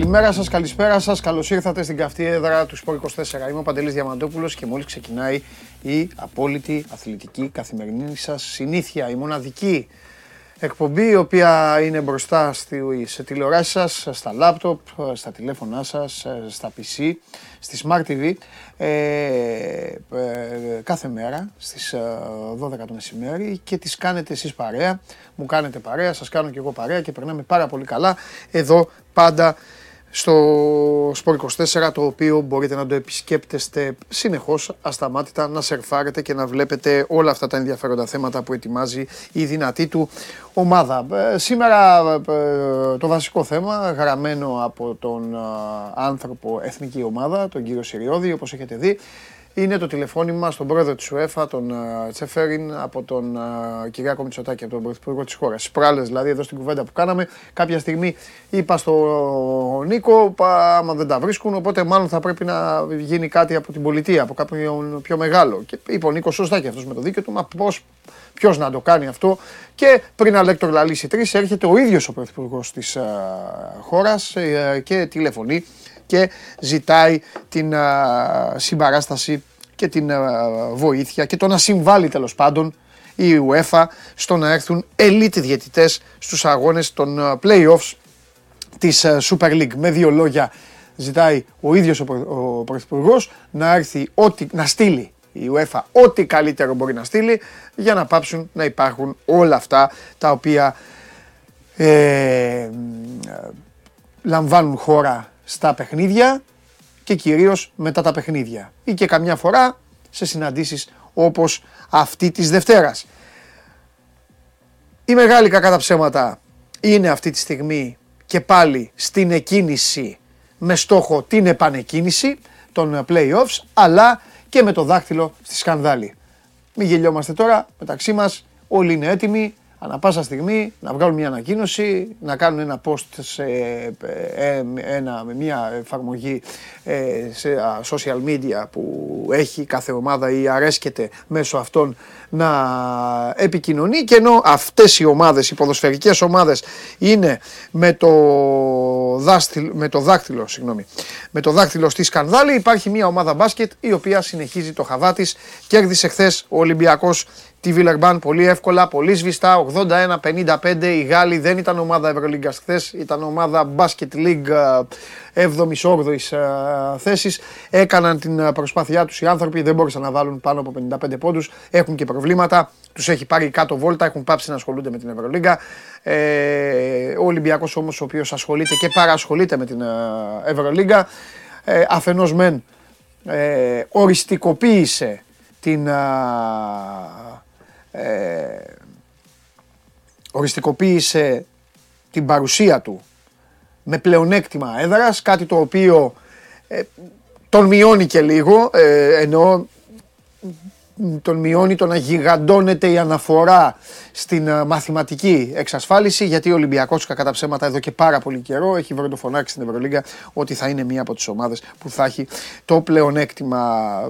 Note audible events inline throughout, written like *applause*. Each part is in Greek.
Καλημέρα σας, καλησπέρα σας. Καλώς ήρθατε στην καυτή έδρα του Σπορ 24. Είμαι ο Παντελής Διαμαντόπουλος και μόλις ξεκινάει η απόλυτη αθλητική καθημερινή σας συνήθεια, η μοναδική εκπομπή η οποία είναι μπροστά σε τηλεοράσεις σας, στα λάπτοπ, στα τηλέφωνά σας, στα PC, στη Smart TV ε, ε, κάθε μέρα στις 12 το μεσημέρι και τις κάνετε εσείς παρέα, μου κάνετε παρέα, σας κάνω και εγώ παρέα και περνάμε πάρα πολύ καλά εδώ πάντα στο Sport 24 το οποίο μπορείτε να το επισκέπτεστε συνεχώς ασταμάτητα να σερφάρετε και να βλέπετε όλα αυτά τα ενδιαφέροντα θέματα που ετοιμάζει η δυνατή του ομάδα. Ε, σήμερα ε, το βασικό θέμα γραμμένο από τον ε, άνθρωπο εθνική ομάδα, τον κύριο Σιριώδη όπως έχετε δει είναι το τηλεφώνημα στον πρόεδρο της UEFA, τον Τσεφέριν, από τον Κυριάκο Μητσοτάκη, από τον πρωθυπουργό της χώρας. Σπράλες, δηλαδή, εδώ στην κουβέντα που κάναμε. Κάποια στιγμή είπα στο Νίκο, άμα δεν τα βρίσκουν, οπότε μάλλον θα πρέπει να γίνει κάτι από την πολιτεία, από κάποιον πιο μεγάλο. Και είπε ο Νίκος, σωστά και αυτός με το δίκιο του, μα πώς Ποιος να το κάνει αυτό. Και πριν Αλέκτορ Λαλίση 3 έρχεται ο ίδιος ο πρωθυπουργός της χώρας ε, και τηλεφωνεί και ζητάει την συμπαράσταση και την βοήθεια και το να συμβάλλει τέλος πάντων η UEFA στο να έρθουν elite διαιτητές στους αγώνες των playoffs της Super League. Με δύο λόγια ζητάει ο ίδιος ο Πρωθυπουργός να έρθει ό,τι, να στείλει η UEFA ό,τι καλύτερο μπορεί να στείλει για να πάψουν να υπάρχουν όλα αυτά τα οποία ε, λαμβάνουν χώρα στα παιχνίδια και κυρίως μετά τα παιχνίδια ή και καμιά φορά σε συναντήσεις όπως αυτή της Δευτέρας. Η μεγάλη κακά τα ψέματα είναι αυτή τη στιγμή και πάλι στην εκκίνηση με στόχο την επανεκκίνηση των playoffs αλλά και με το δάχτυλο στη σκανδάλη. Μην γελιόμαστε τώρα μεταξύ μας, όλοι είναι έτοιμοι, ανά πάσα στιγμή να βγάλουν μια ανακοίνωση, να κάνουν ένα post σε ε, ένα, με μια εφαρμογή ε, σε social media που έχει κάθε ομάδα ή αρέσκεται μέσω αυτών να επικοινωνεί. Και ενώ αυτές οι ομάδες, οι ποδοσφαιρικές ομάδες είναι με το, δάχτυλο, με το δάκτυλο, συγγνώμη, με το δάκτυλο στη σκανδάλη υπάρχει μια ομάδα μπάσκετ η οποία συνεχίζει το χαβά της, κέρδισε χθες ο Ολυμπιακός τη Βίλερμπαν πολύ εύκολα, πολύ σβηστά. 81-55. Οι Γάλλοι δεν ήταν ομάδα Ευρωλίγκας χθες, ήταν ομάδα Basket League 7η-8η θέση. Έκαναν την προσπάθειά τους οι άνθρωποι, δεν μπόρεσαν να βάλουν πάνω από 55 πόντους. Έχουν και προβλήματα. Τους έχει πάρει κάτω βόλτα, έχουν πάψει να ασχολούνται με την Ευρωλίγκα. Ε, ο Ολυμπιακός όμως, ο οποίος ασχολείται και παρασχολείται με την Ευρωλίγκα, ε, αφενός μεν ε, οριστικοποίησε την ε, οριστικοποίησε την παρουσία του με πλεονέκτημα έδρας, κάτι το οποίο ε, τον μειώνει και λίγο, ε, ενώ τον μειώνει το να γιγαντώνεται η αναφορά στην ε, μαθηματική εξασφάλιση, γιατί ο Ολυμπιακός κατά ψέματα εδώ και πάρα πολύ καιρό έχει βροντοφωνάξει στην Ευρωλίγκα ότι θα είναι μία από τις ομάδες που θα έχει το πλεονέκτημα.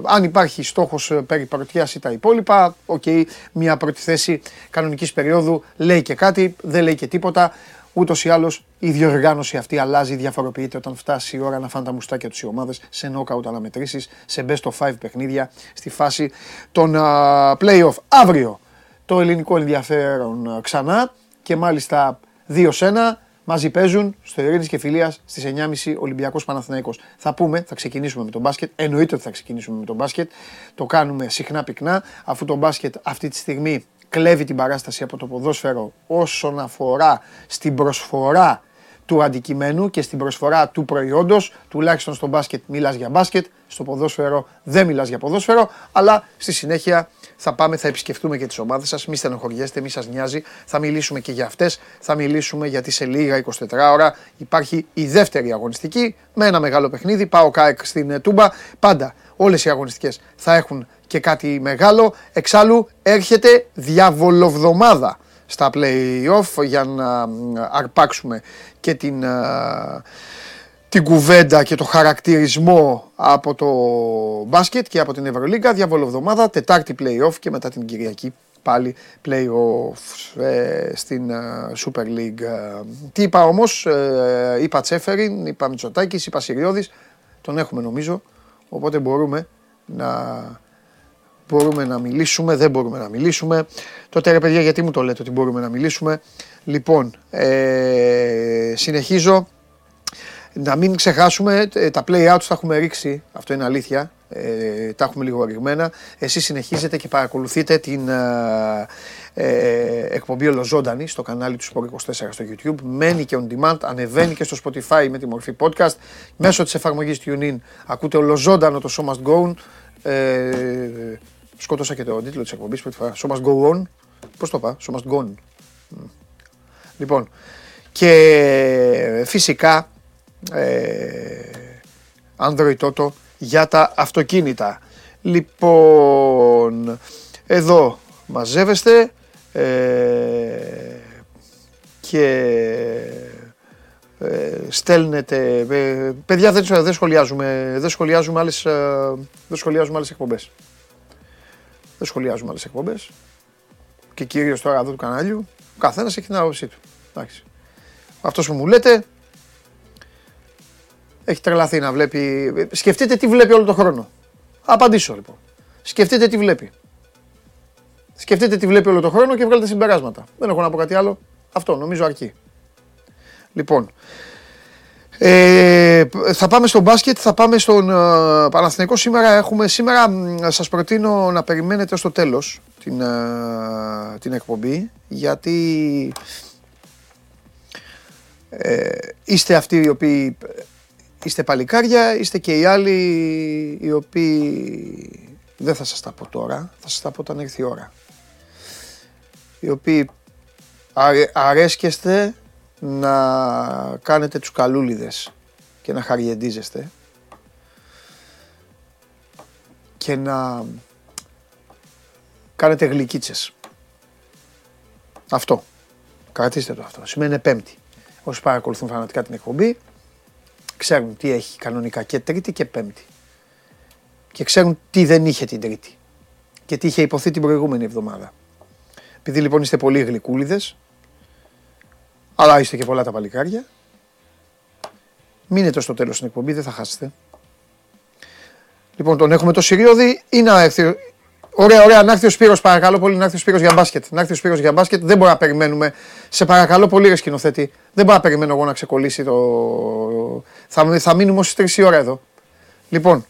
Αν υπάρχει στόχος ε, περί πρωτιά ή τα υπόλοιπα, OK, okay, μία πρώτη θέση κανονικής περίοδου λέει και κάτι, δεν λέει και τίποτα. Ούτως ή άλλως η διοργάνωση αυτή αλλάζει, διαφοροποιείται όταν φτάσει η ώρα να φάνε τα μουστάκια τους οι ομάδες σε knockout αναμετρήσεις, σε best of 5 παιχνίδια στη φάση των uh, playoff. Αύριο το ελληνικό ενδιαφέρον ξανά και μάλιστα 2 1 μαζί παίζουν στο Ειρήνης και Φιλίας στις 9.30 Ολυμπιακός Παναθηναϊκός. Θα πούμε, θα ξεκινήσουμε με τον μπάσκετ. Εννοείται ότι θα ξεκινήσουμε με τον μπάσκετ. Το κάνουμε συχνά πυκνά, αφού το μπάσκετ αυτή τη στιγμή κλέβει την παράσταση από το ποδόσφαιρο όσον αφορά στην προσφορά του αντικειμένου και στην προσφορά του προϊόντος, τουλάχιστον στο μπάσκετ μιλάς για μπάσκετ, στο ποδόσφαιρο δεν μιλάς για ποδόσφαιρο, αλλά στη συνέχεια θα πάμε, θα επισκεφτούμε και τις ομάδες σας, μη στενοχωριέστε, μη σας νοιάζει, θα μιλήσουμε και για αυτές, θα μιλήσουμε γιατί σε λίγα 24 ώρα υπάρχει η δεύτερη αγωνιστική με ένα μεγάλο παιχνίδι, πάω ΚΑΕΚ στην Τούμπα, πάντα όλες οι αγωνιστικές θα έχουν και κάτι μεγάλο. Εξάλλου έρχεται διαβολοβδομάδα στα play-off για να αρπάξουμε και την, την κουβέντα και το χαρακτηρισμό από το μπάσκετ και από την Ευρωλίγκα. Διαβολοβδομάδα, Τετάρτη play-off και μετά την Κυριακή πάλι play-off ε, στην ε, Super League. Ε, τι είπα όμως, ε, είπα Τσέφεριν, είπα Μητσοτάκης, είπα Συριώδης, τον έχουμε νομίζω, οπότε μπορούμε να, μπορούμε να μιλήσουμε, δεν μπορούμε να μιλήσουμε. Τότε ρε παιδιά γιατί μου το λέτε ότι μπορούμε να μιλήσουμε. Λοιπόν, ε, συνεχίζω. Να μην ξεχάσουμε, ε, τα play-outs τα έχουμε ρίξει, αυτό είναι αλήθεια, ε, τα έχουμε λίγο ρηγμένα. Εσείς συνεχίζετε και παρακολουθείτε την ε, ε, εκπομπή ολοζώντανη στο κανάλι του Sport 24 στο YouTube. Μένει και on demand, ανεβαίνει και στο Spotify με τη μορφή podcast. Μέσω της εφαρμογής TuneIn ακούτε ολοζώντανο το Show Must Go On. Ε, σκότωσα και το τίτλο της εκπομπής πρώτη φορά. Show Must Go On. Πώς το είπα, Show Must Go On. Λοιπόν, και φυσικά ε, Android Toto για τα αυτοκίνητα. Λοιπόν, εδώ μαζεύεστε ε, και ε, στέλνετε. Ε, παιδιά δεν, δεν, σχολιάζουμε, δεν, σχολιάζουμε άλλες, ε, δεν σχολιάζουμε άλλες εκπομπές. Δεν σχολιάζουμε άλλες εκπομπές. Και κυρίως τώρα εδώ του κανάλιου, ο καθένας έχει την άποψή του. Εντάξει. Αυτός που μου λέτε, έχει τρελαθεί να βλέπει. Σκεφτείτε τι βλέπει όλο τον χρόνο. Απαντήσω λοιπόν. Σκεφτείτε τι βλέπει. Σκεφτείτε τι βλέπει όλο τον χρόνο και βγάλετε συμπεράσματα. Δεν έχω να πω κάτι άλλο. Αυτό νομίζω αρκεί. Λοιπόν, ε, θα πάμε στο μπάσκετ, θα πάμε στον ε, Παναθηναϊκό. Σήμερα έχουμε, σήμερα σας προτείνω να περιμένετε στο τέλος την, ε, την εκπομπή, γιατί ε, είστε αυτοί οι οποίοι Είστε παλικάρια, είστε και οι άλλοι οι οποίοι δεν θα σας τα πω τώρα, θα σας τα πω όταν έρθει η ώρα. Οι οποίοι αρέσκεστε να κάνετε τους καλούλιδες και να χαριεντίζεστε και να κάνετε γλυκίτσες. Αυτό. Κρατήστε το αυτό. Σημαίνει πέμπτη. Όσοι παρακολουθούν φανατικά την εκπομπή, ξέρουν τι έχει κανονικά και Τρίτη και Πέμπτη. Και ξέρουν τι δεν είχε την Τρίτη. Και τι είχε υποθεί την προηγούμενη εβδομάδα. Επειδή λοιπόν είστε πολύ γλυκούλιδες, αλλά είστε και πολλά τα παλικάρια, μείνετε στο τέλος στην εκπομπή, δεν θα χάσετε. Λοιπόν, τον έχουμε το Συριώδη ή να έρθει. Ωραία, ωραία, να έρθει ο Σπύρος, παρακαλώ πολύ, να έρθει ο Σπύρος για μπάσκετ. Να έρθει ο Σπύρος για μπάσκετ, δεν μπορούμε να περιμένουμε. Σε παρακαλώ πολύ, ρε σκηνοθέτη, δεν μπορώ να περιμένω εγώ να ξεκολλήσει το, θα, θα μείνουμε ως τρεις η ώρα εδώ. Λοιπόν,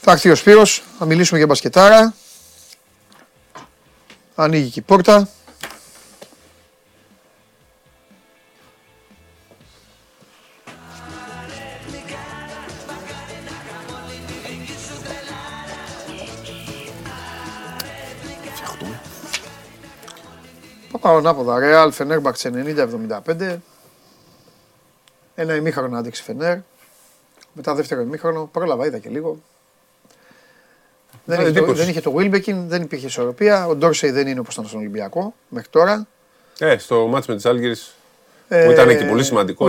θα έρθει ο Σπύρος, θα μιλήσουμε για μπασκετάρα. Ανοίγει και η πόρτα. Πάω ανάποδα. Ρεάλ Φενέρμπαξ 90-75. Ένα ημίχρονο να δείξει Φενέρ. Μετά δεύτερο ημίχρονο, πρόλαβα, είδα και λίγο. Δεν, είχε το, δεν είχε το Wilbekin, δεν υπήρχε ισορροπία. Ο Ντόρσεϊ δεν είναι όπως ήταν στον Ολυμπιακό μέχρι τώρα. Ε, στο μάτς με τις Άλγηρε ε, που ήταν και πολύ σημαντικό.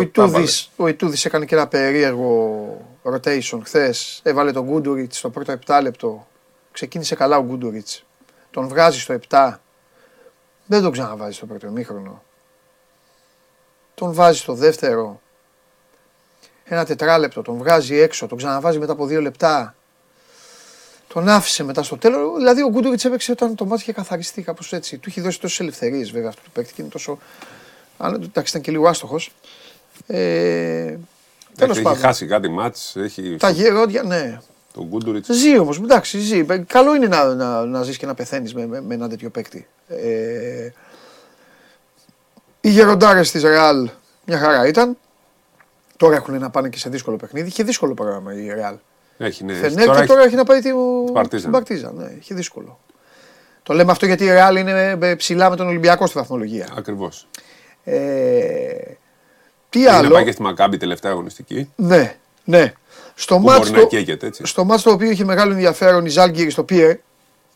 Ο Ιτούδη έκανε και ένα περίεργο rotation χθες. Έβαλε τον Γκούντουριτς στο πρώτο 7 λεπτό. Ξεκίνησε καλά ο Γκούντουριτς. Τον βγάζει στο 7. Δεν τον ξαναβάζεις στο πρώτο ημίχρονο. Τον βάζεις στο δεύτερο ένα τετράλεπτο, τον βγάζει έξω, τον ξαναβάζει μετά από δύο λεπτά. Τον άφησε μετά στο τέλος. Δηλαδή ο Γκούντουριτ έπαιξε όταν το μάτι είχε καθαριστεί κάπως έτσι. Του έχει δώσει τόσες ελευθερίες βέβαια αυτό το παίκτη και είναι τόσο. Αν εντάξει ήταν και λίγο άστοχος. Ε, Τέλος πάντων. Έχει χάσει κάτι μάτς, έχει... Τα γερόντια, ναι. Τον Γκούντουριτ. Ζει όμως, εντάξει, ζει. Καλό είναι να, να, να ζεις και να πεθαίνεις με, με, με ένα τέτοιο παίκτη. Ε, οι γεροντάρες της Ρεάλ μια χαρά ήταν. Τώρα έχουν να πάνε και σε δύσκολο παιχνίδι. Είχε δύσκολο πρόγραμμα η Ρεάλ. Έχει, ναι. Φενέρ τώρα και τώρα έχει να πάει την Παρτίζαν. Ναι, έχει δύσκολο. Το λέμε αυτό γιατί η Ρεάλ είναι ψηλά με τον Ολυμπιακό στη βαθμολογία. Ακριβώς. Ε, τι άλλο. Να πάει και στη Μακάμπη τελευταία αγωνιστική. Ναι, ναι. Στο μάτς, το, στο μάτς το οποίο είχε μεγάλο ενδιαφέρον η Ζάλγκυρη στο Πιερ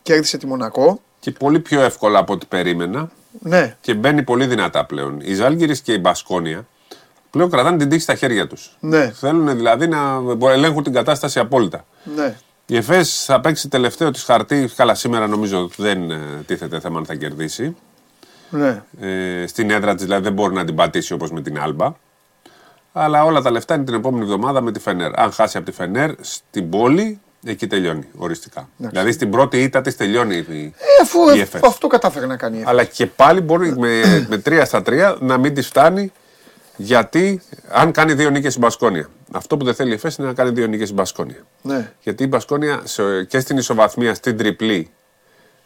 κέρδισε τη Μονακό. Και πολύ πιο εύκολα από ό,τι περίμενα. Ναι. Και μπαίνει πολύ δυνατά πλέον. Η Ζάλγκυρη και η Μπασκόνια πλέον κρατάνε την τύχη στα χέρια τους. Ναι. Θέλουν δηλαδή να ελέγχουν την κατάσταση απόλυτα. Ναι. Η ΕΦΕΣ θα παίξει τελευταίο της χαρτί. Καλά, σήμερα νομίζω δεν ε, τίθεται θέμα αν θα κερδίσει. Ναι. Ε, στην έδρα της δηλαδή δεν μπορεί να την πατήσει όπως με την Άλμπα. Αλλά όλα τα λεφτά είναι την επόμενη εβδομάδα με τη Φενέρ. Αν χάσει από τη Φενέρ στην πόλη, εκεί τελειώνει οριστικά. Δηλαδή στην πρώτη ήττα της τελειώνει η, Ε, αφού η ΕΦΕΣ. αυτό κατάφερε να κάνει. η Αλλά και πάλι μπορεί με, με 3 στα 3 να μην της φτάνει γιατί αν κάνει δύο νίκες η Μπασκόνια. Αυτό που δεν θέλει η ΕΦΕΣ είναι να κάνει δύο νίκες η Μπασκόνια. Ναι. Γιατί η Μπασκόνια σε- και στην ισοβαθμία στην τριπλή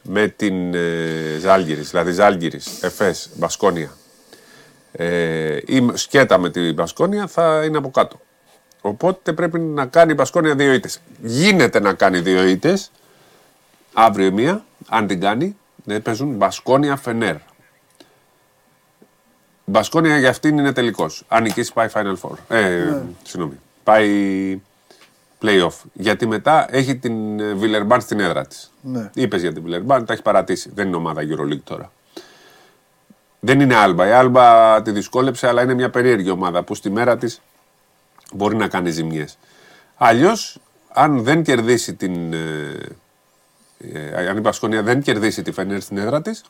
με την ε, Ζάλγκυρης, δηλαδή Ζάλγκυρης, Εφές, Μπασκόνια ε, ή σκέτα με την Μπασκόνια θα είναι από κάτω. Οπότε πρέπει να κάνει η Μπασκόνια δύο ήττες. Γίνεται να κάνει δύο ήττες, αύριο η μία, αν την κάνει, ναι, παίζουν Μπασκόνια Φενέρ. Μπασκόνια για αυτήν είναι τελικός. Αν νικήσει πάει Final Four. Ε, Συγγνώμη. Πάει playoff. Γιατί μετά έχει την ε, Βιλερμπάν στην έδρα της. Ναι. Είπες για την Βιλερμπάν, τα έχει παρατήσει. Δεν είναι ομάδα Euroleague τώρα. Δεν είναι άλμπα. Η άλμπα τη δυσκόλεψε, αλλά είναι μια περίεργη ομάδα που στη μέρα της μπορεί να κάνει ζημιές. Αλλιώς, αν δεν κερδίσει την. ε, ε, αν η Πασκόνια δεν κερδίσει τη Φενέρ στην έδρα της,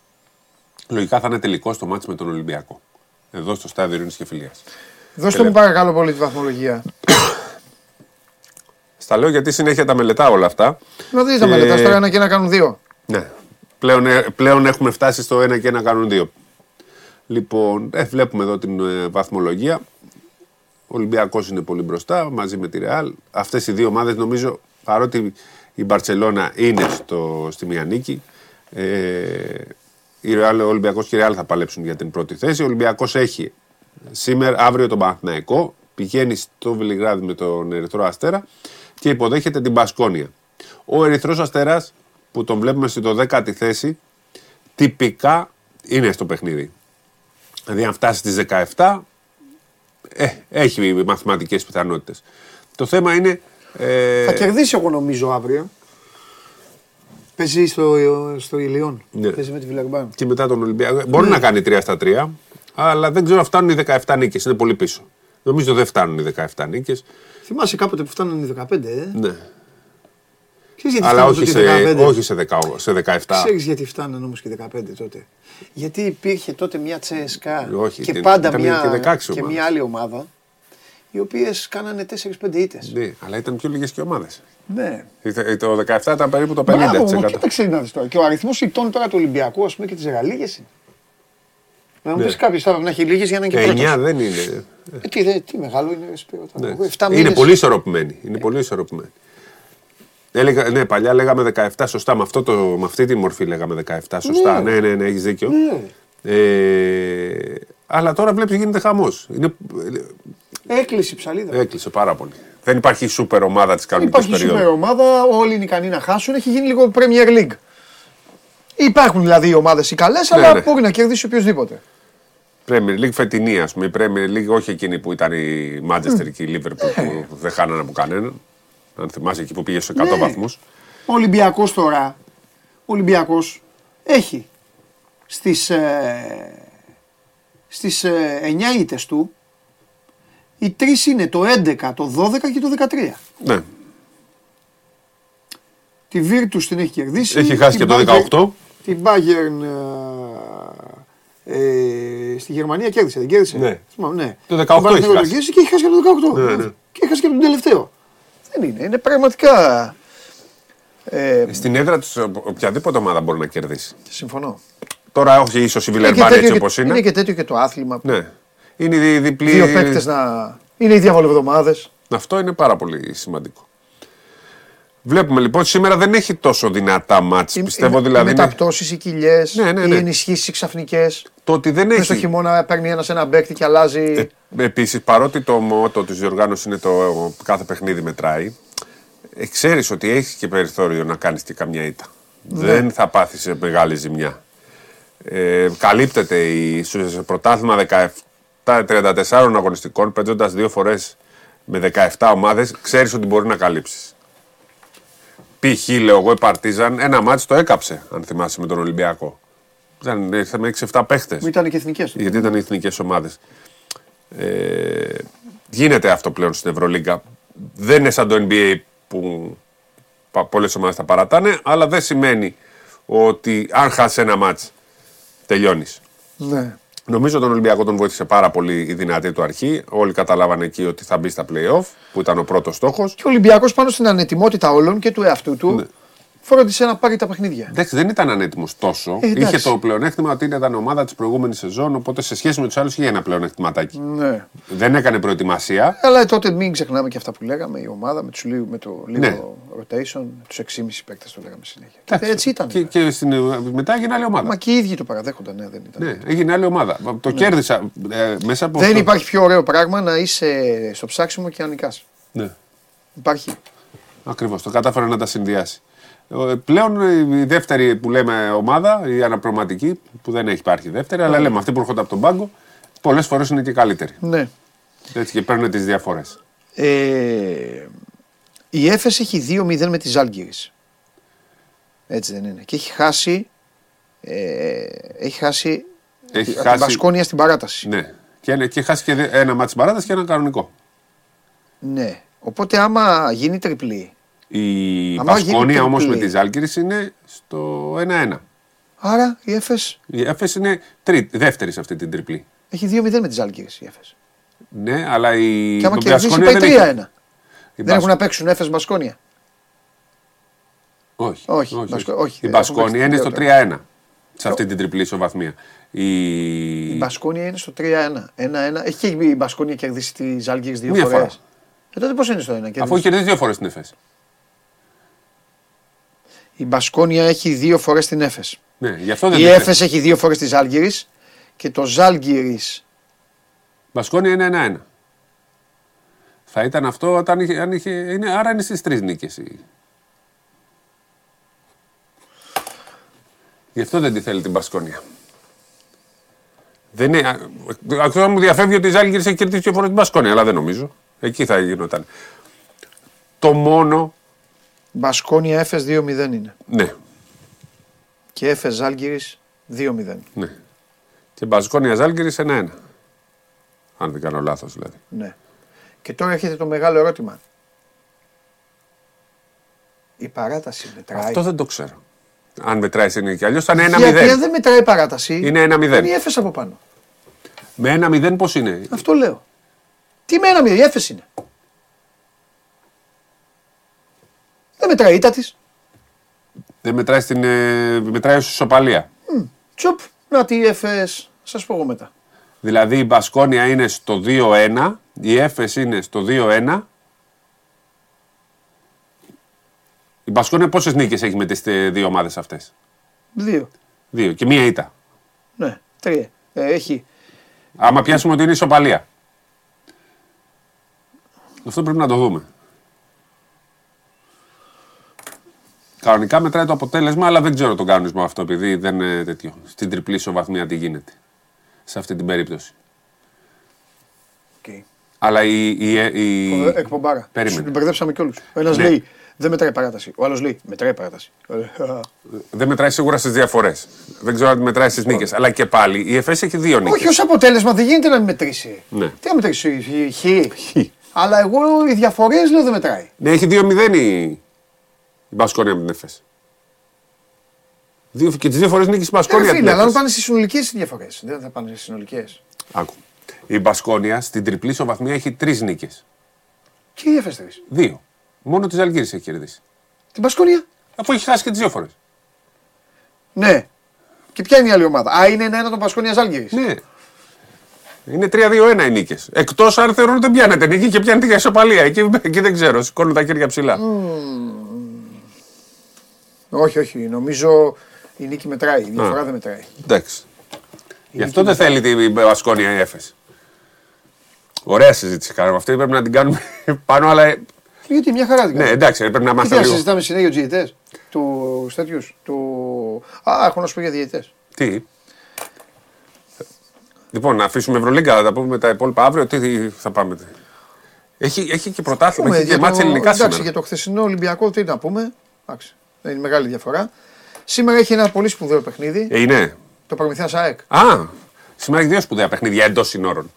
λογικά θα είναι τελικό στο μάτι με τον Ολυμπιακό. Εδώ στο στάδιο Ειρήνης και Φιλίας. Δώστε μου παρακαλώ πολύ τη βαθμολογία. *coughs* Στα λέω γιατί συνέχεια τα μελετάω όλα αυτά. Να δείτε τα Και- μελετάς τώρα ένα και να κάνουν δύο. Ναι. Πλέον, ε, πλέον έχουμε φτάσει στο ένα και ένα κάνουν δύο. Λοιπόν, ε, βλέπουμε εδώ την ε, βαθμολογία. Ο Ολυμπιακός είναι πολύ μπροστά μαζί με τη Ρεάλ. Αυτές οι δύο ομάδες νομίζω, παρότι η Μπαρτσελώνα είναι στο, στη μία νίκη, ε, η Real, ο Ολυμπιακός και η Ρεάλ θα παλέψουν για την πρώτη θέση. Ο Ολυμπιακός έχει σήμερα, αύριο τον Παναθηναϊκό, πηγαίνει στο Βελιγράδι με τον Ερυθρό Αστέρα και υποδέχεται την Μπασκόνια. Ο Ερυθρός Αστέρας που τον βλέπουμε στη 12η θέση, τυπικά είναι στο παιχνίδι. Δηλαδή αν φτάσει στις 17, ε, έχει μαθηματικές πιθανότητες. Το θέμα είναι... Ε, Θα κερδίσει εγώ νομίζω αύριο. Παίζει στο, στο Ηλιόν. Ναι. Παίζει με τη Βιλερμπάν. και μετά τον Ολυμπιακό. Μπορεί να κάνει 3 στα 3, αλλά δεν ξέρω αν φτάνουν οι 17 νίκες, είναι πολύ πίσω. Νομίζω δεν φτάνουν οι 17 νίκες. Θυμάσαι κάποτε που φτάνανε οι 15, ε; Ναι. Ξέρεις γιατί Αλλά φτάνανε όχι τότε σε, οι 15. όχι σε, 10, σε 17. Ξέρεις γιατί φτάνανε όμως και 15 τότε; Γιατί υπήρχε τότε μια τσέσκα Όχι, και ήταν- πάντα ήταν μια, και 16 και ομάδες. μια άλλη ομάδα οι οποίες κάνανε 4-5 ήττες. Ναι, αλλά ήταν πιο λίγες και ομάδες. Ναι. Το 17 ήταν περίπου το 50%. Μπράβο, μου, κοίταξε να δεις τώρα. Και ο αριθμός ηττών τώρα του Ολυμπιακού, ας πούμε, και της Ρεγαλίγες είναι. Να μου Ναι. πεις κάποιος θα πρέπει να έχει λίγες για να είναι και Ε, πρώτος. 9 δεν είναι. Ε, τι, δε, τι μεγάλο είναι, Σπύρο, τώρα. Ναι. Εγώ, εφτά Είναι μήνες- πολύ ισορροπημένη. Είναι πολύ ισορροπημένη. Έλεγα, ναι, παλιά λέγαμε 17 σωστά. Με, αυτό το, με αυτή τη μορφή λέγαμε 17 σωστά. Ναι, ναι, ναι, έχεις δίκιο. Ναι. Ε, αλλά τώρα βλέπεις γίνεται χαμός. Έκλεισε η ψαλίδα. Έκλεισε πάρα πολύ. Δεν υπάρχει σούπερ ομάδα της Δεν κανονικής υπάρχει περίοδου. σούπερ ομάδα, όλοι είναι ικανοί να χάσουν. Έχει γίνει λίγο Premier League. Υπάρχουν δηλαδή οι ομάδες οι καλές, αλλά ναι. μπορεί να κερδίσει οποιοδήποτε. Premier League φετινή, ας πούμε. Η Premier League, όχι εκείνη που ήταν η Manchester και η Liverpool Ναι. που δεν χάνανε από κανέναν. Αν θυμάσαι εκεί που πήγε στου 100 Ναι. βαθμούς. Ο Ολυμπιακός τώρα, ο Ολυμπιακός έχει στις, ε, στις ε, 9 ήττες του, οι τρεις είναι το 11, το 12 και το 13. Ναι. Τη Virtus την έχει κερδίσει. Έχει χάσει και την το Bayern- 18. Την Bayern ε, ε, στη Γερμανία κέρδισε, δεν κέρδισε. Ναι. Θυμάμαι, ναι. Το 18 Τον Παναθηναϊκό έχει τον χάσει. κέρδισε και έχει χάσει και το 18. Ναι, ναι. Και έχει χάσει και τον τελευταίο. Δεν είναι, είναι πραγματικά... Ε, Στην έδρα της οποιαδήποτε ομάδα μπορεί να κερδίσει. συμφωνώ. Τώρα όχι ίσως η Είναι και Βιλερμπάν τέτοιο έτσι και- όπως είναι. Είναι και τέτοιο και το άθλημα. που Ναι. Είναι η διπλή. Δύο παίκτες να. Είναι οι διαβολοβδομάδε. Αυτό είναι πάρα πολύ σημαντικό. Βλέπουμε λοιπόν σήμερα δεν έχει τόσο δυνατά μάτς. Πιστεύω δηλαδή Οι είναι- μεταπτώσει, οι κοιλιές, Ναι, ναι, ναι. οι ενισχύσει ξαφνικές. το ότι δεν Μέσα στο έχει. χειμώνα παίρνει ένας ένα παίκτη και αλλάζει. Ε, Επίσης, παρότι το μότο της διοργάνωσης είναι το κάθε παιχνίδι μετράει, ε, ξέρεις ότι έχει και περιθώριο να κάνεις και καμιά ήττα. Ναι. Δεν θα πάθεις μεγάλη ζημιά. Ε, καλύπτεται η, στο σε πρωτάθλημα 17-34 αγωνιστικών, παίζοντα δύο φορές με 17 ομάδες, ξέρεις ότι μπορεί να καλύψεις. Π.χ. λέω εγώ η Παρτίζαν, ένα μάτι το έκαψε, αν θυμάσαι, με τον Ολυμπιακό. Ήταν, ήρθε με 6-7 παίχτες. Μου ήταν και εθνικές του. Γιατί ήταν οι εθνικές ομάδες. Ε, γίνεται αυτό πλέον στην Ευρωλίγκα. Δεν είναι σαν το NBA που πολλές ομάδες θα παρατάνε, αλλά δεν σημαίνει ότι αν χάσεις ένα μάτς τελειώνεις. Ναι. Νομίζω τον Ολυμπιακό τον βοήθησε πάρα πολύ η δυνατή του αρχή. Όλοι καταλάβανε εκεί ότι θα μπει στα playoff, που ήταν ο πρώτος στόχος. Και ο Ολυμπιακός πάνω στην ανετοιμότητα όλων και του εαυτού του Ναι. Φρόντισε να πάρει τα παιχνίδια. Εντάξει, δεν ήταν ανέτοιμος τόσο. Ε, εντάξει. είχε το πλεονέκτημα ότι ήταν ομάδα της προηγούμενης σεζόν, οπότε σε σχέση με τους άλλους είχε ένα πλεονέκτηματάκι. Ναι. Δεν έκανε προετοιμασία. Αλλά τότε μην ξεχνάμε και αυτά που λέγαμε, η ομάδα με, τους, λίγο- με το λίγο Ναι. rotation, τους 6,5 παίκτες το λέγαμε συνέχεια. Εντάξει. Έτσι ήταν. Και, και στην, μετά έγινε άλλη ομάδα. Μα και οι ίδιοι το παραδέχονταν, ναι, δεν ήταν. Ναι, έγινε άλλη ομάδα. Το κέρδισα ε, μέσα από Δεν αυτό. υπάρχει πιο ωραίο πράγμα να είσαι στο ψάξιμο και να νικάς. Ναι. Υπάρχει. Ακριβώς, το κατάφερε να τα συνδυάσει. Ε, Πλέον η δεύτερη που λέμε ομάδα, η αναπροματική, που δεν έχει υπάρχει δεύτερη, αλλά λέμε αυτή που έρχονται από τον πάγκο, πολλές φορές είναι και καλύτερη. Ναι. Έτσι και παίρνουν τις διαφορές. Ε, η Έφες έχει 2-0 με τη Ζάλγκυρης. Έτσι δεν είναι. Και έχει χάσει, ε, έχει χάσει, Έχει από την χάσει- Μπασκόνια στην παράταση. Ναι. Και, είναι- και χάσει και δι- ένα μάτι παράταση και ένα κανονικό. Ναι. Οπότε άμα γίνει τριπλή, Η Άμα γίνει Πασκόνια όμως με τριπλή. τη Ζάλκηρη είναι στο 1-1. άρα η Έφες Η Έφες είναι τρίτη, δεύτερη σε αυτή την τριπλή. έχει 2-0 με τη Ζάλγκυρης η Έφες. Ναι, αλλά η Και άμα η κερδίσει Μπασκόνια πάει δεν έχει- 3-1. η Δεν Μπασ- έχουν να παίξουν Έφες Μπασκόνια. Όχι, Όχι, όχι, Μπασκο- όχι. όχι, Η έχουν Μπασκόνια παίξει είναι δύο στο τώρα. 3-1. Σε αυτή την τριπλή ισοβαθμία. Η... Η Μπασκόνια είναι στο 3-1. 1-1. Έχει και η Μπασκόνια κερδίσει τη Ζάλγκυρης δύο Μία φορές. φορά. Ε, τότε πώς είναι στο 1. Αφού κερδίσει. έχει κερδίσει δύο φορές την Εφές. Η Μπασκόνια έχει δύο φορές την Έφες. Ναι, γι' αυτό δεν Η την Έφες έχει δύο φορές τη Ζάλγκυρης και το Ζάλγκυρης Μπασκόνια είναι 1-1. Θα ήταν αυτό όταν είχε, αν είχε, είναι, άρα είναι στις τρεις νίκες. η- Γι' αυτό δεν τη θέλει την Μπασκόνια. Δεν είναι. Αυτό μου διαφεύγει ότι η Ζάλγκη έχει κερδίσει δύο φορές την Μπασκόνια, αλλά δεν νομίζω. Εκεί θα γινόταν. Το μόνο. Μπασκόνια Έφες 2-0 είναι. Ναι, Και Έφες Ζάλγκυρης 2-0. ναι. Και Μπασκόνια Ζάλγκη 1-1. Αν δεν κάνω λάθος δηλαδή. Ναι. Και τώρα έρχεται το μεγάλο ερώτημα. Η παράταση μετράει; Αυτό δεν το ξέρω. Αν μετράει σε νίκη. Αλλιώς ήταν 1-0. Γιατί αν δεν μετράει η παράταση. Είναι 1-0. Είναι η Έφες από πάνω. Με 1-0 πώς είναι; Αυτό λέω. Τι με 1-0, η Έφες είναι. Δεν μετράει η ήττα της. Δεν μετράει στην. Ε, μετράει ως ισοπαλία. Τσουπ, να τη Έφες. Σας πω εγώ μετά. Δηλαδή η Μπασκόνια είναι στο 2-1, η Έφες είναι στο 2-1. Η Μπασκόνια πόσες νίκες έχει με τις ε, δύο ομάδες αυτές; Δύο. Δύο και μία ήττα. Ναι, τρία. Ε, έχει. Άμα πιάσουμε ότι είναι ισοπαλία. Αυτό πρέπει να το δούμε. Κανονικά μετράει το αποτέλεσμα, αλλά δεν ξέρω τον κανονισμό αυτό, επειδή δεν είναι τέτοιο. Στην τριπλή ισοβαθμία τι γίνεται. Σε αυτή την περίπτωση. Okay. Αλλά η. η, η... Εκπομπάρα. Περίμενε. Την μπερδέψαμε κιόλου. Ο ένας Ναι. λέει δεν μετράει παράταση. Ο άλλος λέει μετράει παράταση. Δεν μετράει σίγουρα στις διαφορές. Δεν ξέρω αν μετράει στις νίκες. Αλλά και πάλι η ΕΦΕΣ έχει δύο νίκες. Όχι ως αποτέλεσμα δεν γίνεται να μην μετρήσει. Ναι. Τι να μετρήσει, χ. Αλλά εγώ οι διαφορές λέω δεν μετράει. Ναι, έχει 2-0 η, η Μπασκόνια με την ΕΦΕΣ. Δύο, και τις δύο φορές νίκη η Μπασκόνια. Ε, την φίλε, αλλά αν ΕΦΕΣ. πάνε στις συνολικές διαφορές. Δεν θα πάνε στις συνολικές. Άκου. Η Μπασκόνια στην τριπλή ισοβαθμία έχει τρεις νίκες. Και η Εφέστερη. Δύο. Μόνο της Αλγύρη έχει κερδίσει. Την Πασκόνια. Αφού έχει χάσει και τις δύο φορές. Ναι. Και ποια είναι η άλλη ομάδα; Α, είναι ένα των Πασκόνια Ζάλγκη. Ναι. Είναι 3-2-1 οι νίκες. Εκτός αν θεωρούν ότι δεν πιάνετε νίκη και πιάνετε για ισοπαλία. Εκεί, εκεί δεν ξέρω. Σηκώνουν τα χέρια ψηλά. Όχι, όχι. Νομίζω η νίκη μετράει. Η διαφορά δεν μετράει. Εντάξει. Γι' αυτό δεν θέλει την Μπασκόνια η Έφες. Ωραία συζήτηση κάνουμε. Αυτή πρέπει να την κάνουμε *laughs* πάνω, αλλά. Γιατί μια χαρά την Ναι, κάνει. εντάξει, πρέπει να Τι μάθουμε θα λίγο. συζητάμε συνέχεια για τους διαιτητές; Του τέτοιου. Του... Α, έχω να σου πω για διαιτητές. Τι; Λοιπόν, να αφήσουμε Ευρωλίγκα, θα τα πούμε τα υπόλοιπα αύριο. Τι θα πάμε. Έχει, έχει και πρωτάθλημα, έχει και μάτια ελληνικά εντάξει, σήμερα. για το χθεσινό Ολυμπιακό τι να πούμε; Εντάξει, δεν είναι μεγάλη διαφορά. Σήμερα έχει ένα πολύ σπουδαίο παιχνίδι. Ε, είναι. Το Προμηθέας ΑΕΚ. Α, σήμερα έχει δύο σπουδαία παιχνίδια εντός συνόρων.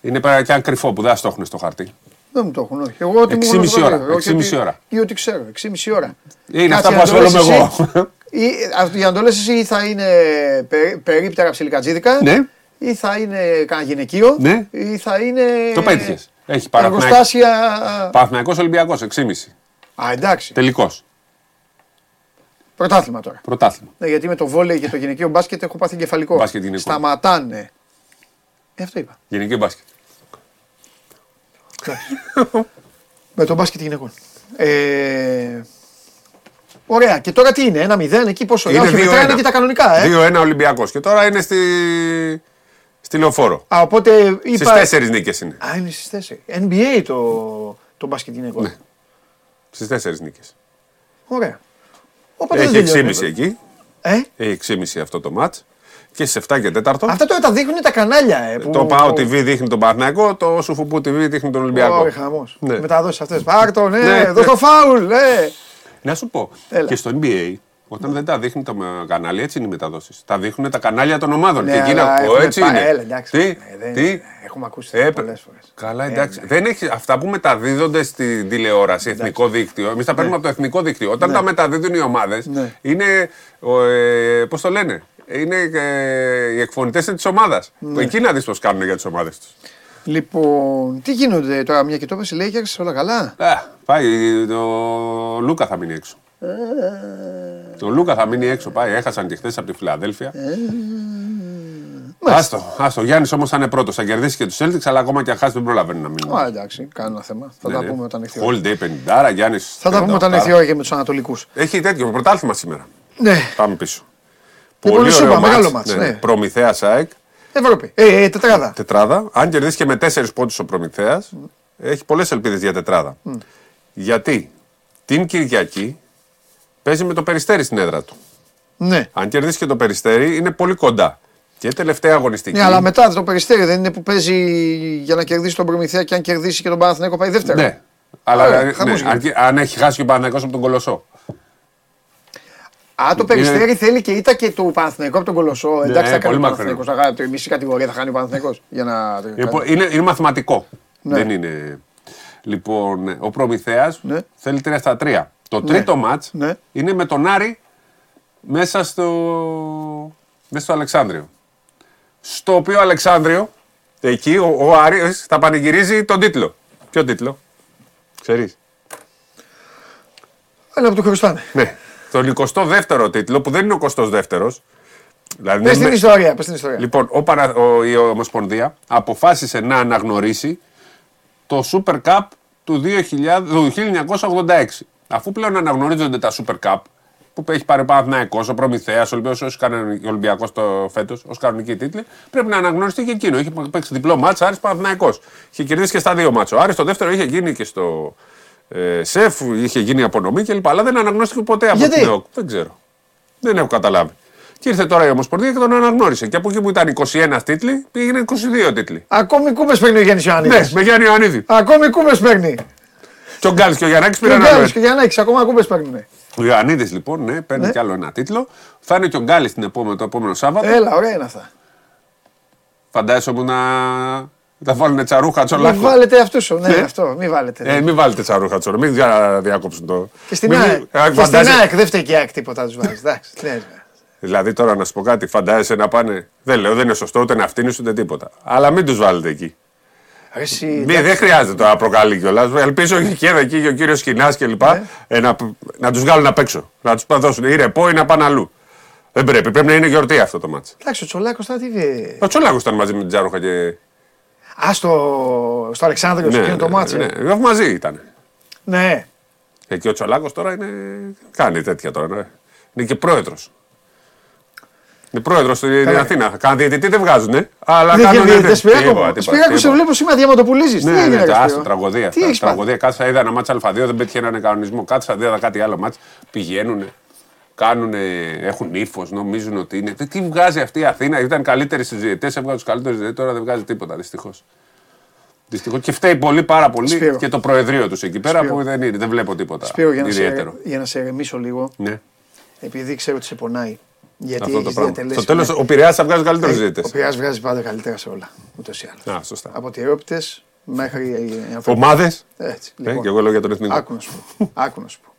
Είναι πέρα και αν κρυφό που δεν θα το έχουν στο χαρτί. Δεν μου το έχουν, όχι. Εγώ ότι μου 6,5 έχουν ώρα, το όχι 6,5 ότι- ώρα. Ή ότι ξέρω, 6,5 ώρα. Είναι Κάτσε αυτά που να το λες ασχολούμαι εσύ. εγώ. Ή, α, για να το λες εσύ ή θα είναι περί- περίπτερα ψιλικατζίδικα Ναι. ή θα είναι κανένα γυναικείο Ναι. ή θα είναι Το πέτυχες. Έχει Παναθηναϊκό- εργοστάσια... Παναθηναϊκός Ολυμπιακός, 6,5. Α, εντάξει. Τελικός. Πρωτάθλημα τώρα. Πρωτάθλημα. Ναι, γιατί με το βόλεϊ και το γυναικείο μπάσκετ έχω πάθει εγκεφαλικό. Μπάσκετ γυναικών. Σταματάνε. Ε, αυτό είπα. Γενική μπάσκετ. Με το μπάσκετ γυναικών. Ε, ωραία. Και τώρα τι είναι, ένα μηδέν εκεί πόσο. Είναι Όχι, 2-1. μετράνε και τα κανονικά, ε. 2-1 Ολυμπιακός. Και τώρα είναι στη, στη λεωφόρο. Α, οπότε Στις είπα. τέσσερις νίκες είναι. Α, είναι στις 4. NBA το, το μπάσκετ γυναικών. Ναι. Στις τέσσερις νίκες. Ωραία. Οπότε Έχει δεν τελειώνει, 6,5 βέβαια. εκεί. Ε, Έχει 6,5 αυτό το μάτς. Και στις 7 και 4. αυτά τώρα τα δείχνουν τα κανάλια. Ε, που, Το ΠΑΟ TV δείχνει τον Παναθηναϊκό, το Σουφουπού TV δείχνει τον Ολυμπιακό. Ωραία, χαμός. Ναι. Μεταδόσει αυτές. Πάρ το, ναι, Ναι. δώσ' το φάουλ, ναι. Να σου πω, Έλα. και στο NBA, όταν δεν τα δείχνει τα κανάλια, έτσι είναι οι μεταδόσεις. Τα δείχνουν τα κανάλια των ομάδων. Ναι, και εκεί αλλά να πω, έχουμε έτσι πάει- είναι. έλα, εντάξει. Τι, Ε, δεν- τι; Έχουμε ακούσει Ε, πολλές φορές. Καλά, Ε, εντάξει. ναι. Δεν έχει, αυτά που μεταδίδονται στην τηλεόραση, εθνικό δίκτυο, εμείς τα παίρνουμε από το εθνικό δίκτυο. Όταν τα μεταδίδουν οι ομάδες, Ναι. είναι. Ε, Πώς το λένε, είναι ε, οι εκφωνητές της ομάδας. Ναι. Εκεί να δεις πώς κάνουν για τις ομάδες τους. Λοιπόν, τι γίνονται τώρα, μια και το είπες, οι Lakers, όλα καλά; πάει, το Λούκα θα μείνει έξω. Ε. Το Λούκα θα μείνει έξω, πάει. Έχασαν και χθες από τη Φιλαδέλφια. Ε. Άστο, άστο. Ο Γιάννης όμως θα είναι πρώτος. Θα κερδίσει και τους Celtics, αλλά ακόμα και αν χάσει δεν προλαβαίνει να μείνει. Α, εντάξει, κανένα θέμα. Θα τα πούμε όταν έρθει η ώρα. Holiday 50, Γιάννης. Θα τα πούμε όταν έρθει η ώρα και με τους Ανατολικούς. Έχει τέτοιο πρωτάθλημα σήμερα. Ναι, Πάμε πίσω. Λοιπόν, σου είπα, ωραίο μεγάλο μάτς. μάτς, ναι. Προμηθέας ΑΕΚ, Ευρώπη. Ε, ε, τετράδα. τετράδα. Αν κερδίσει και με τέσσερις πόντους ο Προμηθέας, έχει πολλές ελπίδες για τετράδα. Γιατί την Κυριακή παίζει με το περιστέρι στην έδρα του. Ναι. Αν κερδίσει και το περιστέρι, είναι πολύ κοντά. Και τελευταία αγωνιστική. Ναι, αλλά μετά το περιστέρι δεν είναι που παίζει για να κερδίσει τον Προμηθέα και αν κερδίσει και τον Παναθηναϊκό πάει δεύτερο. Ναι. Αλλά Ωραία, ναι, χαμός αν, αν έχει χάσει και ο Παναγιώτο από τον Κολοσσό. Α, το περιστέρι θέλει και ήττα και του Παναθηναϊκού από τον Κολοσσό. Εντάξει, θα κάνει Ναι, πολύ ο μακρινό. Παναθηναϊκός. Θα χάσει- Η μισή κατηγορία θα χάνει ο Παναθηναϊκός για να. Είναι, πο- είναι, είναι μαθηματικό. Ναι. Δεν είναι. Λοιπόν, ο Προμηθέας Ναι. θέλει 3 στα 3. Το τρίτο μάτς Ναι. είναι με τον Άρη μέσα στο, μέσα στο Αλεξάνδριο. Στο οποίο Αλεξάνδριο, εκεί ο, ο Άρης θα πανηγυρίζει τον τίτλο. Ποιο τίτλο, ξέρεις; Ένα από το Χριστάνε. Ναι. Τον 22ο τίτλο που δεν είναι ο 22ο. Δηλαδή Πες δεν την είναι- ιστορία. Πες την ιστορία. Λοιπόν, ο Παρα... ο... η Ομοσπονδία αποφάσισε να αναγνωρίσει το Super Cup του, 2000... του 1986. Αφού πλέον αναγνωρίζονται τα Super Cup που έχει πάρει ο Παναθηναϊκός, ο Προμηθέας, ο Ολυμπιακός, ο Ολυμπιακός το φέτος, ως κανονική τίτλη, πρέπει να αναγνωριστεί και εκείνο. Είχε παίξει διπλό μάτς, Άρης Παναθηναϊκός. Είχε κερδίσει και στα δύο μάτς. Ο Άρης το δεύτερο είχε γίνει και στο ε, ΣΕΦ, είχε γίνει απονομή κλπ. Αλλά δεν αναγνώριστηκε ποτέ από Γιατί; την ΕΟΚ. Δεν ξέρω. Δεν έχω καταλάβει. Και ήρθε τώρα η Ομοσπονδία και τον αναγνώρισε. Και από εκεί που ήταν 21 τίτλοι, πήγαινε 22 τίτλοι. Ακόμη κούμπε παίρνει ο Γιάννης Ναι, Ιωαννίδη. με Γιάννη Ιωαννίδη. Ακόμη κούμπε παίρνει. Και ο Γκάλης και ο Γιαννάκης Και ο πήραν Γκάλης άλλο. και ο Γιαννάκης ακόμα κούμπε παίρνουν. Ο Ιωαννίδης λοιπόν, ναι, παίρνει Ναι. κι άλλο ένα τίτλο. Θα είναι και ο Γκάλης την επόμενο, το επόμενο Σάββατο. Έλα, ωραία είναι αυτά. Φαντάζεσαι που να. Θα βάλουν τσαρούχα Μην τσολάκο. βάλετε αυτούς σου. Ναι, Ναι. αυτό. Μην βάλετε. Ε, μην βάλετε τσαρούχα τσολάκο. Μην δια- διακόψουν το. Και στην Μην- ΑΕΚ. Ε, Και στην φαντάζεσαι- ΑΕΚ δεν φταίει και η ΑΕΚ τίποτα τους βάζεις. Εντάξει. ναι, Δηλαδή τώρα να σου πω κάτι, φαντάζεσαι να πάνε. Δεν λέω, δεν είναι σωστό ούτε να αυτήν ούτε τίποτα. Αλλά μην τους βάλετε εκεί. Ρε, εσύ, Μη, εντάξει. δεν χρειάζεται τώρα να προκαλεί κιόλας. Ελπίζω και εδώ εκεί και ο κύριος Σκινά κλπ. Ναι. Ε, να, να τους βγάλουν απ' έξω. Να τους δώσουν ή ρεπό ή να πάνε αλλού. Δεν πρέπει. Πρέπει να είναι γιορτή αυτό το μάτσο. Εντάξει, ο Τσολάκος τώρα τι. βε- Ο Τσολάκος ήταν μαζί με την Τζάρουχα και. Α, στο, στο Αλεξάνδριο, σε εκείνο το μάτσο. ναι, ναι, μαζί ήταν. Ναι. Ε, και ο Τσολάκος τώρα είναι. κάνει τέτοια τώρα. Ναι. Είναι και πρόεδρος. Είναι πρόεδρος στην Καλά. Αθήνα. Κάνει διαιτητή δεν βγάζουν. Ε, αλλά Δεν κάνουν. γίνεται, ναι, Σπυράκο. τίποτα, μου. τίποτα, Σπυράκο, σε τίποτα. βλέπω σήμερα διαματοπουλίζει. Τι Ναι, έγινε, ναι, ρε, άστο, Σπύρο; τραγωδία. Τι έχεις πάθει; τραγωδία. Κάτσα, είδα ένα μάτσα Α2, δεν πέτυχε έναν κανονισμό. Κάτσα, είδα κάτι άλλο μάτσα. Πηγαίνουν, κάνουν, έχουν ύφος, νομίζουν ότι είναι. Τι, τι βγάζει αυτή η Αθήνα, ήταν καλύτερη στι διαιτέ, έβγαζε τους καλύτερους διαιτέ, τώρα δεν βγάζει τίποτα δυστυχώς. Δυστυχώς. Και φταίει πολύ, πάρα πολύ Σπύρο. και το προεδρείο τους εκεί πέρα Σπύρο. που δεν, είναι, δεν βλέπω τίποτα Σπύρο, για να, σε, ιδιαίτερο. για να σε ερεμήσω λίγο, Ναι, επειδή ξέρω ότι σε πονάει. Γιατί αυτό το έχεις πράγμα. διατελέσει. Στο τέλος, ναι. ο Πειραιά θα βγάζει καλύτερους Ε, διαιτέ. Ο Πειράς βγάζει πάντα καλύτερα σε όλα. Ούτως ή άλλως. Α, σωστά. Από τυρόπιτε μέχρι. ε, Ομάδες; Έτσι. Ε, Λοιπόν, και εγώ λέω για τον εθνικό. άκου να σου πω. Άκου να σου πω.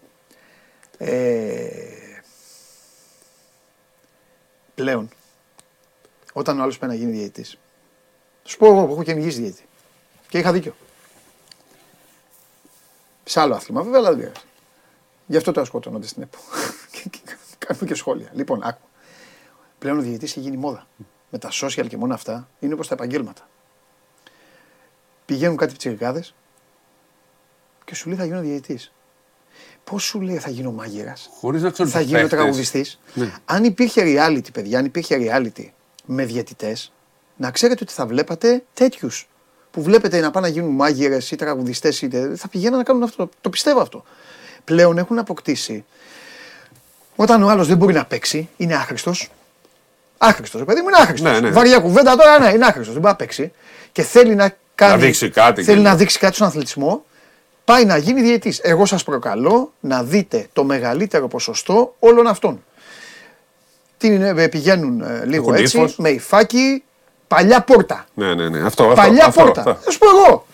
Ε, πλέον, όταν ο άλλος πάει να γίνει διαιτητής. Σου πω εγώ που έχω και νικήσει διαιτητή. Και είχα δίκιο. Σε άλλο άθλημα, βέβαια, αλλά δεν πειράζει. Γι' αυτό τώρα σκοτώνονται στην ΕΠΟ. *laughs* Και- *laughs* και Κάνουμε και σχόλια. Λοιπόν, άκου. Πλέον ο διαιτητής έχει γίνει μόδα. Με τα social και μόνο αυτά είναι όπως τα επαγγέλματα. Πηγαίνουν κάτι πιτσιρικάδε και σου λέει θα γίνω διαιτητής. Πώς σου λέει θα γίνω μάγειρας, Χωρίς να ξέρω θα τους γίνω παίχτες. τραγουδιστής; Ναι. Αν υπήρχε reality, παιδιά, αν υπήρχε reality με διαιτητές, να ξέρετε ότι θα βλέπατε τέτοιους. Που βλέπετε να πάνε να γίνουν μάγειρες ή τραγουδιστές, είτε θα πηγαίνουν να κάνουν αυτό. Το πιστεύω αυτό. Πλέον έχουν αποκτήσει. Όταν ο άλλος δεν μπορεί να παίξει, είναι άχρηστος. Άχρηστος, παιδί μου είναι άχρηστος. Ναι, ναι. Βαριά κουβέντα τώρα, ναι, είναι άχρηστος. Δεν μπορεί να παίξει. Και θέλει να κάνει. δείξει κάτι Θέλει και- να δείξει κάτι στον αθλητισμό. Πάει να γίνει διαιτής. Εγώ σας προκαλώ να δείτε το μεγαλύτερο ποσοστό όλων αυτών. Τι είναι, ε, πηγαίνουν ε, λίγο Έχουν έτσι, ύφος. με υφάκι, παλιά πόρτα. Ναι, ναι, ναι. Αυτό, αυτό, παλιά αυτό, πόρτα. αυτό. Θα σου πω εγώ.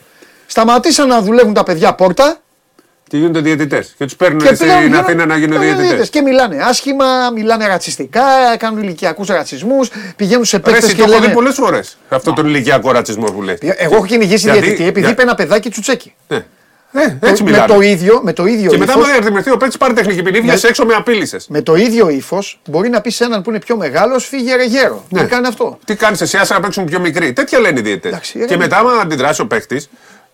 Σταματήσαν να δουλεύουν τα παιδιά πόρτα Και γίνονται διαιτητές. Και τους παίρνουν και στην πήγαν Αθήνα να γίνουν διαιτητές. Και μιλάνε άσχημα, μιλάνε ρατσιστικά, κάνουν ηλικιακούς ρατσισμούς, πηγαίνουν σε παίκτες Εσύ και το έχω δει λένε. πολλές φορές. Αυτό τον ηλικιακό ρατσισμό που λέει. Εγώ έχω κυνηγήσει Γιατί- διαιτητή επειδή για- είπε ένα παιδάκι τσουτσέκι. Ναι. Ναι, έτσι με μιλάνε. το ίδιο, με το ίδιο Και μετά, ύφος- άμα διαρριμνηθεί ο παίκτη, πάρει τεχνική ποινή, βγες έξω με απείλησες. με το ίδιο ύφος μπορεί να πεις σε έναν που είναι πιο μεγάλος, φύγε ρε γέρο. Ναι. Δεν κάνει αυτό; Τι κάνεις εσύ, άσε να παίξουν πιο μικροί. Τέτοια λένε οι διαιτητές. Εντάξει, ρε, Και ναι. μετά, άμα αντιδράσει ο παίκτης, ε,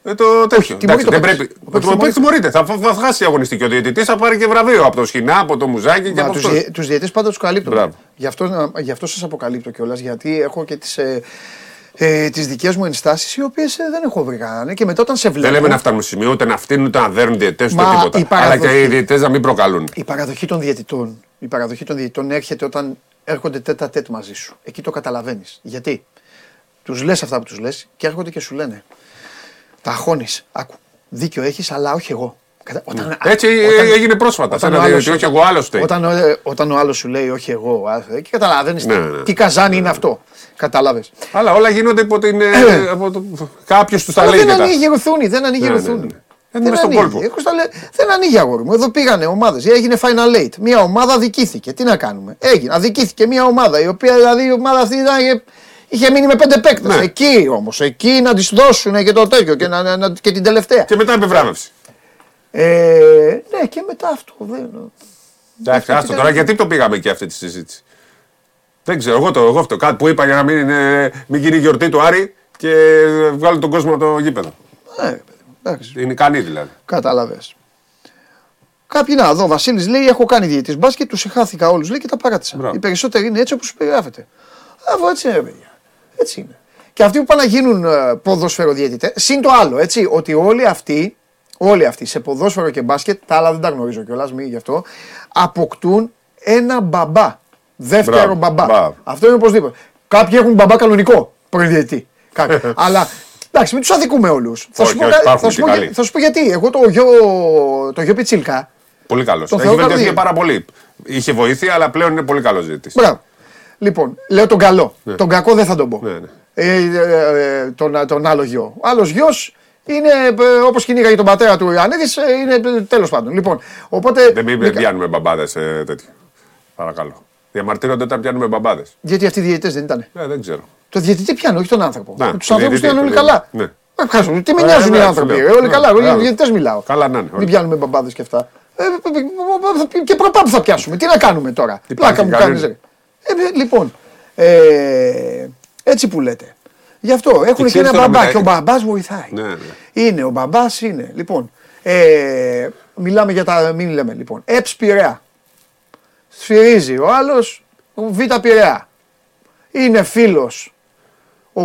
το τέτοιο. τιμωρεί Εντάξει, το δεν παίκτης. πρέπει. Ο παίκτης Ο παίκτη τιμωρείται. Θα, θα χάσει η αγωνιστική. Ο διαιτητής θα πάρει και βραβείο από το Σχοινά, από το Μουζάκι και από Τους αυτό. τους διαιτητές πάντα τους καλύπτω. Μπράβο. Γι' αυτό, γι αυτό σας αποκαλύπτω κιόλας, γιατί έχω και τις ε, ε, τις δικές μου ενστάσεις οι οποίες ε, δεν έχω βρει κανένα και μετά όταν σε βλέπω Δεν λέμε να φτάνουμε στο σημείο ούτε να φτύνουν ούτε να δέρνουν διαιτητές ούτε Μα τίποτα. η Αλλά παραδοχή- και οι διαιτητές να μην προκαλούν. η παραδοχή των διαιτητών η παραδοχή των διαιτητών έρχεται όταν έρχονται τέτα τέτ μαζί σου εκεί το καταλαβαίνεις γιατί; Τους λες αυτά που τους λες και έρχονται και σου λένε τα χώνεις άκου δίκιο έχεις αλλά όχι εγώ Κατα- όταν- Έτσι όταν- έγινε πρόσφατα. όταν Σε ένα ο άλλος- διαιτητή, όχι εγώ άλλος φταίει. Όταν, ο- όταν ο άλλος σου λέει όχι εγώ, α, και καταλαβαίνεις Ναι, τι, ναι. τι καζάνι είναι αυτό. Κατάλαβες. Αλλά όλα γίνονται υπό την. από το... Κάποιος τους τα Αλλά λέει δεν μετά. ανοίγει ρουθούνη, δεν ανοίγει Ναι, ναι, ρουθούνη. ναι. Δεν είμαι στον ανοίγει. κόλπο. Εγώ στα λέ- δεν ανοίγει αγόρι μου. Εδώ πήγανε ομάδες. Έγινε final eight. Μια ομάδα αδικήθηκε. Τι να κάνουμε. Έγινε. Αδικήθηκε μια ομάδα η οποία δηλαδή η ομάδα αυτή ήταν, ε, είχε μείνει με πέντε παίκτες. Ναι. Εκεί όμως. Εκεί να τη δώσουν και το τέτοιο και, να, να- και την τελευταία. Και μετά επιβράβευση. Ε, ναι, και μετά αυτό. Δεν... Εντάξει, άστο τώρα, γιατί το πήγαμε και αυτή τη συζήτηση; Δεν ξέρω, εγώ το εγώ αυτό. Κάτι που είπα για να μην, είναι, μην γίνει η γιορτή του Άρη και βγάλω τον κόσμο από το γήπεδο. Ε, παιδί μου, εντάξει. Είναι ικανή δηλαδή. Κατάλαβες. Κάποιοι να δω, ο Βασίλης λέει: Έχω κάνει διαιτής μπάσκετ, τους χάθηκα όλους λέει και τα παράτησα. Μπράβο. Οι περισσότεροι είναι έτσι όπως περιγράφεται. Αφού έτσι είναι, παιδιά. Έτσι είναι. Και αυτοί που πάνε να γίνουν ε, ποδοσφαιροδιαιτητές, συν το άλλο, έτσι, ότι όλοι αυτοί, όλοι αυτοί σε ποδόσφαιρο και μπάσκετ, τα άλλα δεν τα γνωρίζω κιόλας, μη γι' αυτό, αποκτούν ένα μπαμπά. Δεύτερο Μπράβο, μπαμπά. μπράβο. Αυτό είναι οπωσδήποτε. Κάποιοι έχουν μπαμπά κανονικό προδιαιτητή. Κάποιοι. *laughs* Αλλά εντάξει, μην τους αδικούμε όλους. Θα, Όχι, σου πω όχι, κα- υπάρχουν θα, σου και πω για- καλοί. θα σου πω γιατί. Εγώ το γιο, το γιο Πιτσίλκα. Πολύ καλός. Το Έχει θεωρώ βελτιωθεί καλή. πάρα πολύ. Είχε βοήθεια, αλλά πλέον είναι πολύ καλός ζήτης. Μπράβο. Λοιπόν, λέω τον καλό. Τον κακό δεν θα τον πω. Ναι, ναι. Ε, ε, ε, τον, τον άλλο γιο. Ο άλλο γιο είναι όπω κυνήγαγε τον πατέρα του Ιωαννίδη, είναι τέλο πάντων. Λοιπόν, οπότε. Δεν μην πιάνουμε μπαμπάδε ε, τέτοιο. Παρακαλώ. Διαμαρτύρονται όταν πιάνουμε μπαμπάδε. Γιατί αυτοί οι διαιτητέ δεν ήταν. Ε, δεν ξέρω. Το διαιτητή πιάνει, όχι τον άνθρωπο. Ναι, του το ανθρώπου διαιτητή, πιάνουν όλοι το καλά. Ναι. Ε, χάσω, τι με Ε, νοιάζουν οι εντάξει, άνθρωποι. λέω. ε, Όλοι Ναι, καλά. Εγώ για μπράβο. διαιτητέ μιλάω. Καλά να είναι, Μην όλοι. πιάνουμε μπαμπάδε και αυτά. Ε, και προπά θα πιάσουμε. Τι να κάνουμε τώρα. Πλάκα μου κανείς. Κάνει. Λοιπόν, ε, έτσι που λέτε. Γι' αυτό έχουν και ξέρεις ένα τώρα μπαμπά μετά- και ο μπαμπάς βοηθάει. Ναι, ναι. Είναι, ο μπαμπάς είναι. Λοιπόν, ε, μιλάμε για τα. Μην λέμε λοιπόν. Εψ Πειραιά. Σφυρίζει ο άλλος Β Πειραιά. Είναι φίλος ο,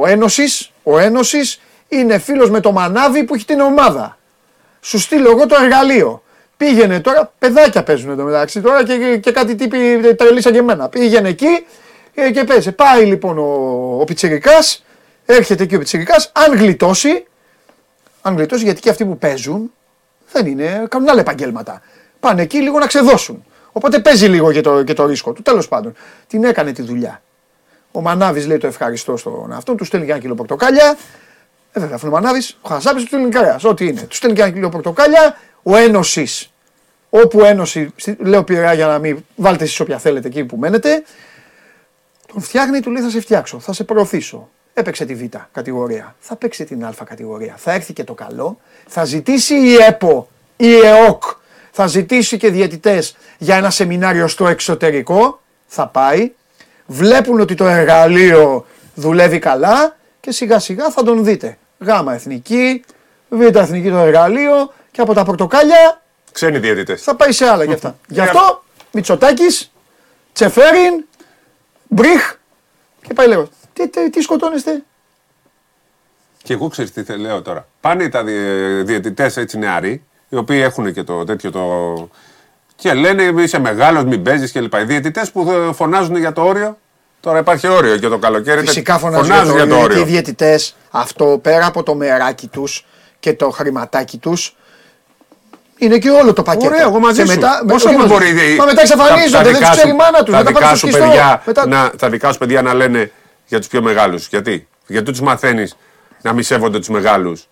ο Ένωσης, ο Ένωσης είναι φίλος με το Μανάβι που έχει την ομάδα. Σου στείλω εγώ το εργαλείο. Πήγαινε τώρα, παιδάκια παίζουν εδώ μεταξύ τώρα και, και κάτι τύποι τρελή σαν και εμένα. Πήγαινε εκεί ε, και παίζει. Πάει λοιπόν ο, ο Πιτσιρικάς, έρχεται εκεί ο Πιτσιρικάς, αν γλιτώσει, αν γλιτώσει γιατί και αυτοί που παίζουν δεν είναι, κάνουν άλλα επαγγέλματα. Πάνε εκεί λίγο να ξεδώσουν. Οπότε παίζει λίγο και το, και το ρίσκο του. Τέλος πάντων, την έκανε τη δουλειά. Ο Μανάβης λέει το ευχαριστώ στον αυτόν, του στέλνει και ένα κιλό πορτοκάλια. Ε, βέβαια, αφού είναι ο Χασάπης του στέλνει κρέα. Ό,τι είναι. Του στέλνει και ένα κιλό πορτοκάλια. Ο Ένωσης. Όπου Ένωση, λέω πειρά για να μην βάλετε εσείς όποια θέλετε εκεί που μένετε. Τον φτιάχνει, του λέει θα σε φτιάξω, θα σε προωθήσω. Έπαιξε τη Β κατηγορία. Θα παίξει την Α κατηγορία. Θα έρθει και το καλό. Θα ζητήσει η ΕΠΟ, η ΕΟΚ. Θα ζητήσει και διαιτητές για ένα σεμινάριο στο εξωτερικό. Θα πάει. Βλέπουν ότι το εργαλείο δουλεύει καλά και σιγά σιγά θα τον δείτε. Γάμα εθνική, Β εθνική το εργαλείο και από τα πορτοκάλια. Ξένοι διαιτητές. Θα πάει σε άλλα γι' αυτά. Γι' αυτό Μητσοτάκης, Τσεφέριν, Μπριχ και πάει λέγοντας. Τι, τι, τι σκοτώνεστε; Και εγώ ξέρω τι λέω τώρα. Πάνε τα διαιτητές έτσι νεαροί, οι οποίοι έχουν και το τέτοιο το. Και λένε είσαι μεγάλος, μην παίζεις κλπ. Οι διαιτητές που φωνάζουν για το όριο. Τώρα υπάρχει όριο και το καλοκαίρι. Φυσικά φωνάζουν, για το όριο. Και οι διαιτητές αυτό πέρα από το μεράκι τους και το χρηματάκι τους είναι και όλο το πακέτο. Ωραία, εγώ μαζί και μετά, Πόσο με μπορεί. Μα μετά εξαφανίζονται, δεν του ξέρει η μάνα τους. Τα, δικά σου παιδιά, μετά... να, τα δικά σου παιδιά να λένε για τους πιο μεγάλους. Γιατί, Γιατί τους μαθαίνεις να μη σέβονται τους μεγάλους.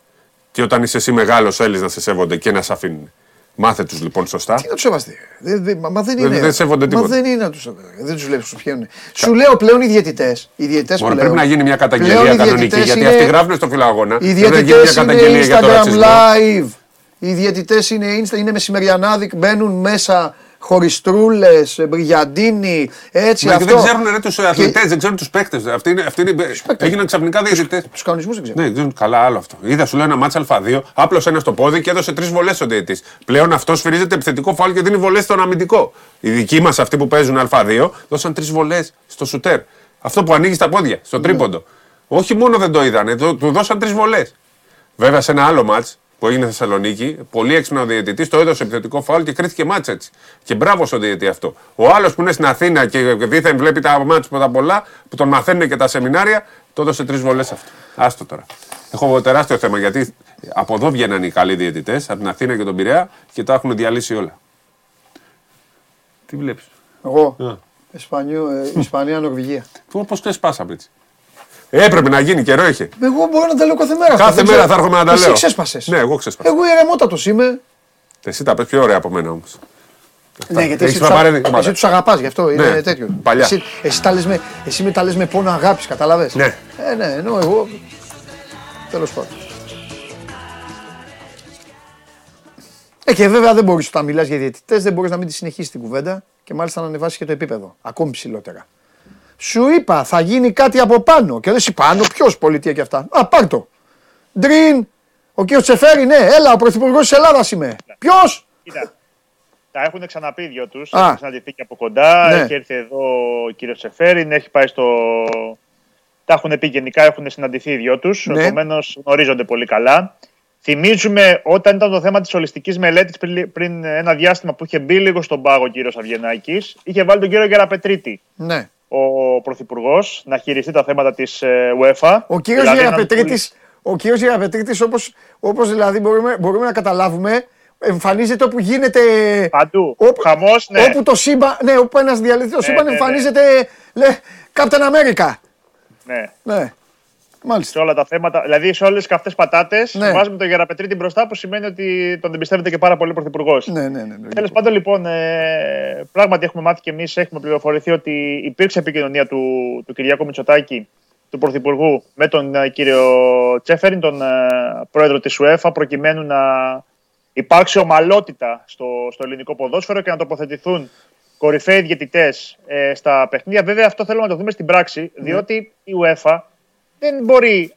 Και όταν είσαι εσύ μεγάλος, θέλεις να σε σέβονται και να σε αφήνουν. Μάθε τους λοιπόν σωστά. Τι να τους σεβαστεί; μα δεν είναι. Δεν, σέβονται τίποτα. Μα δεν είναι να του Δεν τους βλέπεις που πηγαίνουν. Σου λέω πλέον οι διαιτητέ. Οι διαιτητές Μόνο πρέπει να γίνει μια καταγγελία κανονική. Γιατί αυτοί γράφουν στο φιλαγόνα. Οι διαιτητέ είναι Instagram live. Οι διαιτητές είναι, είναι μεσημεριανάδικ, μπαίνουν μέσα χωριστρούλες, μπριγιαντίνοι, έτσι. Μα αυτό. δεν ξέρουν ρε, τους αθλητές, δεν ξέρουν τους παίκτες. Αυτοί, είναι, αυτοί είναι, έγιναν ξαφνικά διαιτητές. Τους κανονισμούς δεν ξέρουν. Ναι, δεν καλά, άλλο αυτό. Είδα σου λέω ένα μάτσα Α2, άπλωσε ένα στο πόδι και έδωσε τρεις βολές ο διαιτητή. Πλέον αυτός σφυρίζεται επιθετικό φάουλ και δίνει βολές στον αμυντικό. Οι δικοί μας αυτοί που παίζουν Α2 δώσαν τρεις βολές στο σουτέρ. Αυτό που ανοίγει τα πόδια, στο ναι. τρίποντο. Όχι μόνο δεν το είδανε, του δώσαν τρεις βολές. Βέβαια σε ένα άλλο μάτς που έγινε στη Θεσσαλονίκη, πολύ έξυπνο ο διαιτητή, το έδωσε επιθετικό φάουλ και κρίθηκε μάτσα έτσι. Και μπράβο στον διαιτητή αυτό. Ο άλλος που είναι στην Αθήνα και δίθεν βλέπει τα μάτσα τα πολλά, που τον μαθαίνουν και τα σεμινάρια, το έδωσε τρεις βολές αυτό. Άστο τώρα. Έχω τεράστιο θέμα γιατί από εδώ βγαίναν οι καλοί διαιτητές, από την Αθήνα και τον Πειραιά και τα έχουν διαλύσει όλα. Τι βλέπεις; Εγώ. Ε, Ισπανία, Νορβηγία. Πώς ξεσπάσαμε έτσι; Έπρεπε να γίνει καιρό είχε. Εγώ μπορώ να τα λέω κάθε μέρα. Κάθε μέρα θα έρχομαι να τα λέω. Εσύ ξέσπασες. Ναι, εγώ ξέσπασα. Εγώ ηρεμότατος είμαι. Εσύ τα πες πιο ωραία από μένα όμως. Ναι, γιατί εσύ, τους, α... εσύ τους αγαπάς γι' αυτό, είναι ναι, τέτοιο. Παλιά. Εσύ, εσύ, τα λες με, εσύ με τα λες με πόνο αγάπης, καταλαβες. Ναι. Ε, ναι, ενώ εγώ, τέλος πάντων. Ε, και βέβαια δεν μπορείς όταν μιλάς για διαιτητές, δεν μπορείς να μην τη συνεχίσεις την κουβέντα και μάλιστα να ανεβάσεις και το επίπεδο, ακόμη ψηλότερα. Σου είπα, θα γίνει κάτι από πάνω. Και δεν σου πάνω, ποιος πολιτεία και αυτά. Α, πάρ το. Ντριν, ο κύριος Τσεφέρη, ναι, έλα, ο πρωθυπουργός της Ελλάδας είμαι. Ποιος; Κοίτα. Τα έχουν ξαναπεί δυο τους. Έχουν συναντηθεί και από κοντά. Ναι. Έχει έρθει εδώ ο κύριος Τσεφέρη, έχει πάει στο. Τα έχουν πει γενικά, έχουν συναντηθεί οι δυο τους. Ναι. Επομένως γνωρίζονται πολύ καλά. Θυμίζουμε όταν ήταν το θέμα της ολιστικής μελέτης πριν, πριν, ένα διάστημα που είχε μπει λίγο στον πάγο ο κύριος Αυγενάκης, είχε βάλει τον κύριο Γεραπετρίτη. Ναι ο Πρωθυπουργός να χειριστεί τα θέματα της ε, UEFA. Ο κύριος δηλαδή, Γεραπετρίτη, ο κύριος Γεραπετρίτης όπως, όπως δηλαδή μπορούμε, μπορούμε να καταλάβουμε, εμφανίζεται όπου γίνεται. Παντού. Όπου, Χαμός, ναι. Όπου το σύμπαν, ναι, όπου ένας διαλυτής, το ναι, σύμπαν ναι, ναι. εμφανίζεται, ναι. λέει, Captain America. Ναι. ναι. Μάλιστα. Σε όλα τα θέματα, δηλαδή σε όλες τις καυτές πατάτες, ναι. βάζουμε τον Γεραπετρίτη μπροστά που σημαίνει ότι τον εμπιστεύεται και πάρα πολύ ο Πρωθυπουργός. Ναι, ναι, ναι, ναι. Τέλος πάντων, λοιπόν, ε, πράγματι έχουμε μάθει και εμείς, έχουμε πληροφορηθεί ότι υπήρξε επικοινωνία του, του Κυριάκου Μητσοτάκη, του Πρωθυπουργού, με τον ε, κύριο Τσέφεριν, τον ε, πρόεδρο της UEFA, προκειμένου να υπάρξει ομαλότητα στο, στο ελληνικό ποδόσφαιρο και να τοποθετηθούν κορυφαίοι διαιτητές ε, στα παιχνίδια. Βέβαια, αυτό θέλουμε να το δούμε στην πράξη, ναι. διότι η UEFA δεν μπορεί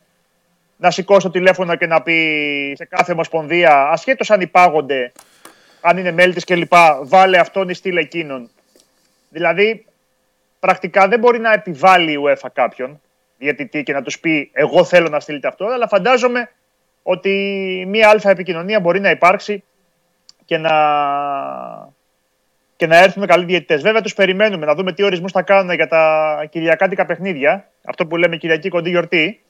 να σηκώσει το τηλέφωνο και να πει σε κάθε ομοσπονδία, ασχέτως αν υπάγονται, αν είναι μέλη της κλπ., βάλε αυτόν ή στείλε εκείνον. Δηλαδή, πρακτικά δεν μπορεί να επιβάλλει η UEFA κάποιον διαιτητή και να τους πει: Εγώ θέλω να στείλετε αυτό, αλλά φαντάζομαι ότι μία άλφα επικοινωνία μπορεί να υπάρξει και να, και να έρθουν καλοί διαιτητές. Βέβαια, τους περιμένουμε να δούμε τι ορισμούς θα κάνουν για τα κυριακάτικα παιχνίδια. Αυτό που λέμε Κυριακή κοντή γιορτή.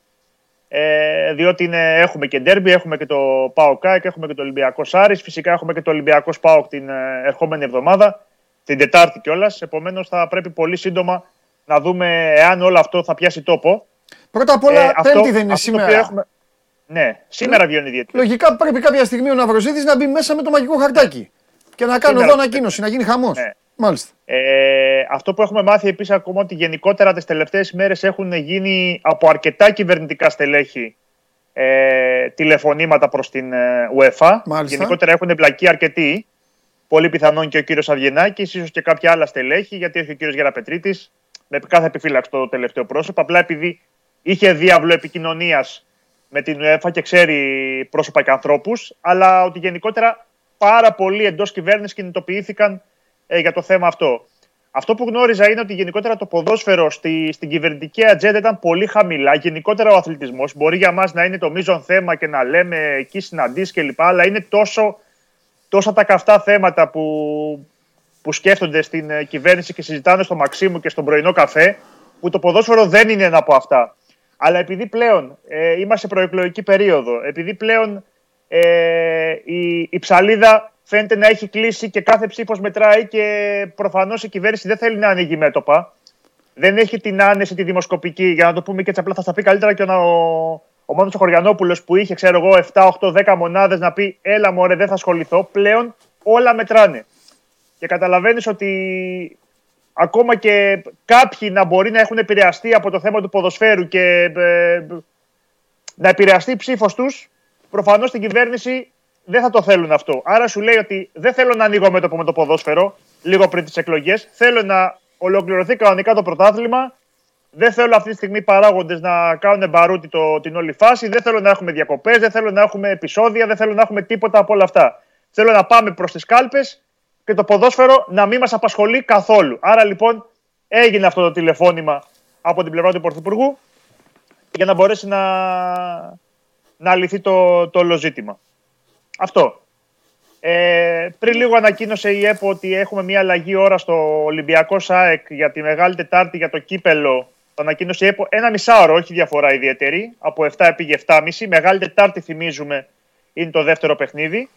Ε, διότι είναι, έχουμε και ντέρμπι, έχουμε και το ΠΑΟ-ΑΕΚ, έχουμε και το Ολυμπιακός-Άρης. Φυσικά έχουμε και το Ολυμπιακό-ΠΑΟΚ την ε, ερχόμενη εβδομάδα, την Τετάρτη κιόλας. Επομένως, θα πρέπει πολύ σύντομα να δούμε εάν όλο αυτό θα πιάσει τόπο. Πρώτα απ' όλα, ε, Πέμπτη δεν είναι σήμερα. Έχουμε... Ναι, σήμερα βγαίνει η διαιτητή. Λογικά πρέπει κάποια στιγμή ο Ναυροζίδης να μπει μέσα με το μαγικό χαρτάκι. Και να κάνω Σήμερα. εδώ ανακοίνωση, να γίνει χαμός. Ναι. Μάλιστα. Ε, αυτό που έχουμε μάθει επίσης ακόμα ότι γενικότερα τις τελευταίες μέρες έχουν γίνει από αρκετά κυβερνητικά στελέχη ε, τηλεφωνήματα προς την ε, UEFA. Μάλιστα. Γενικότερα έχουν εμπλακεί αρκετοί. Πολύ πιθανόν και ο κύριος Αυγενάκης, ίσως και κάποια άλλα στελέχη, γιατί έχει ο κύριος Γεραπετρίτης. Με κάθε επιφύλαξη το τελευταίο πρόσωπο. Απλά επειδή είχε διάβλο επικοινωνίας με την UEFA και ξέρει πρόσωπα και ανθρώπους, αλλά ότι γενικότερα πάρα πολλοί εντός κυβέρνησης κινητοποιήθηκαν ε, για το θέμα αυτό. Αυτό που γνώριζα είναι ότι γενικότερα το ποδόσφαιρο στη, στην κυβερνητική ατζέντα ήταν πολύ χαμηλά. Γενικότερα ο αθλητισμός μπορεί για μας να είναι το μείζον θέμα και να λέμε εκεί συναντήσεις κλπ. Αλλά είναι τόσο, τόσα τα καυτά θέματα που, που σκέφτονται στην ε, κυβέρνηση και συζητάνε στο Μαξίμου και στον πρωινό καφέ, που το ποδόσφαιρο δεν είναι ένα από αυτά. Αλλά επειδή πλέον ε, είμαστε σε προεκλογική περίοδο, επειδή πλέον ε, η, η ψαλίδα φαίνεται να έχει κλείσει και κάθε ψήφος μετράει και προφανώς η κυβέρνηση δεν θέλει να ανοίγει μέτωπα. Δεν έχει την άνεση τη δημοσκοπική, για να το πούμε και έτσι απλά θα στα πει καλύτερα και ο, ο, ο Μόνος Χωριανόπουλος που είχε, ξέρω εγώ, 7, 8, 10 μονάδες να πει Έλα, μωρέ, δεν θα ασχοληθώ. Πλέον όλα μετράνε. Και καταλαβαίνεις ότι ακόμα και κάποιοι να μπορεί να έχουν επηρεαστεί από το θέμα του ποδοσφαίρου και ε, να επηρεαστεί η ψήφος τους, προφανώς στην κυβέρνηση δεν θα το θέλουν αυτό. Άρα σου λέει ότι δεν θέλω να ανοίγω μέτωπο με το ποδόσφαιρο λίγο πριν τις εκλογές. Θέλω να ολοκληρωθεί κανονικά το πρωτάθλημα. Δεν θέλω αυτή τη στιγμή παράγοντες να κάνουν μπαρούτι το, την όλη φάση. Δεν θέλω να έχουμε διακοπές. Δεν θέλω να έχουμε επεισόδια. Δεν θέλω να έχουμε τίποτα από όλα αυτά. Θέλω να πάμε προς τις κάλπες και το ποδόσφαιρο να μην μας απασχολεί καθόλου. Άρα λοιπόν έγινε αυτό το τηλεφώνημα από την πλευρά του Πρωθυπουργού για να μπορέσει να, να λυθεί το, το όλο ζήτημα. Αυτό. Ε, πριν λίγο ανακοίνωσε η ΕΠΟ ότι έχουμε μια αλλαγή ώρα στο Ολυμπιακό ΣΑΕΚ για τη Μεγάλη Τετάρτη για το κύπελο. Το ανακοίνωσε η ΕΠΟ ένα μισάωρο, όχι διαφορά ιδιαίτερη. Από 7 πήγε 7,5. Μεγάλη Τετάρτη, θυμίζουμε, είναι το δεύτερο παιχνίδι.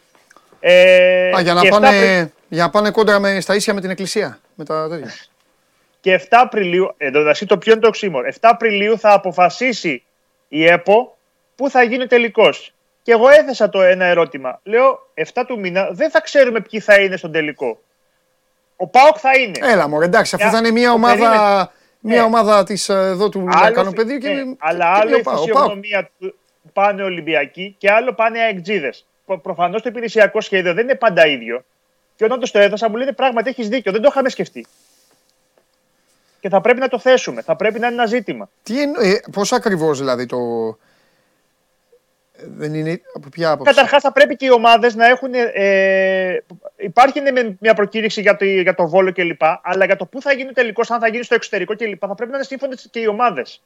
Ε, Α, για, να και 7 πάνε, Απρι- για να πάνε κόντρα με, στα ίσια με την εκκλησία. Με τα τέτοια. *laughs* Και 7 Απριλίου, εντωμεταξύ το ποιο είναι το οξύμορο, 7 Απριλίου θα αποφασίσει η ΕΠΟ πού θα γίνει ο τελικός; Και εγώ έθεσα το ένα ερώτημα. Λέω, 7 του μήνα δεν θα ξέρουμε ποιοι θα είναι στον τελικό. Ο ΠΑΟΚ θα είναι. Έλα μωρέ, εντάξει, αφού Για- θα είναι μια το ομάδα, περίμενε. μια Ναι. ομάδα της, ε, εδώ του Άλλο Λακανοπεδίου φυσ- και, ναι, και αλλά και άλλο ο η Πάοκ. Ο Πάοκ. φυσιογνωμία του που πάνε Ολυμπιακοί και άλλο πάνε αεκτζίδες. Προφανώς το υπηρεσιακό σχέδιο δεν είναι πάντα ίδιο. Και όταν το το έδωσα, μου λένε πράγματι έχεις δίκιο, δεν το είχαμε σκεφτεί. Και θα πρέπει να το θέσουμε, θα πρέπει να είναι ένα ζήτημα. Τι εννο- ε, πώς ακριβώς δηλαδή το... ε, Δεν είναι από ποια άποψη; Καταρχάς, θα πρέπει και οι ομάδες να έχουν. Ε, υπάρχει ναι, με- μια προκήρυξη για το, για το βόλο κλπ. Αλλά για το πού θα γίνει ο τελικός, αν θα γίνει στο εξωτερικό κλπ. Θα πρέπει να είναι σύμφωνε και οι ομάδες.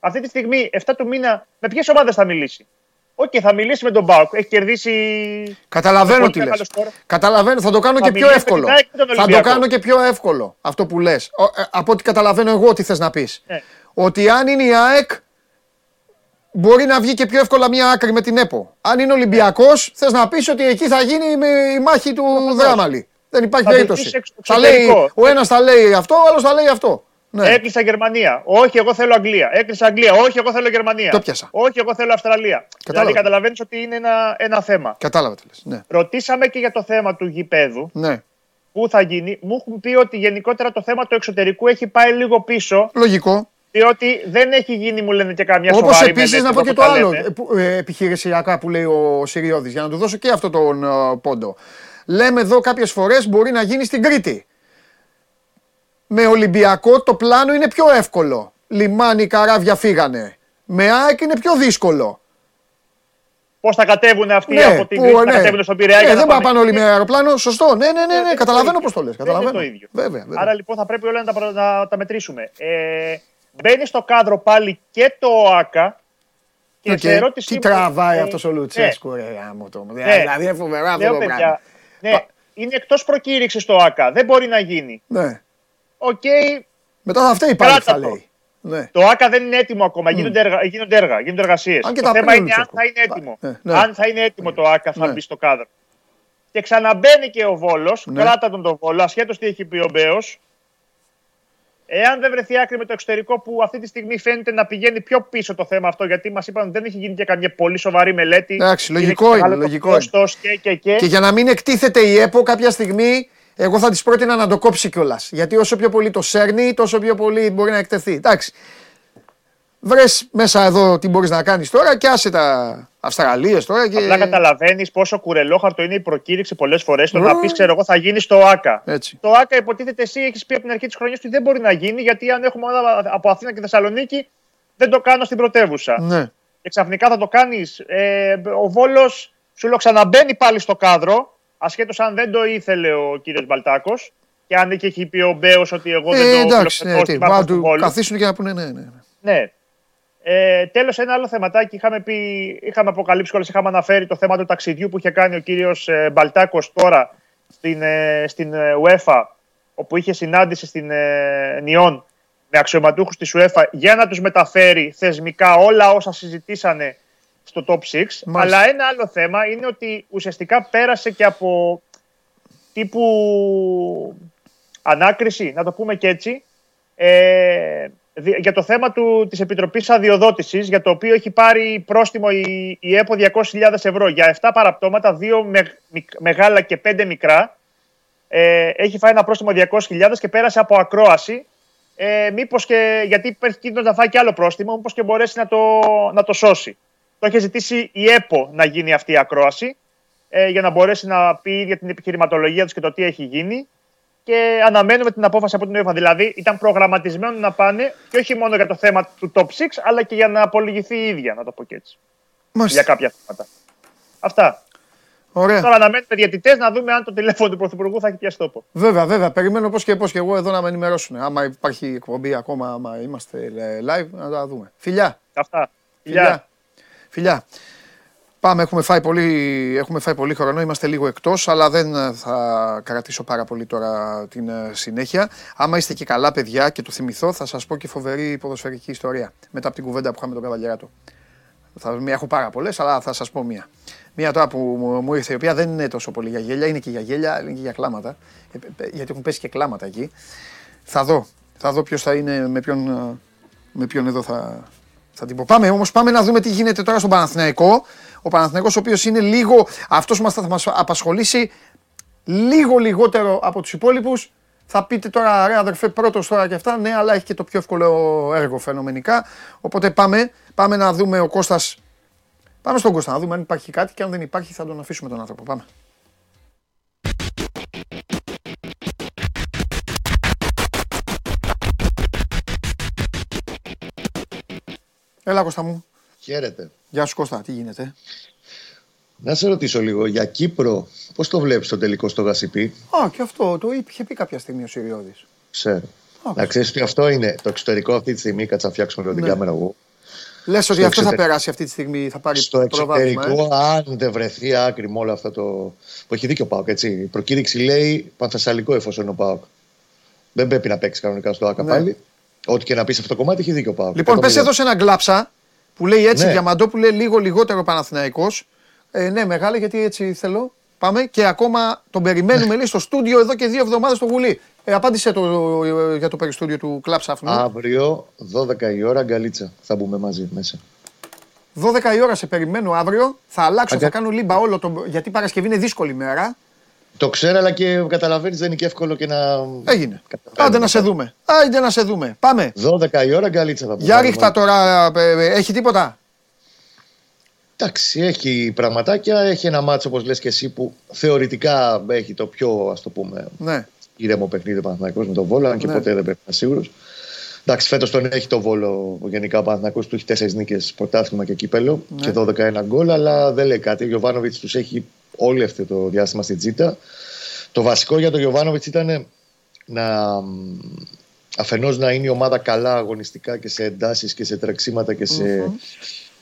Αυτή τη στιγμή, 7 του μήνα, με ποιες ομάδες θα μιλήσει; Οκ, θα μιλήσει με τον Μπάουκ. Έχει κερδίσει. Καταλαβαίνω Πολύ τι μεγάλο λες. σκορ. Καταλαβαίνω, θα το κάνω Θα και πιο μιλήσει με την εύκολο. ΑΕΚ και τον Θα το Ολυμπιακό. κάνω και πιο εύκολο αυτό που λες. Ο- ε, Από ό,τι καταλαβαίνω εγώ τι θες να πεις. Ναι. Ότι αν είναι η ΑΕΚ, μπορεί να βγει και πιο εύκολα μια άκρη με την ΕΠΟ. Αν είναι Ολυμπιακός, θες να πεις ότι εκεί θα γίνει με- η μάχη του Δράμαλη. Δεν υπάρχει Θα περίπτωση. βοηθήσει εξ- Θα λέει, εξωτερικό. ο ένας θα λέει αυτό, ο άλλος θα λέει αυτό. Ναι. Έκλεισα Γερμανία. Όχι, εγώ θέλω Αγγλία. Έκλεισα Αγγλία. Όχι, εγώ θέλω Γερμανία. Το πιάσα. Όχι, εγώ θέλω Αυστραλία. Δηλαδή, καταλαβαίνεις ότι είναι ένα, ένα θέμα. Κατάλαβα τι λες. Ναι. Ρωτήσαμε και για το θέμα του γηπέδου. ναι. Πού θα γίνει. Μου έχουν πει ότι γενικότερα το θέμα του εξωτερικού έχει πάει λίγο πίσω. Λογικό. Διότι δεν έχει γίνει, μου λένε και καμιά Όπως σοβαρή επίσης μελέτη, να πω εδώ και που το τα άλλο λέτε. ε, που- ε, επιχειρησιακά που λέει ο Σιριώδης, για να του δώσω και αυτό τον ε, πόντο. Λέμε εδώ κάποιες φορές μπορεί να γίνει στην Κρήτη. Με Ολυμπιακό το πλάνο είναι πιο εύκολο. Λιμάνι, καράβια φύγανε. Με ΑΕΚ είναι πιο δύσκολο. Πώς θα κατέβουν αυτοί από την που, Κρήτη, ναι. θα κατέβουν στον Πειραιά. Ε, για να δεν πάνε, πάνε όλοι με εκεί. αεροπλάνο. Σωστό. Ναι, ναι, ναι, ναι. είναι καταλαβαίνω το πώς το ίδιο. λες. Δεν είναι Καταλαβαίνω. το ίδιο. Βέβαια, βέβαια. Άρα λοιπόν θα πρέπει όλα να τα, να τα μετρήσουμε. Ε, μπαίνει στο κάδρο πάλι και το ΟΑΚΑ. Και Οκ. σε ερώτησή Τι μου, τραβάει ε, αυτός ο Λουτσέσκου, ρε γάμο το. Ναι. Δηλαδή είναι φοβερό αυτό Λέω το παιδιά, πράγμα. ναι, Πα- είναι εκτός προκήρυξης το ΟΑΚΑ. Δεν μπορεί να γίνει. Ναι. Οκ, Μετά θα φταίει πάλι, Κράτα θα το. λέει. Ναι. το ΟΑΚΑ δεν είναι έτοιμο ακόμα. Γίνονται, έργα, γίνονται έργα, γίνονται εργασίες. Αν και Το τα θέμα παίρνει ο είναι αν Λουτσέσκου. θα είναι έτοιμο. Ναι, ναι. Αν θα είναι έτοιμο το ΟΑΚΑ, θα Ναι. μπει στο κάδρο. Και ξαναμπαίνει και ο Βόλος. Ναι. Κράτα τον το Βόλο, ασχέτως τι έχει πει ο Μπέος. Εάν δεν βρεθεί άκρη με το εξωτερικό που αυτή τη στιγμή φαίνεται να πηγαίνει πιο πίσω το θέμα αυτό, γιατί μας είπαν δεν έχει γίνει και καμία πολύ σοβαρή μελέτη. Εντάξει, λογικό είναι. Λογικό είναι. Και, και, και. και για να μην εκτίθεται η ΕΠΟ κάποια στιγμή, εγώ θα της πρότεινα να το κόψει κιόλας. Γιατί όσο πιο πολύ το σέρνει, τόσο πιο πολύ μπορεί να εκτεθεί. Εντάξει. Βρες μέσα εδώ τι μπορείς να κάνεις τώρα και άσε τα Αυστραλίες τώρα. Και... Απλά καταλαβαίνεις πόσο κουρελόχαρτο είναι η προκήρυξη πολλές φορές. Το να πεις, ξέρω εγώ, θα γίνει στο ΑΚΑ. Έτσι. Το ΑΚΑ υποτίθεται εσύ έχεις πει από την αρχή της χρονιάς ότι δεν μπορεί να γίνει γιατί αν έχουμε από Αθήνα και Θεσσαλονίκη δεν το κάνω στην πρωτεύουσα. Ναι. Και ξαφνικά θα το κάνεις. Ε, ο Βόλος σου λέω ξαναμπαίνει πάλι στο κάδρο, ασχέτως αν δεν το ήθελε ο κύριος Μπαλτάκος. Και αν και έχει πει ο Μπέος ότι εγώ δεν Ε, το εντάξει, ναι, τι, φιλοξενώ μα στην του Βόλου. καθίσουν και να πούνε ναι, ναι. ναι. Ναι. Ε, Τέλος, ένα άλλο θεματάκι. Είχαμε, πει, είχαμε αποκαλύψει κιόλας, είχαμε αναφέρει το θέμα του ταξιδιού που είχε κάνει ο κύριος Μπαλτάκος τώρα στην, ε, στην ε, UEFA, όπου είχε συνάντηση στην ε, Νιόν με αξιωματούχους της UEFA για να τους μεταφέρει θεσμικά όλα όσα συζητήσανε στο top 6. Μάλιστα. Αλλά ένα άλλο θέμα είναι ότι ουσιαστικά πέρασε και από τύπου ανάκριση, να το πούμε και έτσι, ε, δι- για το θέμα του, της Επιτροπής Αδειοδότησης, για το οποίο έχει πάρει πρόστιμο η, η ΕΠΟ 200.000 ευρώ για 7 παραπτώματα, 2 με, μικ- μεγάλα και 5 μικρά. Ε, έχει φάει ένα πρόστιμο 200.000 και πέρασε από ακρόαση. Ε, μήπως και, γιατί υπάρχει κίνδυνος να φάει και άλλο πρόστιμο, μήπως και μπορέσει να το, να το σώσει. Το έχει ζητήσει η ΕΠΟ να γίνει αυτή η ακρόαση ε, για να μπορέσει να πει για την επιχειρηματολογία τους και το τι έχει γίνει. Και αναμένουμε την απόφαση από την UEFA. Δηλαδή, ήταν προγραμματισμένο να πάνε και όχι μόνο για το θέμα του top 6, αλλά και για να απολογηθεί η ίδια, να το πω και έτσι. Για Μάλιστα. κάποια θέματα. Αυτά. Ωραία. Τώρα αναμένουμε διαιτητές να δούμε αν το τηλέφωνο του Πρωθυπουργού θα έχει πιάσει τόπο. Βέβαια, βέβαια. Περιμένω πώς και πώς και εγώ εδώ να με ενημερώσουν. Άμα υπάρχει εκπομπή ακόμα, άμα είμαστε ε, live, να τα δούμε. Φιλιά. Αυτά. Φιλιά. Φιλιά. Φιλιά. Πάμε, έχουμε φάει, πολύ, έχουμε φάει πολύ χρόνο, είμαστε λίγο εκτός, αλλά δεν ε, θα κρατήσω πάρα πολύ τώρα την ε, συνέχεια. Άμα είστε και καλά παιδιά και το θυμηθώ, θα σας πω και φοβερή ποδοσφαιρική ιστορία, μετά από την κουβέντα που είχαμε τον Καβαλιεράτο. Θα, μία, έχω πάρα πολλές, αλλά θα σας πω μία. Μία τώρα που μου, μου ήρθε, η οποία δεν είναι τόσο πολύ για γέλια, είναι και για γέλια, είναι και για κλάματα, ε, ε, γιατί έχουν πέσει και κλάματα εκεί. Θα δω, θα δω ποιος θα είναι, με ποιον, ε, με ποιον εδώ θα, θα την πω. Πάμε όμως, πάμε να δούμε τι γίνεται τώρα στον Παναθηναϊκό. Ο Παναθηναϊκός ο οποίος είναι λίγο. Αυτός που μας θα μας απασχολήσει λίγο λιγότερο από τους υπόλοιπους. Θα πείτε τώρα, ρε αδερφέ, πρώτος τώρα και αυτά. Ναι, αλλά έχει και το πιο εύκολο έργο φαινομενικά. Οπότε πάμε, πάμε να δούμε ο Κώστας. Πάμε στον Κώστα να δούμε αν υπάρχει κάτι και αν δεν υπάρχει θα τον αφήσουμε τον άνθρωπο. Πάμε. Έλα Κώστα μου. Χαίρετε. Γεια σου Κώστα, τι γίνεται; Να σε ρωτήσω λίγο για Κύπρο, πώς το βλέπεις το τελικό στο Γασιπί, Α, και αυτό το είχε πει κάποια στιγμή ο Σιριώδης. ξέρω. Α, Να ξέρεις ότι αυτό είναι το εξωτερικό αυτή τη στιγμή, κάτσα να φτιάξουμε λίγο την Ναι. κάμερα εγώ. Λες ότι Στο αυτό θα εξωτερικό. περάσει αυτή τη στιγμή, θα πάρει Στο προβάδισμα, εξωτερικό, ε. αν δεν βρεθεί άκρη με όλο αυτό το. που έχει δίκιο ο Πάοκ, έτσι. Η προκήρυξη λέει Πανθεσσαλικό εφόσον είναι ο Πάοκ. Δεν πρέπει να παίξει κανονικά στο ΑΚΑ Ναι. πάλι. Ό,τι και να πεις σε αυτό το κομμάτι έχει δίκιο ο Πάοκ. Λοιπόν, πες εδώ σε ένα γκλάψα που λέει έτσι Ναι. Διαμαντόπουλε λίγο λιγότερο Παναθηναϊκός. Ε, ναι, μεγάλε, γιατί έτσι θέλω. Πάμε και ακόμα τον περιμένουμε λέει, στο στούντιο εδώ και δύο εβδομάδες στο Βουλή. Ε, απάντησε το, ε, για το περιστούντιο του κλάψα αυτού. Αύριο, 12 η ώρα, γκαλίτσα. Θα μπούμε μαζί μέσα. 12 η ώρα σε περιμένω αύριο. Θα αλλάξω, Αγκα- θα κάνω λίμπα όλο το. Γιατί Παρασκευή είναι δύσκολη μέρα. Το ξέρω, αλλά και καταλαβαίνεις δεν είναι και εύκολο και να. Έγινε. Καταλαβαίνω. Άντε να σε δούμε. Άντε να σε δούμε. Πάμε. 12 η ώρα, γκαλίτσα θα πούμε. Για ρίχτα τώρα. ε, ε, Έχει τίποτα; Εντάξει, έχει πραγματάκια. Έχει ένα μάτσο, όπως λες και εσύ, που θεωρητικά έχει το πιο, ας το πούμε, Ναι. ήρεμο παιχνίδι ο Παναθηναϊκός με τον Βόλο, αν και Ναι. ποτέ δεν πρέπει να είναι σίγουρος. Εντάξει, φέτος τον έχει το Βόλο γενικά ο Παναθηναϊκός του έχει τέσσερις νίκες πρωτάθλημα και κύπελο Ναι. και 12-1 γκολ, αλλά δεν λέει κάτι. Ο Γιωβάνοβιτς τους έχει όλο αυτό το διάστημα στην Τζίτα. Το βασικό για τον Γιωβάνοβιτς ήταν να αφενός να είναι η ομάδα καλά αγωνιστικά και σε εντάσεις και σε τρεξίματα και σε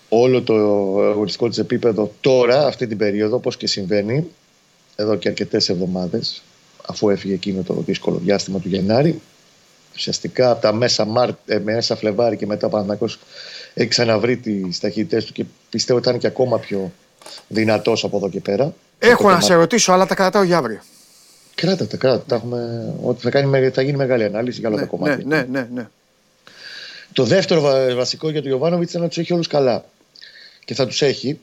όλο το αγωνιστικό της επίπεδο τώρα, αυτή την περίοδο, όπως και συμβαίνει εδώ και αρκετές εβδομάδες αφού έφυγε εκείνο το δύσκολο διάστημα του Γενάρη ουσιαστικά από τα μέσα, Μάρ, ε, μέσα Φλεβάρι και μετά ο Παναθηναϊκός έχει ξαναβρει τις ταχύτητές του και πιστεύω ότι ήταν και ακόμα πιο δυνατός από εδώ και πέρα. Έχω Αυτό να το σε ρωτήσω, αλλά τα κρατάω για αύριο. Κράτα τα, κράτα τα. Έχουμε, ότι θα, κάνει, θα γίνει μεγάλη ανάλυση για όλα Ναι, τα κομμάτια. ναι, ναι, ναι, ναι. Το δεύτερο βα- βασικό για τον Ιωβάνοβιτς είναι να τους έχει όλους καλά. Και θα τους έχει.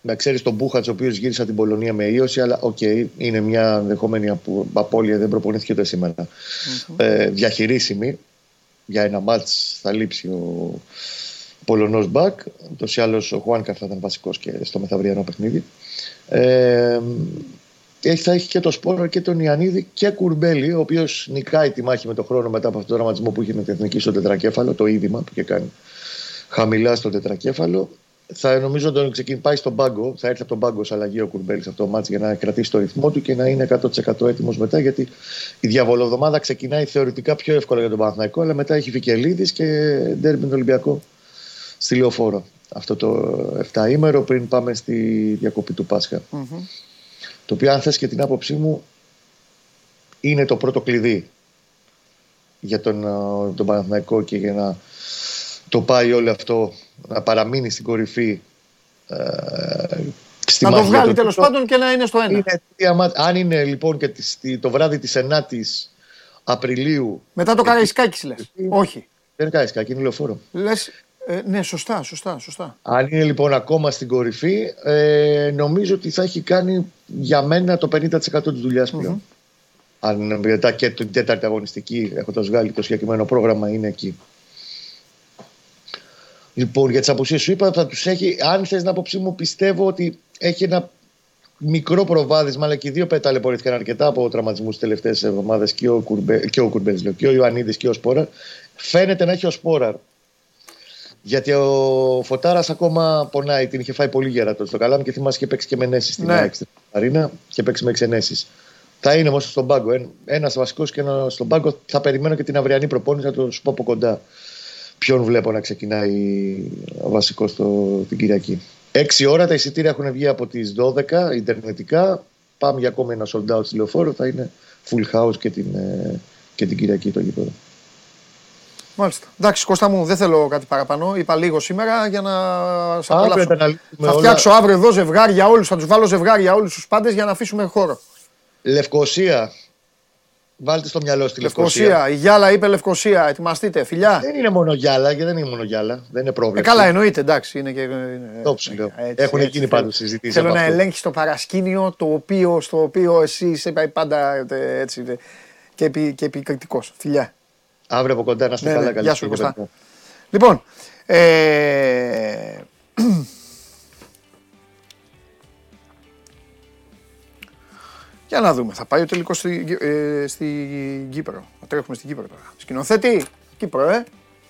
Να ξέρεις τον Πούχατς, ο οποίος γύρισε από την Πολωνία με ίωση, αλλά οκ, είναι μια ενδεχόμενη απο- απώλεια, δεν προπονήθηκε ούτε σήμερα. Ε, διαχειρίσιμη. Για ένα ματς θα λείψει ο Πολωνός μπακ. Ούτως ή άλλως ο Χουάνκαρ θα ήταν βασικός και στο μεθαυριανό παιχνίδι. Ε, έχει, θα έχει και το Σπόρο και τον Ιωαννίδη και Κουρμπέλη, ο οποίος νικάει τη μάχη με τον χρόνο μετά από αυτόν τον δραματισμό που είχε με την εθνική στο τετρακέφαλο, το οίδημα που είχε κάνει χαμηλά στο τετρακέφαλο. Θα νομίζω τον ξεκινάει πάει στον πάγκο, θα έρθει από τον πάγκο σε αλλαγή ο Κουρμπέλης σε αυτό το μάτς για να κρατήσει το ρυθμό του και να είναι 100% έτοιμος μετά. Γιατί η διαβολοβδομάδα ξεκινάει θεωρητικά πιο εύκολα για τον Παναθηναϊκό, αλλά μετά έχει Φικελίδη και ντέρμπι με τον Ολυμπιακό στη λεωφόρο. Αυτό το 7 ημέρο πριν πάμε στη διακοπή του Πάσχα. Το οποίο, αν θες και την άποψή μου, είναι το πρώτο κλειδί για τον, ε, τον Παναθηναϊκό και για να το πάει όλο αυτό να παραμείνει στην κορυφή ε, στη Να το μάχη για βγάλει το τέλος τίτλο. πάντων και να είναι στο ένα. Είναι τρία μάτς. Αν είναι λοιπόν και τη- στη- το βράδυ της 9ης Απριλίου Μετά το Καραϊσκάκης λες. Όχι. δεν είναι κάτι, είναι λεωφόρο. Λε. ναι, σωστά, σωστά, σωστά. Αν είναι λοιπόν ακόμα στην κορυφή, ε, νομίζω ότι θα έχει κάνει για μένα το 50% της δουλειάς πλέον. Αν μετά και την τέταρτη αγωνιστική, έχοντας βγάλει το συγκεκριμένο πρόγραμμα, είναι εκεί. Λοιπόν, για τις απουσίες σου είπα, θα τους έχει. Αν θες να άποψή μου, πιστεύω ότι έχει ένα μικρό προβάδισμα, αλλά και οι δύο πεταλαιπωρήθηκαν αρκετά από τραυματισμούς τις τελευταίες εβδομάδες και ο, Κουρμπέ, και ο Κουρμπέλης, λέω, και ο Ιωαννίδης και ο Σπόραρ. Φαίνεται να έχει ο Σπόραρ. Γιατί ο Φωτάρας ακόμα πονάει, την είχε φάει πολύ γέρατο στο καλάμι και θυμάσαι και παίξει και με νέσει στην Ναι. ΑΕΚ στην Αρίνα και παίξει με εξενέσεις. Θα είναι όμως στον πάγκο. Ένας βασικός και ένας στον πάγκο. Θα περιμένω και την αυριανή προπόνηση να το σου πω από κοντά. Ποιον βλέπω να ξεκινάει ο βασικός την Κυριακή. Έξι ώρα τα εισιτήρια έχουν βγει από τις 12 ιντερνετικά. Πάμε για ακόμη ένα sold out στη λεωφόρο. Θα είναι full house και την, ε, και την Κυριακή το γήπεδο. Μάλιστα. Εντάξει, Κώστα μου, δεν θέλω κάτι παραπάνω. Είπα λίγο σήμερα για να σε Αύριο απολαύσω. τα αναλύσουμε Θα όλα. φτιάξω αύριο εδώ ζευγάρια όλους. Θα τους βάλω ζευγάρια όλους τους πάντες για να αφήσουμε χώρο. Λευκοσία. Βάλτε στο μυαλό στη Λευκοσία. Λευκοσία. Η Γιάλα είπε Λευκοσία. Ετοιμαστείτε. Φιλιά. Δεν είναι μόνο γυάλα και δεν είναι μόνο γυάλα. Δεν είναι Ε, πρόβλημα. καλά, εννοείται, εντάξει. Είναι και, είναι, Το ψηλό. έτσι, Έχουν έτσι, γίνει θέλω- πάντως συζητήσεις Θέλω από να αυτό. ελέγχεις το παρασκήνιο το οποίο, στο οποίο εσύ είσαι πάντα ε, έτσι ε, και, επι, και επικριτικός. Φιλιά. Αύριο από κοντά να είστε Ναι, καλά. ναι. καλή Γεια σου, συνέχεια, Κωστά. παιδιά. Λοιπόν, ε, *clears throat* για να δούμε. Θα πάει ο τελικός στη, ε, στη Κύπρο. Θα τρέχουμε στην Κύπρο τώρα. Σκηνοθέτη, Κύπρο, ε.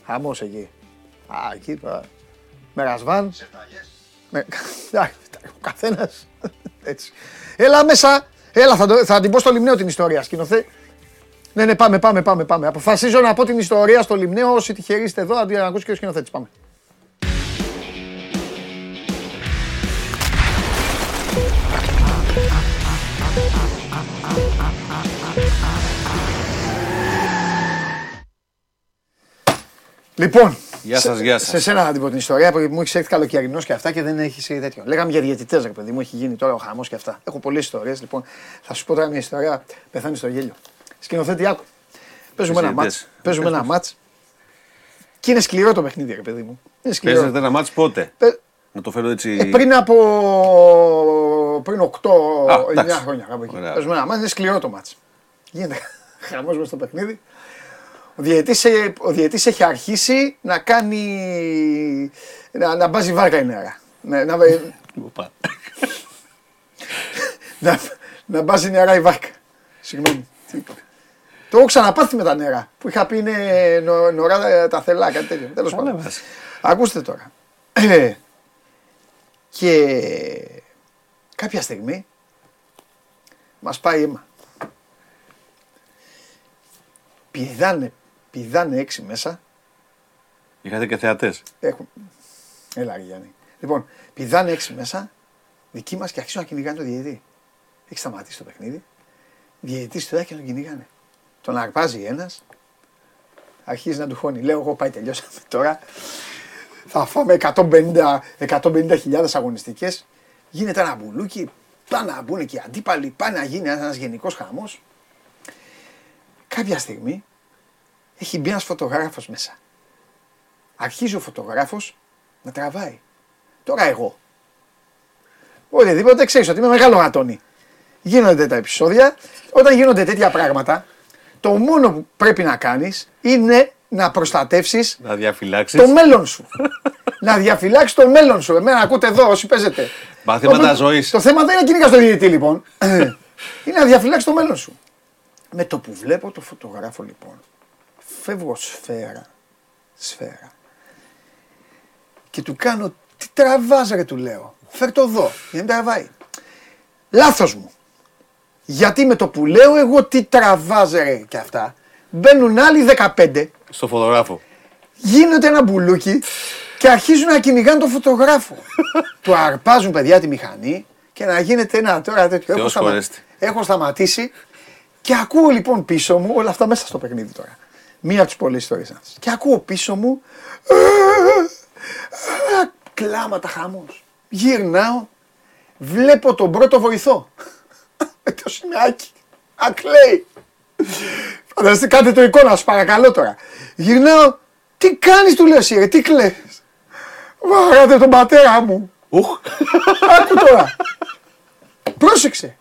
Χαμός εκεί. Α, εκεί τώρα. Με ρασβάν. Με... *laughs* Εντάξει, Ο καθένας. *laughs* Έτσι. Έλα μέσα. Έλα, θα, το- θα την πω στο λιμνέο την ιστορία. Σκηνοθέτη. Ναι, ναι, πάμε, πάμε, πάμε, πάμε. Αποφασίζω να πω την ιστορία στο λιμνέο. Όσοι τυχεροί είστε εδώ, αντί να ακούσει και ο σκηνοθέτης. Πάμε. Λοιπόν, Γεια σας, σε- γεια σας. Σε σένα να την πω την ιστορία, που μου έχεις έρθει καλοκαιρινός και αυτά και δεν έχεις τέτοιο. Λέγαμε για διαιτητές, ρε παιδί μου, έχει γίνει τώρα ο χαμός και αυτά. Έχω πολλές ιστορίες. Λοιπόν, θα σου πω τώρα μια ιστορία. Πεθάνεις στο γέλιο. Σκηνοθέτη, άκου. Παίζουμε ένα διαιτητές. μάτς. Παίζουμε ένα μάτς. Και είναι σκληρό το παιχνίδι, ρε παιδί μου. Είναι σκληρό. Παίζετε ένα μάτς πότε; Παι- Να το φέρω έτσι. ε, πριν από. πριν 8-9 Α, εντάξει. χρόνια κάπου εκεί. Ωραία. Παίζουμε ένα μάτς, είναι σκληρό το μάτς. Γίνεται *laughs* χαμός μες στο παιχνίδι. Ο διαιτής, ε, ο διαιτής έχει αρχίσει να κάνει. να, να μπάζει βάρκα η νερά. Να, να, Οπα. *laughs* να, να μπάζει νερά η βάρκα. Συγγνώμη. Τι είπα. Το έχω ξαναπάθει με τα νερά. Που είχα πει είναι νο, νωρά ε, τα θελά, κάτι τέτοιο. Τέλος Καλά πάντων. βάζεις. Ακούστε τώρα. Ε, *clears throat* και κάποια στιγμή μας πάει αίμα. Πηδάνε, πηδάνε έξι μέσα. Είχατε και θεατές. Έχουν... Έλα ρε Γιάννη. Λοιπόν, πηδάνε έξι μέσα, δικοί μας και αρχίζουν να κυνηγάνε το διαιτητή. Έχει σταματήσει το παιχνίδι. Διαιτητής του και τον κυνηγάνε. Τον αρπάζει ένας, αρχίζει να του χώνει. Λέω εγώ πάει τελειώσαμε τώρα. Θα φάμε 150 150.000 αγωνιστικές. Γίνεται ένα μπουλούκι, πάνε να μπουν και οι αντίπαλοι, πάνε να γίνει ένας γενικός χαμός. κάποια στιγμή έχει μπει ένας φωτογράφος μέσα. Αρχίζει ο φωτογράφος να τραβάει. Τώρα εγώ. Οτιδήποτε ξέρεις ότι είμαι μεγάλο γατόνι. Γίνονται τα επεισόδια. Όταν γίνονται τέτοια πράγματα, το μόνο που πρέπει να κάνεις είναι να προστατεύσεις Να διαφυλάξεις. το μέλλον σου. *laughs* να διαφυλάξεις το μέλλον σου. Εμένα ακούτε εδώ όσοι παίζετε. Μαθήματα Το- ζωής. Το θέμα δεν είναι κυνήγας στο διαιτητή λοιπόν. *laughs* είναι να διαφυλάξεις το μέλλον σου. Με το που βλέπω το φωτογράφο λοιπόν, φεύγω σφαίρα, σφαίρα και του κάνω τι τραβάς ρε του λέω. Φέρ το εδώ, για να μην τραβάει. Λάθος μου. Γιατί με το που λέω εγώ τι τραβάς ρε και αυτά, μπαίνουν άλλοι 15 Στο φωτογράφο. γίνεται ένα μπουλούκι και αρχίζουν να κυνηγάνε τον φωτογράφο. *laughs* του αρπάζουν παιδιά τη μηχανή και να γίνεται ένα τώρα τέτοιο. Έχω, Θεός σταμα- χωρέστη. έχω σταματήσει και ακούω λοιπόν πίσω μου, όλα αυτά μέσα στο παιχνίδι τώρα. Μία από τις πολλές ιστορίες. Και ακούω πίσω μου. Κλάματα χαμός. Γυρνάω. Βλέπω τον πρώτο βοηθό. Με το σημαίακι. Ακλαίει. Φανταστείτε, κάντε το εικόνα, σας παρακαλώ τώρα. Γυρνάω, τι κάνεις του λέω εσύ ρε, τι κλαις. Βάρατε τον πατέρα μου. Ουχ. Άκου τώρα. Πρόσεξε.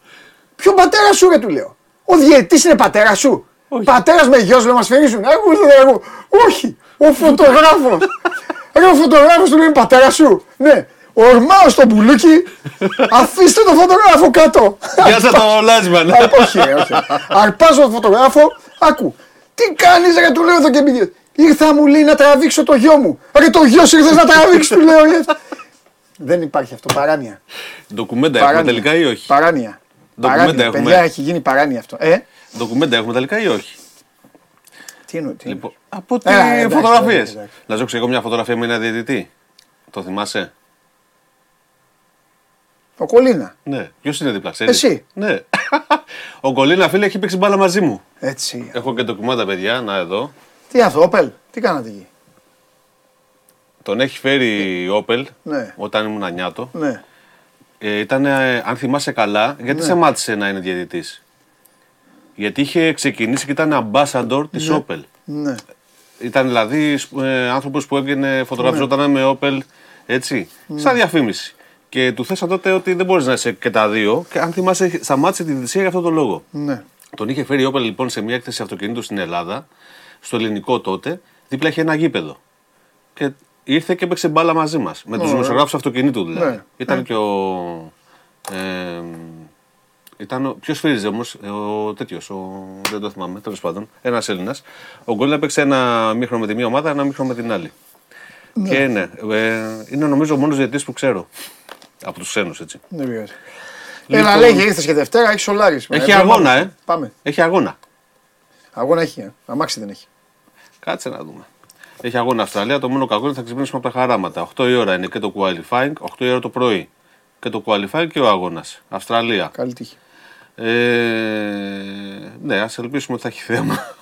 Ποιο πατέρα σου ρε του λέω. Ο διαιτητής είναι πατέρα σου. Πατέρας με γιος λέω μας φυρίζουν. Άκου ρε εγώ. Όχι. Ο φωτογράφος. *laughs* ρε ο φωτογράφος του λέει είναι πατέρα σου. Ναι. Ορμάω στο μπουλούκι. *laughs* Αφήστε το φωτογράφο κάτω. Πιάσα το λάσμα. Α, όχι, ρε, όχι. Αρπάζω τον φωτογράφο, άκου. Τι κάνεις ρε, του λέω εδώ και πήγε. Ήρθα μου λέει να τραβήξω το γιο μου. Ρε το γιο σου ήρθες να τραβήξεις, του λέω. «Yes». Δεν υπάρχει αυτό, παράνοια. Ντοκουμέντα έχουμε Παράνοια. τελικά ή όχι; Παράνοια. Ντοκουμέντα Παράνοια, έχουμε. παιδιά, έχει γίνει παράνοια αυτό. Ε, Ντοκουμέντα έχουμε τελικά ή όχι; τι εννοεί. τι Λοιπόν, από τι Έλα, εντάξει, φωτογραφίες. εντάξει, εντάξει. Να ζω εγώ μια φωτογραφία με ένα διαιτητή. Το θυμάσαι; Ο Κολίνα. Ναι. Ποιος είναι δίπλα, ξέρεις; Εσύ. Ναι. *laughs* Ο Κολίνα, φίλε, έχει παίξει μπάλα μαζί μου. Έτσι. Έχω και ντοκουμέντα, παιδιά, να εδώ. Τι αυτό, Όπελ, τι κάνατε εκεί; Τον έχει φέρει η Όπελ Ναι. όταν ήμουν νιάτο. Ναι. Ε, ήταν, ε, αν θυμάσαι καλά, γιατί σε μάτισε να είναι διαιτητής; Γιατί είχε ξεκινήσει και ήταν ambassador της Opel. Ναι. Ήταν δηλαδή ε, άνθρωπος που έβγαινε, φωτογραφιζόταν με Opel έτσι, σαν διαφήμιση. Και του θέσαν τότε ότι δεν μπορείς να είσαι και τα δύο. Και αν θυμάσαι, σταμάτησε τη διαιτησία για αυτόν τον λόγο. Ναι. Τον είχε φέρει η Opel λοιπόν σε μια έκθεση αυτοκινήτου στην Ελλάδα, στο ελληνικό τότε, δίπλα είχε ένα γήπεδο. Και ήρθε και έπαιξε μπάλα μαζί μας. Με τους Ωραία. δημοσιογράφους αυτοκινήτου δηλαδή. Ναι. Ήταν και ο. Ε, ήταν ο. Ποιος φύριζε όμως, ο τέτοιος, ο, δεν το θυμάμαι, τέλος πάντων. Ένας Έλληνας. Ο Γκολ έπαιξε ένα μήχρονο με τη μία ομάδα, ένα μήχρονο με την άλλη. Και ναι, ε, είναι νομίζω ο μόνος διαιτητής που ξέρω. Από τους ξένους έτσι. Δεν πειράζει. Λοιπόν- Έλα, λέγε, ήρθες και Δευτέρα, έχεις σολάρισμα. Έχει Ε, αγώνα, πάμε. ε. Πάμε. Έχει αγώνα. Αγώνα έχει, ε. αμάξι δεν έχει. Κάτσε να δούμε. Έχει αγώνα Αυστραλία. Το μόνο κακό είναι ότι θα ξυπνήσουμε από τα χαράματα. 8 η ώρα είναι και το qualifying, 8 η ώρα το πρωί. Και το qualifying και ο αγώνας. Αυστραλία. Καλή τύχη. Ε, ναι, ας ελπίσουμε ότι θα έχει θέμα.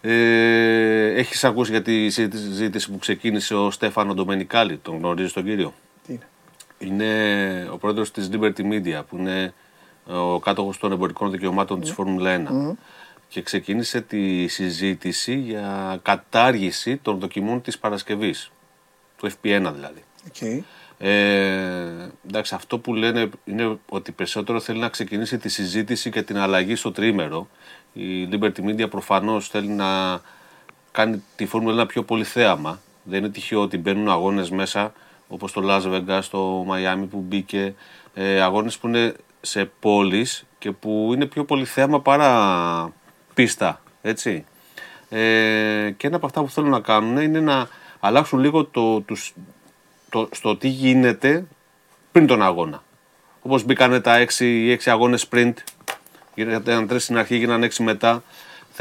Ε, Έχεις ακούσει για τη συζήτηση που ξεκίνησε ο Στέφανο Ντομενικάλι, τον γνωρίζεις τον κύριο; Τι είναι. Είναι ο πρόεδρος της Liberty Media, που είναι ο κάτοχος των εμπορικών δικαιωμάτων της Φόρμουλα 1. Και ξεκίνησε τη συζήτηση για κατάργηση των δοκιμών της Παρασκευής. Του FP1 δηλαδή. Οκ. Ε, εντάξει, αυτό που λένε είναι ότι περισσότερο θέλει να ξεκινήσει τη συζήτηση και την αλλαγή στο τρίμερο. Η Liberty Media προφανώς θέλει να κάνει τη Φόρμουλα 1 πιο πολύ θέαμα. Δεν είναι τυχαίο ότι μπαίνουν αγώνες μέσα όπως το Las Vegas, το Miami που μπήκε. Ε, αγώνες που είναι σε πόλεις και που είναι πιο πολύ θέαμα παρά πίστα. Έτσι. Ε, και ένα από αυτά που θέλουν να κάνουν είναι να αλλάξουν λίγο το, τους, το, στο τι γίνεται πριν τον αγώνα. Όπως μπήκανε τα 6, οι 6 αγώνες sprint, ήταν 3 στην αρχή, γίνανε 6 μετά.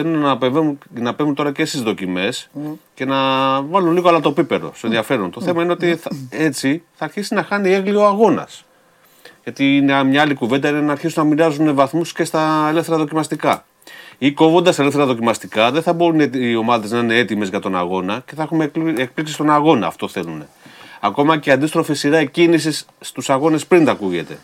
Θέλουν να πεβαίνουν, να πέβουν τώρα και στις δοκιμές και να βάλουν λίγο αλλά το πίπερο στο ενδιαφέρον. Το θέμα είναι ότι θα- έτσι θα αρχίσει να χάνει έγκλιο ο αγώνας. Γιατί είναι μια άλλη κουβέντα είναι να αρχίσουν να μοιράζουν βαθμούς και στα ελεύθερα δοκιμαστικά. Ή κόβοντας ελεύθερα δοκιμαστικά, δεν θα μπορούν οι ομάδες να είναι έτοιμες για τον αγώνα και θα έχουμε εκπλήξεις στον αγώνα. Αυτό θέλουν. Ακόμα και αντίστροφη σειρά κίνηση στους αγώνες πριν ακούγεται.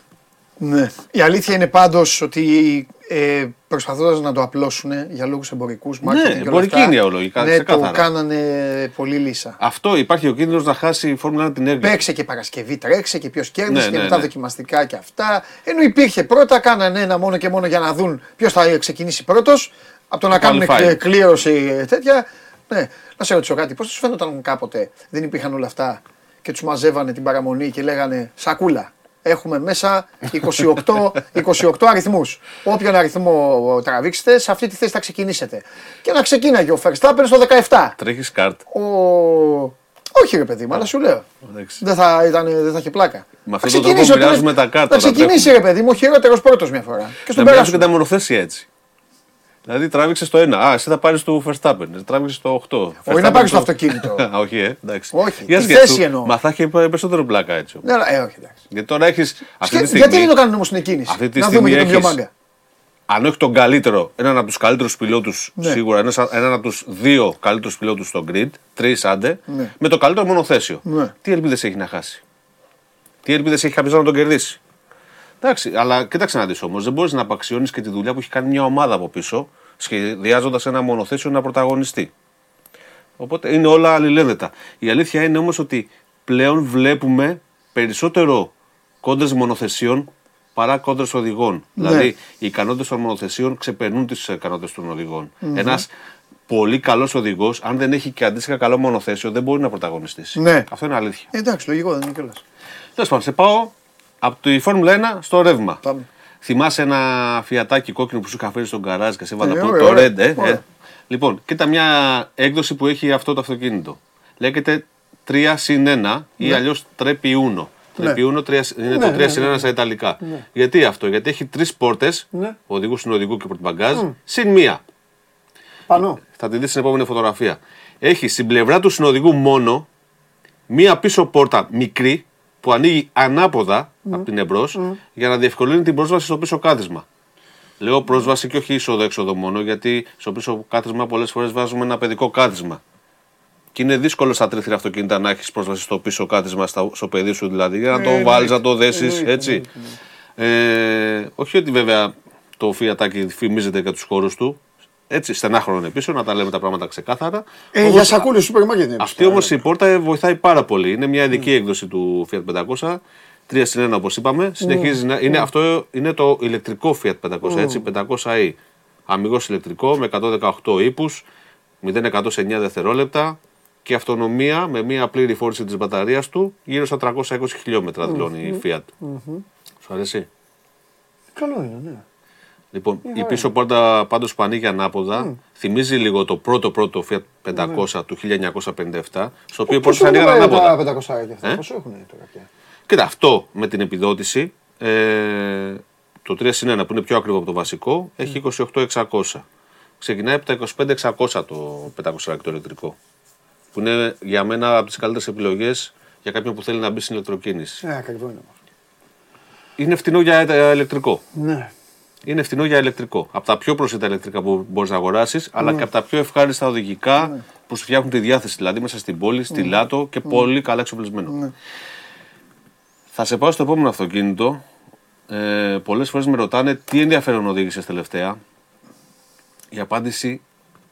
Ναι. Η αλήθεια είναι πάντως ότι ε, προσπαθώντας να το απλώσουν για λόγους εμπορικούς, Ναι, εμπορική είναι η ολογικά. Ναι, το ξεκάθαρα. κάνανε πολύ λύσα. Αυτό υπάρχει ο κίνδυνος να χάσει η Φόρμουλα 1 την έργεια. Παίξε και Παρασκευή, τρέξε και ποιος κέρδισε Ναι, και ναι, μετά ναι. δοκιμαστικά και αυτά. Ενώ υπήρχε πρώτα, κάνανε ένα μόνο και μόνο για να δουν ποιος θα ξεκινήσει πρώτος. Από το να κάνουν qualifying. κλε- κλήρωση ε, τέτοια. Ναι, να σε ρωτήσω κάτι, πώς τους φαίνονταν κάποτε, δεν υπήρχαν όλα αυτά και τους μαζεύανε την παραμονή και λέγανε Σακούλα. Έχουμε μέσα 28, 28 αριθμούς. Όποιον αριθμό τραβήξετε, σε αυτή τη θέση θα ξεκινήσετε. Και να ξεκίναγε ο Verstappen στο 17. Τρέχεις κάρτ. Ο... Όχι ρε παιδί μου, αλλά σου λέω. Εντάξει. Δεν θα, ήταν, δεν θα είχε πλάκα. Με Θα αυτόν τον ξεκινήσει τρόπο ο μοιράζουμε τρίτος- τα κάρτα, Θα να ξεκινήσει ρε παιδί μου, ο χειρότερος πρώτος μια φορά. Και Να στον μοιράζουν και περάσουν. τα μονοθέσια έτσι. Δηλαδή τράβηξες το 1. Α, εσύ θα πάρεις το Verstappen. Τράβηξες το 8. Όχι να πάρεις το αυτοκίνητο. *laughs* Α, όχι, ε, εντάξει. Όχι, Για τη σκέψου. θέση εννοώ. Μα θα έχει περισσότερο πλάκα έτσι. Ναι, αλλά, ε, όχι, εντάξει. Γιατί τώρα έχεις. Αυτή τη Σκε- στιγμή. Γιατί δεν το κάνουν όμως στην εκκίνηση; Αυτή τη να στιγμή δούμε για τον έχεις- Βιομάγκα. Αν όχι τον καλύτερο, έναν από τους καλύτερους πιλότους Ναι. σίγουρα, ένας, έναν από τους δύο καλύτερους πιλότους στο grid, τρεις άντε, Ναι. με το καλύτερο μονοθέσιο. Ναι. Τι ελπίδες έχει να χάσει; Τι ελπίδες έχει κάποιος να τον κερδίσει; Εντάξει, αλλά κοίταξε να δεις όμως, δεν μπορείς να απαξιώνεις και τη δουλειά που έχει κάνει μια ομάδα από πίσω, σχεδιάζοντας ένα μονοθέσιο να πρωταγωνιστεί. Οπότε είναι όλα αλληλένδετα. Η αλήθεια είναι όμως ότι πλέον βλέπουμε περισσότερο κόντρες μονοθεσιών παρά κόντρες οδηγών. Ναι. Δηλαδή, οι ικανότητες των μονοθεσιών ξεπερνούν τις ικανότητες των οδηγων Ένας πολύ καλός οδηγός, αν δεν έχει και αντίστοιχα καλό μονοθέσιο, δεν μπορεί να πρωταγωνιστήσει. Ναι. Αυτό είναι αλήθεια. Ε, εντάξει, λογικό δεν είναι κιόλας. Τέλος πάντων, σε πάω από τη Φόρμουλα 1 στο ρεύμα. Πάμε. Θυμάσαι ένα φιατάκι κόκκινο που σου είχα φέρει στον καράζ και σε έβαλα Ε, από ωραία, το ωραία. Red, ε, Ωραία. ε. Λοιπόν, κοίτα μια έκδοση που έχει αυτό το αυτοκίνητο. Λέγεται 3 συν 1 ή αλλιώς τρέπι ούνο. Ναι. Τρέπι ούνο τρία- είναι το 3 συν 1 στα Ιταλικά. Γιατί αυτό, Γιατί έχει τρεις πόρτες, Ναι. οδηγού συνοδηγού και πορτμπαγκάζ, συν μία. Πανώ. Θα τη δεις στην επόμενη φωτογραφία. Έχει στην πλευρά του συνοδηγού μόνο μία πίσω πόρτα μικρή που ανοίγει ανάποδα από την εμπρός για να διευκολύνει την πρόσβαση στο πίσω κάθισμα. Λέω πρόσβαση και όχι είσοδο-έξοδο μόνο, γιατί στο πίσω κάθισμα πολλές φορές βάζουμε ένα παιδικό κάθισμα. Και είναι δύσκολο στα τρίθυρα αυτοκίνητα να έχεις πρόσβαση στο πίσω κάθισμα, στα- στο παιδί σου δηλαδή, για να το βάλεις, να το δέσεις έτσι. Ε, όχι ότι βέβαια το φιατάκι φημίζεται για τους χώρους του. Έτσι, στενάχρονο είναι πίσω, να τα λέμε τα πράγματα ξεκάθαρα. Ε, Όμως, για σακούλες σούπερ μάρκετ είναι. αυτή όμως η πόρτα βοηθάει πάρα πολύ. Είναι μια ειδική έκδοση του Fiat 500. 3 συν 1 όπως είπαμε. Συνεχίζει να. Είναι, αυτό είναι το ηλεκτρικό Fiat 500, έτσι, 500i. Αμυγός ηλεκτρικό με 118 ύπους, 0-100 σε 9 δευτερόλεπτα και αυτονομία με μια απλή φόρηση της μπαταρίας του γύρω στα 320 χιλιόμετρα δηλώνει η Fiat. Σου αρέσει; Καλό είναι, ναι. Λοιπόν, η πίσω πόρτα πάντως που ανοίγει ανάποδα θυμίζει λίγο το πρώτο πρώτο Fiat 500 του 1957, στο οποίο οι πόρτες Πόσο ανοίγαν έχουν ανάποδα. τα 500 και αυτά. Ε; Πόσο έχουν τώρα πια. Κοίτα, αυτό με την επιδότηση, ε, το 3 συν 1 που είναι πιο ακριβό από το βασικό, έχει 28.600. Ξεκινάει από τα 25.600 το 500 το ηλεκτρικό. Που είναι για μένα από τις καλύτερες επιλογές για κάποιον που θέλει να μπει στην ηλεκτροκίνηση. Ναι, ακριβό είναι. Είναι φτηνό για ε, ηλεκτρικό. Ναι. Είναι φτηνό για ηλεκτρικό. Από τα πιο προσιτά ηλεκτρικά που μπορείς να αγοράσεις, αλλά και από τα πιο ευχάριστα οδηγικά που σου φτιάχνουν τη διάθεση. Δηλαδή μέσα στην πόλη, στη Λάτο και πολύ καλά εξοπλισμένο. Θα σε πάω στο επόμενο αυτοκίνητο. Ε, Πολλές φορές με ρωτάνε τι ενδιαφέρον οδήγησες τελευταία. Η απάντηση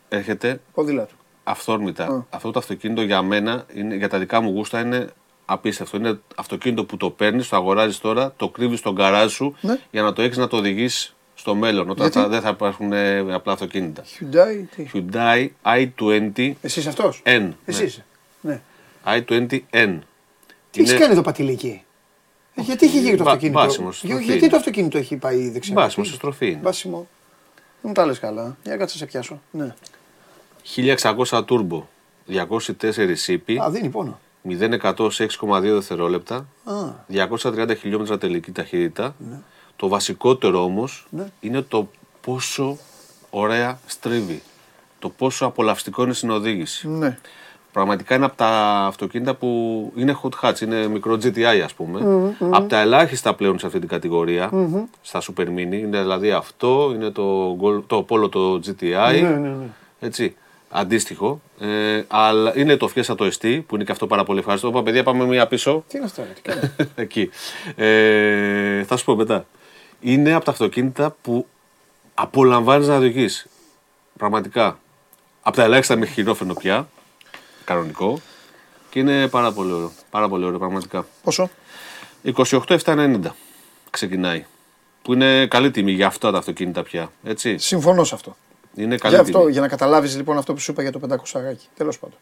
έρχεται Ποδήλατο. αυθόρμητα. Αυτό το αυτοκίνητο για μένα, είναι, για τα δικά μου γούστα, είναι απίστευτο. Είναι αυτοκίνητο που το παίρνεις, το αγοράζεις τώρα, το κρύβεις στον καράζ σου Ναι. για να το έχεις να το οδηγείς στο μέλλον. Όταν Γιατί; θα, δεν θα υπάρχουν ε, απλά αυτοκίνητα. Hyundai, τι; Hyundai i20N. Εσύ είσαι αυτός; ναι. Εσύ είσαι. Ναι. i20N. Τι έχεις κάνει το πατηλίκι. Ε, Γιατί έχει γύρει το Μπα- αυτοκίνητο; μπάσιμο, Για- στροφή γιατί είναι. το αυτοκίνητο έχει πάει δεξιά. Μπάσιμο, σε στροφή είναι. Μπάσιμο. Δεν μου τα λες καλά. Για κάτσε σε πιάσω. Ναι. 1600 turbo. 204 σύπη. Α, δίνει πόνο. 0% σε 6,2 δευτερόλεπτα. Α, 230 χιλιόμετρα τελική ταχύτητα. Το βασικότερο όμως Ναι. είναι το πόσο ωραία στρίβει. Το πόσο απολαυστικό είναι στην οδήγηση. ναι. Πραγματικά είναι από τα αυτοκίνητα που είναι hot hatch, είναι μικρό GTI ας πούμε. Από τα ελάχιστα πλέον σε αυτή την κατηγορια στα Super Mini. Είναι δηλαδή αυτό, είναι το, Gol- το Polo το GTI. Ναι, ναι, ναι. Έτσι. αντίστοιχο. Ε, αλλά είναι το Fiesta το ST που είναι και αυτό πάρα πολύ ευχάριστο. Είπα, παιδιά, πάμε μία πίσω. Τι είναι αυτό, ρε, τι *laughs* κάνεις. Εκεί. Ε, θα σου πω μετά. Είναι από τα αυτοκίνητα που απολαμβάνεις να οδηγεί. Πραγματικά. Από τα ελάχιστα με χειρόφρενο πια. Κανονικό. Και είναι πάρα πολύ ωραίο. Πάρα πολύ ωραίο, πραγματικά. Πόσο; 28-790 ξεκινάει. Που είναι καλή τιμή για αυτά τα αυτοκίνητα πια. Έτσι. Συμφωνώ σε αυτό. Είναι καλή Για τιμή. αυτό, για να καταλάβεις λοιπόν αυτό που σου είπα για το 500 αγάκι. Τέλος πάντων.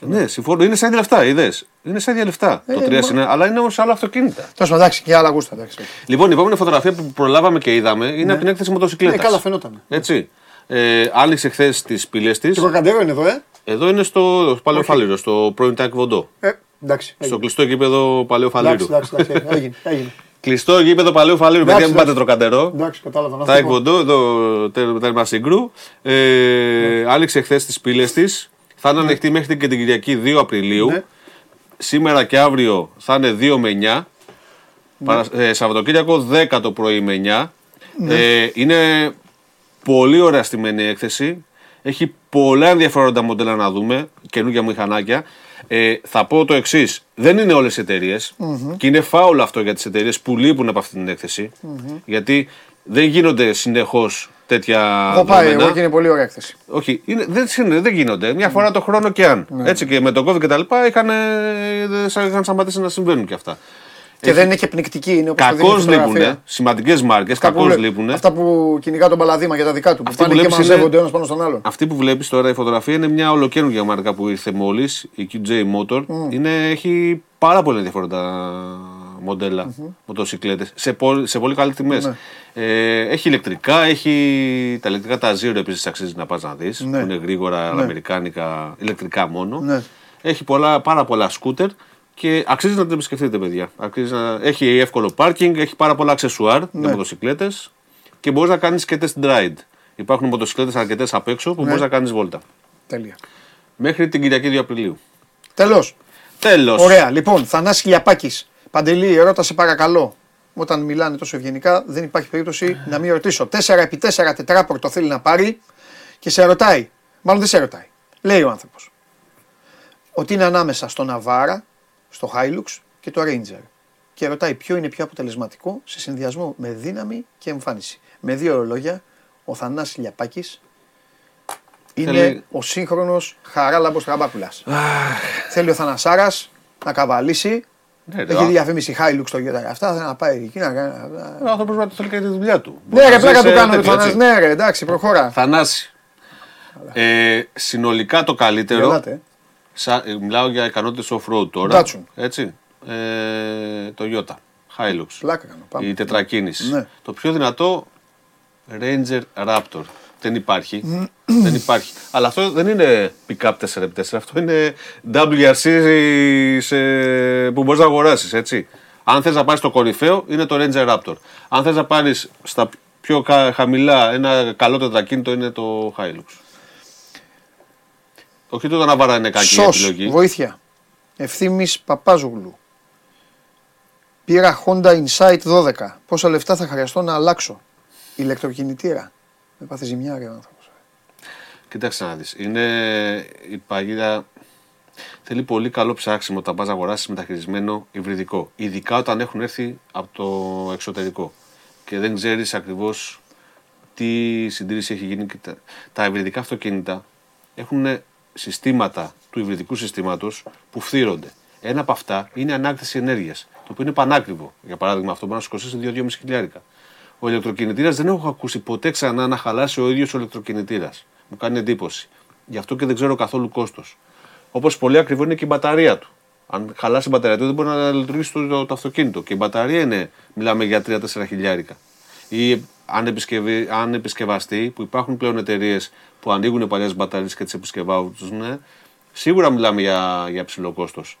Ναι, συμφωνώ. Είναι σαν ίδια λεφτά, είδες. Είναι σαν ίδια λεφτά. το 3 μα- είναι, αλλά είναι όμως άλλα αυτοκίνητα. Τέλο πάντων, εντάξει, και άλλα γούστα. Εντάξει. Λοιπόν, η επόμενη φωτογραφία που προλάβαμε και είδαμε είναι από την έκθεση μοτοσυκλέτας. Ναι, καλά φαινόταν. Έτσι. Ε, άνοιξε χθες τις πύλες της. Το κοκαντέρο είναι εδώ, ε. Εδώ είναι στο Παλαιοφάλιρο, στο πρώην Τάκ Βοντό. ε εντάξει. Στο έγινε. κλειστό γήπεδο Παλαιοφαλήρου. Εντάξει, εντάξει, εντάξει, έγινε, έγινε. *laughs* Κλειστό γήπεδο Παλαιοφαλήρου, παιδιά, μην Εντάξει, πάτε τροκαντερό. Εντάξει, κατάλαβα. να Τάκ φύγω. Βοντό, εδώ τέρ- τέρμα συγκρού. Ε, άνοιξε χθες τις πύλες της. Θα είναι ανοιχτή μέχρι και την Κυριακή 2 Απριλίου. Ναι. Σήμερα και αύριο θα είναι 2 με 9. Παρα... Ε, Σαββατοκύριακο 10 το πρωί με 9. Ε, είναι πολύ ωραία στημένη η έκθεση. Έχει πολλά ενδιαφέροντα μοντέλα να δούμε, καινούργια μηχανάκια. Ε, θα πω το εξής: Δεν είναι όλες οι εταιρειε και είναι φάουλ αυτό για τις εταιρείες που λείπουν από αυτή την εκθεση Γιατί δεν γίνονται συνεχώς τέτοια. Έχω πάει δεδομένα. εγώ και είναι πολύ ωραία έκθεση. Όχι, είναι, δεν, είναι- δεν γίνονται. Μια φορά το χρόνο και αν. Ναι. Έτσι και με το COVID και τα λοιπά είχαν, ε, δεν- είχαν σταματήσει να συμβαίνουν και αυτά. Και δεν είναι και πνικτική, είναι όπως το δείχνει η Κακώς φωτογραφία. λείπουν. Σημαντικές μάρκες, Αυτά που κακώς βλέ- λείπουν. Αυτά που κυνηγά τον παλαδίμα για τα δικά του. Που Αυτή που πάνε και βλέπεις μαζεύονται είναι- ένας πάνω στον άλλον. Αυτή που βλέπεις τώρα η φωτογραφία είναι μια ολοκαίρια μάρκα που ήρθε μόλις, η QJ Motor. Είναι, έχει πάρα πολύ ενδιαφέροντα μοντέλα μοτοσυκλέτες σε, πολύ- σε πολύ καλές τιμές. Ναι. Ε, έχει ηλεκτρικά, έχει τα ηλεκτρικά τα Zero επίσης αξίζει να πας να δεις. Ναι. Που είναι γρήγορα, Ναι. αμερικάνικα, ηλεκτρικά μόνο. Ναι. Έχει πολλά, πάρα πολλά σκούτερ και αξίζει να την επισκεφτείτε, παιδιά. Αξίζει να... Έχει εύκολο πάρκινγκ, έχει πάρα πολλά αξεσουάρ Ναι. για μοτοσυκλέτες και μπορείς να κάνεις και test ride. Υπάρχουν μοτοσυκλέτες αρκετές απ' έξω που Ναι. μπορείς να κάνεις βόλτα. Τέλεια. Μέχρι την Κυριακή 2 Απριλίου. Τέλος. Τέλος. Ωραία. Λοιπόν, Θανάσης Χιλιαπάκη. Παντελή, ερώτα σε παρακαλώ. Όταν μιλάνε τόσο ευγενικά, δεν υπάρχει περίπτωση να μην ρωτήσω. 4x4 τετράπορτο θέλει να πάρει και σε ρωτάει. Μάλλον δεν σε ρωτάει. Λέει ο άνθρωπος. Ότι είναι ανάμεσα στο Ναβάρα, στο Hilux και το Ranger. Και ρωτάει ποιο είναι πιο αποτελεσματικό σε συνδυασμό με δύναμη και εμφάνιση. Με δύο λόγια, ο Θανάσης Λιαπάκης είναι Θέλει- ο σύγχρονος Χαράλαμπος Τραμπάκουλας. Θέλει ο Θανασάρας να καβαλήσει. Ναι, ρε, Έχει α. διαφήμιση Hilux το γετά. Αυτά θέλει να πάει εκεί να κάνει. Ο άνθρωπος να το θέλει και τη δουλειά του. Ναι, ρε, πλάκα Ζεις, του ε, κάνω. τέτοιο, Θανάση. έτσι. Ναι, ρε, εντάξει, προχώρα. Θανάση. Ε, συνολικά το καλύτερο. Γελάτε. Σα, ε, μιλάω για ικανότητες off-road τώρα. Datsun. Έτσι. Ε, το Toyota. Hilux. Πλάκα κάνω. Πάμε. Η τετρακίνηση. Ναι. Το πιο δυνατό Ranger Raptor. Δεν υπάρχει. δεν υπάρχει. Αλλά αυτό δεν είναι pick-up 4x4. Αυτό είναι WRC σε... που μπορείς να αγοράσεις. Έτσι. Αν θες να πάρεις στο κορυφαίο, είναι το Ranger Raptor. Αν θες να πάρεις στα πιο κα- χαμηλά ένα καλό τετρακίνητο, είναι το Hilux. Όχι το Navara είναι κακή Σος, επιλογή. βοήθεια. Ευθύμης Παπάζογλου. Πήρα Honda Insight 12. Πόσα λεφτά θα χρειαστώ να αλλάξω; Ηλεκτροκινητήρα. Με πάθει ζημιά ρε ο άνθρωπος. Κοίταξε να δεις. Είναι η παγίδα. Θέλει πολύ καλό ψάξιμο όταν πας να αγοράσεις μεταχειρισμένο υβριδικό. Ειδικά όταν έχουν έρθει από το εξωτερικό. Και δεν ξέρεις ακριβώς τι συντήρηση έχει γίνει. και Τα, τα υβριδικά αυτοκίνητα έχουν συστήματα του υβριδικού συστήματος που φθύρονται. Ένα από αυτά είναι η ανάκτηση ενέργειας, το οποίο είναι πανάκριβο. Για παράδειγμα, αυτό μπορεί να σου κοστίσει 2-2,5 χιλιάρικα. Ο ηλεκτροκινητήρας δεν έχω ακούσει ποτέ ξανά να χαλάσει ο ίδιος ο ηλεκτροκινητήρας. Μου κάνει εντύπωση. Γι' αυτό και δεν ξέρω καθόλου κόστος. Όπως πολύ ακριβό είναι και η μπαταρία του. Αν χαλάσει η μπαταρία του, δεν μπορεί να λειτουργήσει το, το, το αυτοκίνητο. Και η μπαταρία είναι, μιλάμε για 3-4 χιλιάρικα. Ή αν, επισκευη, αν επισκευαστεί, που υπάρχουν πλέον εταιρείες που ανοίγουν παλιές μπαταρίες και τις επισκευάζουν, σίγουρα μιλάμε για, για ψηλό κόστος.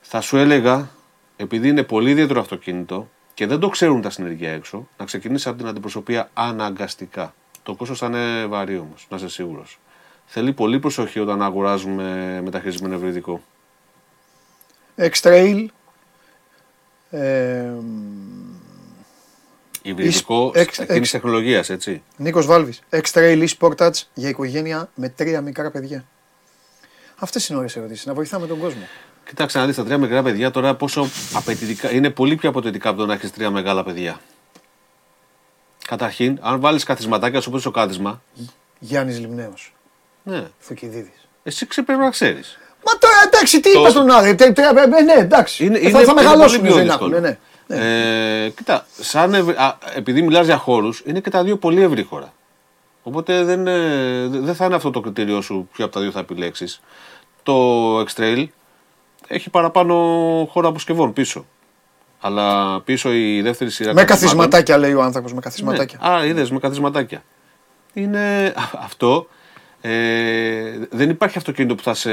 Θα σου έλεγα, επειδή είναι πολύ ιδιαίτερο αυτοκίνητο και δεν το ξέρουν τα συνεργεία έξω, να ξεκινήσει από την αντιπροσωπεία αναγκαστικά. Το κόστος θα είναι βαρύ όμως, να είσαι σίγουρος. Θέλει πολύ προσοχή όταν αγοράζουμε μεταχειρισμένο ευρυδικό. X-Trail. Ε, Η Υβριδικό εξ- εκείνη εξ- τεχνολογίας, έτσι. Νίκος Βάλβης. X-Trail e-Sportage για οικογένεια με τρία μικρά παιδιά. Αυτές είναι ωραίε ερωτήσεις. Να βοηθάμε τον κόσμο. Κοιτάξτε να δεις τα τρία μικρά παιδιά τώρα πόσο απαιτητικά. Είναι πολύ πιο απαιτητικά από το να έχεις τρία μεγάλα παιδιά. Καταρχήν, αν βάλεις καθισματάκια όπω το κάθισμα, Γιάννης Λιμνέος. ναι, Θουκυδίδη. εσύ ξε- πρέπει να ξέρεις. Μα τώρα εντάξει, τι Το- είπα στον Άδη. τε- τε- ε, Ναι, εντάξει. Είναι, Ε, είναι, θα, θα είναι μεγαλώσουν πολύ πιο δεν δύσκολο. άκουνε, ναι. ναι. Ε, κοίτα, σαν ευ- α, επειδή μιλάς για χώρους, είναι και τα δύο πολύ ευρύ χώρα. Οπότε δεν, ε, δεν θα είναι αυτό το κριτήριό σου ποιο από τα δύο θα επιλέξεις. Το X-Trail έχει παραπάνω χώρα αποσκευών πίσω. Αλλά πίσω η δεύτερη σειρά. Με καθισμάτων- καθισματάκια λέει ο άνθρωπος. Με καθισματάκια. ναι. Α, είδες με καθισματάκια. Είναι α- αυτό. Ε, δεν υπάρχει αυτοκίνητο που θα σε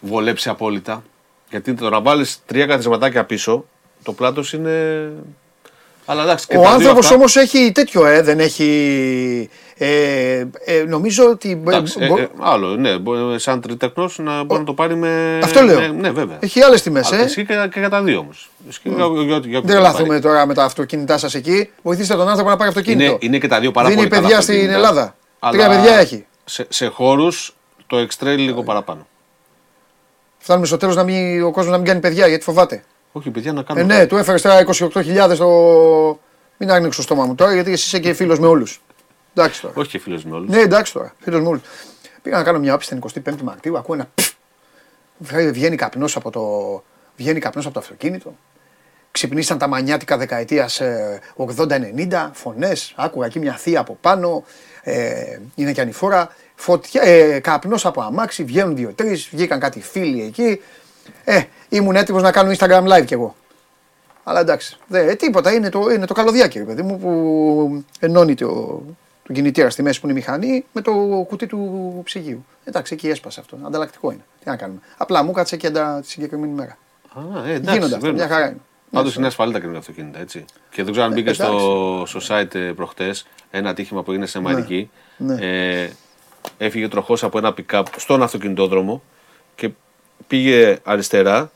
βολέψει απόλυτα. Γιατί το να βάλεις τρία καθισματάκια πίσω, το πλάτος είναι. Αλλά εντάξει, και Ο τα δύο άνθρωπος αυτά- όμως έχει τέτοιο, ε, δεν έχει. Ε, ε, νομίζω ότι. μπο- Εντάξει, ε, μπο- ε, άλλο, ναι, μπορεί, σαν τριτεχνός να μπορεί να το πάρει με. Αυτό λέω. με- ναι, βέβαια. Έχει άλλες τιμές, Αλλά ε. Ισχύει και, και για τα δύο όμως. Δεν τρελαθούμε τώρα με τα αυτοκίνητά σας εκεί. Βοηθήστε τον άνθρωπο να πάρει αυτοκίνητο. Είναι, είναι και τα δύο πάρα Δίνει πολύ καλά παιδιά στην αυτοκίνητα. Ελλάδα. Αλλά Τρία παιδιά έχει. Σε, σε χώρους το X-Trail λίγο παραπάνω. Φτάνουμε στο τέλος ο κόσμος να μην κάνει παιδιά γιατί φοβάται. Όχι, παιδιά να Ε, κάνουμε. ναι, του έφερες τώρα 28.000 το. Μην άγνεξε το στόμα μου τώρα γιατί εσύ είσαι και φίλος με όλους. Εντάξει τώρα. Όχι και φίλος με όλους. Ναι, εντάξει τώρα. Φίλος με όλους. Πήγα να κάνω μια όψη την 25η Μαρτίου. Ακούω ένα. πφ. Βγαίνει καπνός από, το... Βγαίνει καπνός από το αυτοκίνητο. Ξυπνήσαν τα μανιάτικα δεκαετία 80-90. Φωνές. Άκουγα εκεί μια θεία από πάνω. Ε, είναι και ανηφόρα. Φωτιά, ε, καπνός από αμάξι. Βγαίνουν δύο-τρεις. Βγήκαν κάτι φίλοι εκεί. Ε, ήμουν έτοιμος να κάνω Instagram live κι εγώ. Αλλά εντάξει. Δε, ε, τίποτα. Είναι το, είναι το καλωδιάκι, ρε παιδί μου, που ενώνει το, τον κινητήρα στη μέση που είναι η μηχανή με το κουτί του ψυγείου. Εντάξει, εκεί έσπασε αυτό. Ανταλλακτικό είναι. Τι να κάνουμε. Απλά μου κάτσε και αντα... τη συγκεκριμένη μέρα. Α, ε, εντάξει, Γίνονται αυτά. βέβαια. Μια χαρά είναι. Πάντως είναι ασφαλή τα καινούργια αυτοκίνητα, έτσι. Και δεν ξέρω αν Ε, μπήκε εντάξει. στο, στο site ε, προχτές ένα ατύχημα που έγινε σε Μαρική. ναι. Ε, έφυγε τροχός από ένα pick-up στον αυτοκινητόδρομο και πήγε αριστερά.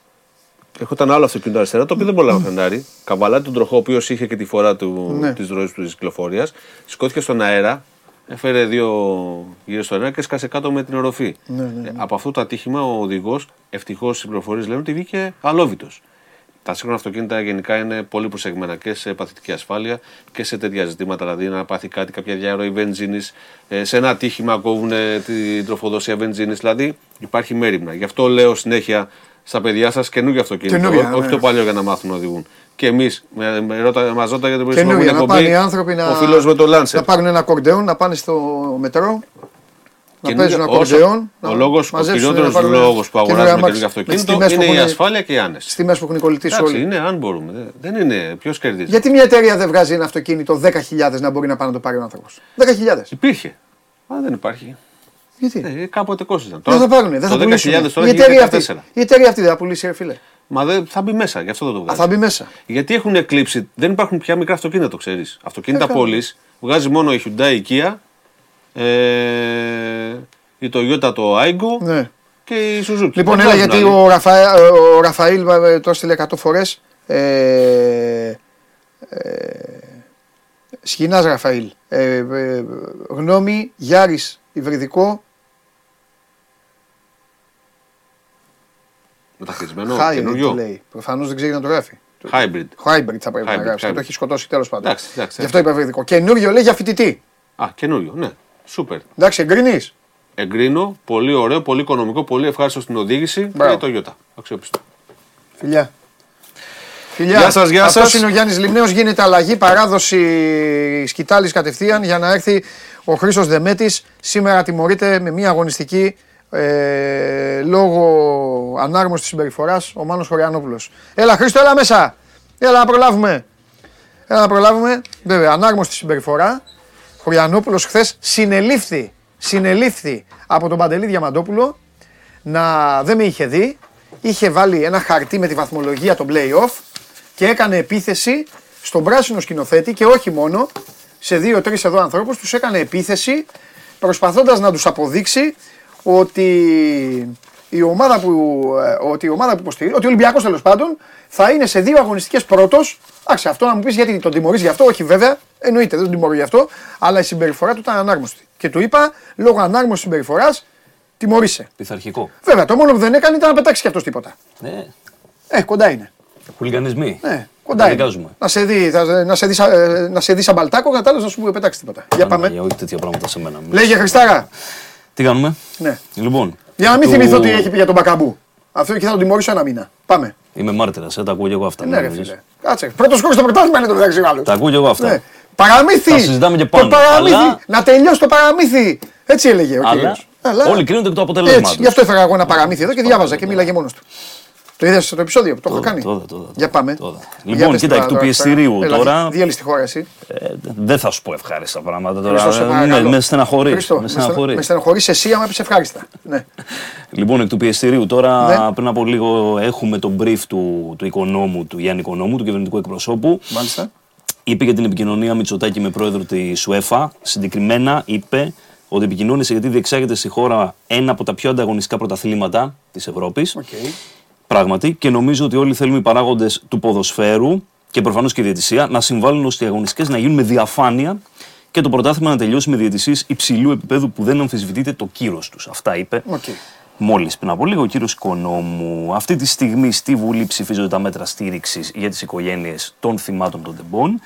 Έχονταν άλλο αυτοκίνητο αριστερά, το οποίο δεν μπορούσε να φρενάρει. Καβαλάει τον τροχό, ο οποίος είχε και τη φορά του, Ναι. της ροής του της κυκλοφορίας. Σηκώθηκε στον αέρα, έφερε δύο γύρω στον αέρα και σκάσε κάτω με την οροφή. Ναι, ναι, Ε, Από αυτό το ατύχημα ο οδηγός, ευτυχώς οι πληροφορίες λένε ότι βγήκε αλόβητος. Τα σύγχρονα αυτοκίνητα γενικά είναι πολύ προσεγμένα και σε παθητική ασφάλεια και σε τέτοια ζητήματα. Δηλαδή, να πάθει κάτι, κάποια διαρροή βενζίνης, σε ένα ατύχημα κόβουν ε, την τροφοδοσία βενζίνης. Δηλαδή, υπάρχει μέρημνα. Γι' αυτό λέω συνέχεια στα παιδιά σας καινούργια αυτοκίνητα. Καινούργια, ό- όχι ναι. το παλιό για να μάθουν να οδηγούν. Και εμείς, μα ρώτα για την προηγούμενη Καινούργια, να πάνε οι άνθρωποι να, Ο φίλος με το Lancer. να πάρουν ένα κορντεόν, να πάνε στο μετρό, να Καινούργια- παίζουν όσο- ακορντεόν. Ο, να λόγος, ο μαζέψουν, να κυριότερος πάρουν λόγος που καινούργια αγοράζουμε αμάξι. καινούργιο Με τις αυτοκίνητο τιμές που είναι η έχουν- ασφάλεια και οι άνεση. Στις τιμές που έχουν κολλητήσει Εντάξει, όλοι. είναι αν μπορούμε. Δεν- Δεν είναι. Ποιος κερδίζει. Γιατί μια εταιρεία δεν βγάζει ένα αυτοκίνητο 10.000 να μπορεί να πάει να το πάρει ο άνθρωπος; 10.000. Υπήρχε. Αλλά δεν υπάρχει. Γιατί; Ε, κάποτε κόστησαν. Δεν θα πάρουν, δεν το θα 10.000 πουλήσουν. τώρα Η έχει εταιρεία, αυτή, 14. η εταιρεία αυτή δεν θα πουλήσει, ρε φίλε. Μα δεν θα μπει μέσα, γι' αυτό δεν το Α, βγάζει. θα μπει μέσα. Γιατί έχουν εκλείψει, δεν υπάρχουν πια μικρά αυτοκίνητα, το ξέρεις. Αυτοκίνητα Ε, καλά. πόλης βγάζει μόνο η Hyundai, η Kia, ε, η Toyota το Aigo Ναι. και η Suzuki. Λοιπόν, Δεν έλα βγάζουν γιατί άλλοι. ο, Ραφα... ο Ραφαήλ ε, το έστειλε 100 φορές. Ε, ε, Σχοινάς Ραφαήλ. Ε, ε, γνώμη Γιάρης Υβριδικό. Μεταχειρισμένο, Hybrid καινούριο. λέει. Προφανώς δεν ξέρει να το γράφει. Hybrid. Hybrid θα πρέπει να Hybrid, γράψει. Και hybrid. το έχει σκοτώσει τέλος πάντων. Εντάξει, εντάξει, Γι' αυτό είπα υβριδικό. Καινούριο λέει για φοιτητή. Α, καινούριο, ναι. Σούπερ. Εντάξει, εγκρίνεις. Εγκρίνω, πολύ ωραίο, πολύ οικονομικό, πολύ ευχάριστο στην οδήγηση Μπράβο. και Toyota. Αξιόπιστο. Φιλιά. Φιλιά. Γεια σας, γεια Αυτός σας. είναι ο Γιάννης Λιμνέος, γίνεται αλλαγή, παράδοση σκητάλης κατευθείαν για να έρθει ο Χρήστος Δεμέτης. Σήμερα τιμωρείται με μια αγωνιστική ε, λόγω ανάρμοστης συμπεριφοράς ο Μάνος Χωριανόπουλος. Έλα Χρήστο, έλα μέσα. Έλα να προλάβουμε. Έλα να προλάβουμε. Βέβαια, ανάρμοστη συμπεριφορά. Χωριανόπουλος χθες συνελήφθη, συνελήφθη από τον Παντελή Διαμαντόπουλο να δεν με είχε δει. Είχε βάλει ένα χαρτί με τη βαθμολογία των play-off και έκανε επίθεση στον πράσινο σκηνοθέτη και όχι μόνο, σε δύο-τρεις εδώ ανθρώπους τους έκανε επίθεση προσπαθώντας να τους αποδείξει ότι η ομάδα που, ε, ότι η ομάδα που υποστηρίζει, ότι ο Ολυμπιακός τέλος πάντων θα είναι σε δύο αγωνιστικές πρώτος Εντάξει, αυτό να μου πεις γιατί τον τιμωρείς γι' αυτό, όχι βέβαια, εννοείται δεν τον τιμωρεί γι' αυτό, αλλά η συμπεριφορά του ήταν ανάρμοστη. Και του είπα, λόγω ανάρμοστη συμπεριφοράς, τιμωρείσαι. Πειθαρχικό. Βέβαια, το μόνο που δεν έκανε ήταν να πετάξει κι αυτός τίποτα. Ναι. Ε, κοντά είναι. Χουλιγανισμοί. Ναι, κοντά Δεν είναι. δικάζουμε. Να σε δει, θα- να σε δει, σαν- ε, να σε δει σαν μπαλτάκο, κατάλληλος να σου πει πετάξει τίποτα. Για πάμε. Για όχι τέτοια πράγματα σε μένα. Λέγε Χριστάρα. Τι κάνουμε; Ναι. Λοιπόν. Για να μην του- θυμηθώ τι έχει πει για τον Μπακαμπού. Αυτό και θα τον τιμωρήσω ένα μήνα. Πάμε. Είμαι μάρτυρας, ε, τα ακούω και εγώ αυτά. Ναι, μην ρε νομίζεις. φίλε. Κάτσε. Πρώτος σκόρ στο πρωτάθλημα είναι το μεταξύ άλλο. Τα ακούω και εγώ αυτά. Ναι. Παραμύθι! Τα συζητάμε και πάνω, Το παραμύθι! αλλά- Να τελειώσει το παραμύθι! Έτσι έλεγε ο Αλλά κύριος. όλοι κρίνονται εκ του αποτελέσματος. Έτσι, γι' αυτό έφερα εγώ ένα παραμύθι εδώ και διάβαζα και μίλαγε μόνος του. Το είδες στο επεισόδιο που το έχω Το είδα, κάνει; το είδα, το είδα. Για πάμε. Το είδα. Για Λοιπόν, πες κοίτα, τώρα, εκ του τώρα, πιεστηρίου Έλα, τώρα- Διέλυε τη χώρα εσύ. Ε, δεν θα σου πω ευχάριστα πράγματα τώρα. Χριστό, σε Ε, παρακαλώ. Με, με στεναχωρείς. Χριστό, Με με στεναχωρεί. στεναχωρείς. Με στεναχωρείς εσύ άμα πεις ευχάριστα. Ναι. *laughs* Λοιπόν, εκ του πιεστηρίου τώρα Ναι. πριν από λίγο έχουμε τον brief του, του Οικονόμου, του Γιάννη Οικονόμου, του κυβερνητικού εκπροσώπου. Μάλιστα. Είπε για την επικοινωνία Μητσοτάκη με πρόεδρο της UEFA. Συγκεκριμένα είπε ότι επικοινώνησε γιατί διεξάγεται στη χώρα ένα από τα πιο ανταγωνιστικά πρωταθλήματα της Ευρώπης. Οκ. Πράγματι, και νομίζω ότι όλοι θέλουμε οι παράγοντες του ποδοσφαίρου και προφανώς και η διαιτησία να συμβάλλουν ώστε οι αγωνιστικές να γίνουν με διαφάνεια και το πρωτάθλημα να τελειώσει με διαιτησίες υψηλού επίπεδου που δεν αμφισβητείται το κύρος τους. Αυτά είπε Οκ. μόλις πριν από λίγο ο κύριος Οικονόμου. Αυτή τη στιγμή στη Βουλή ψηφίζονται τα μέτρα στήριξης για τις οικογένειες των θυμάτων των Τεμπών.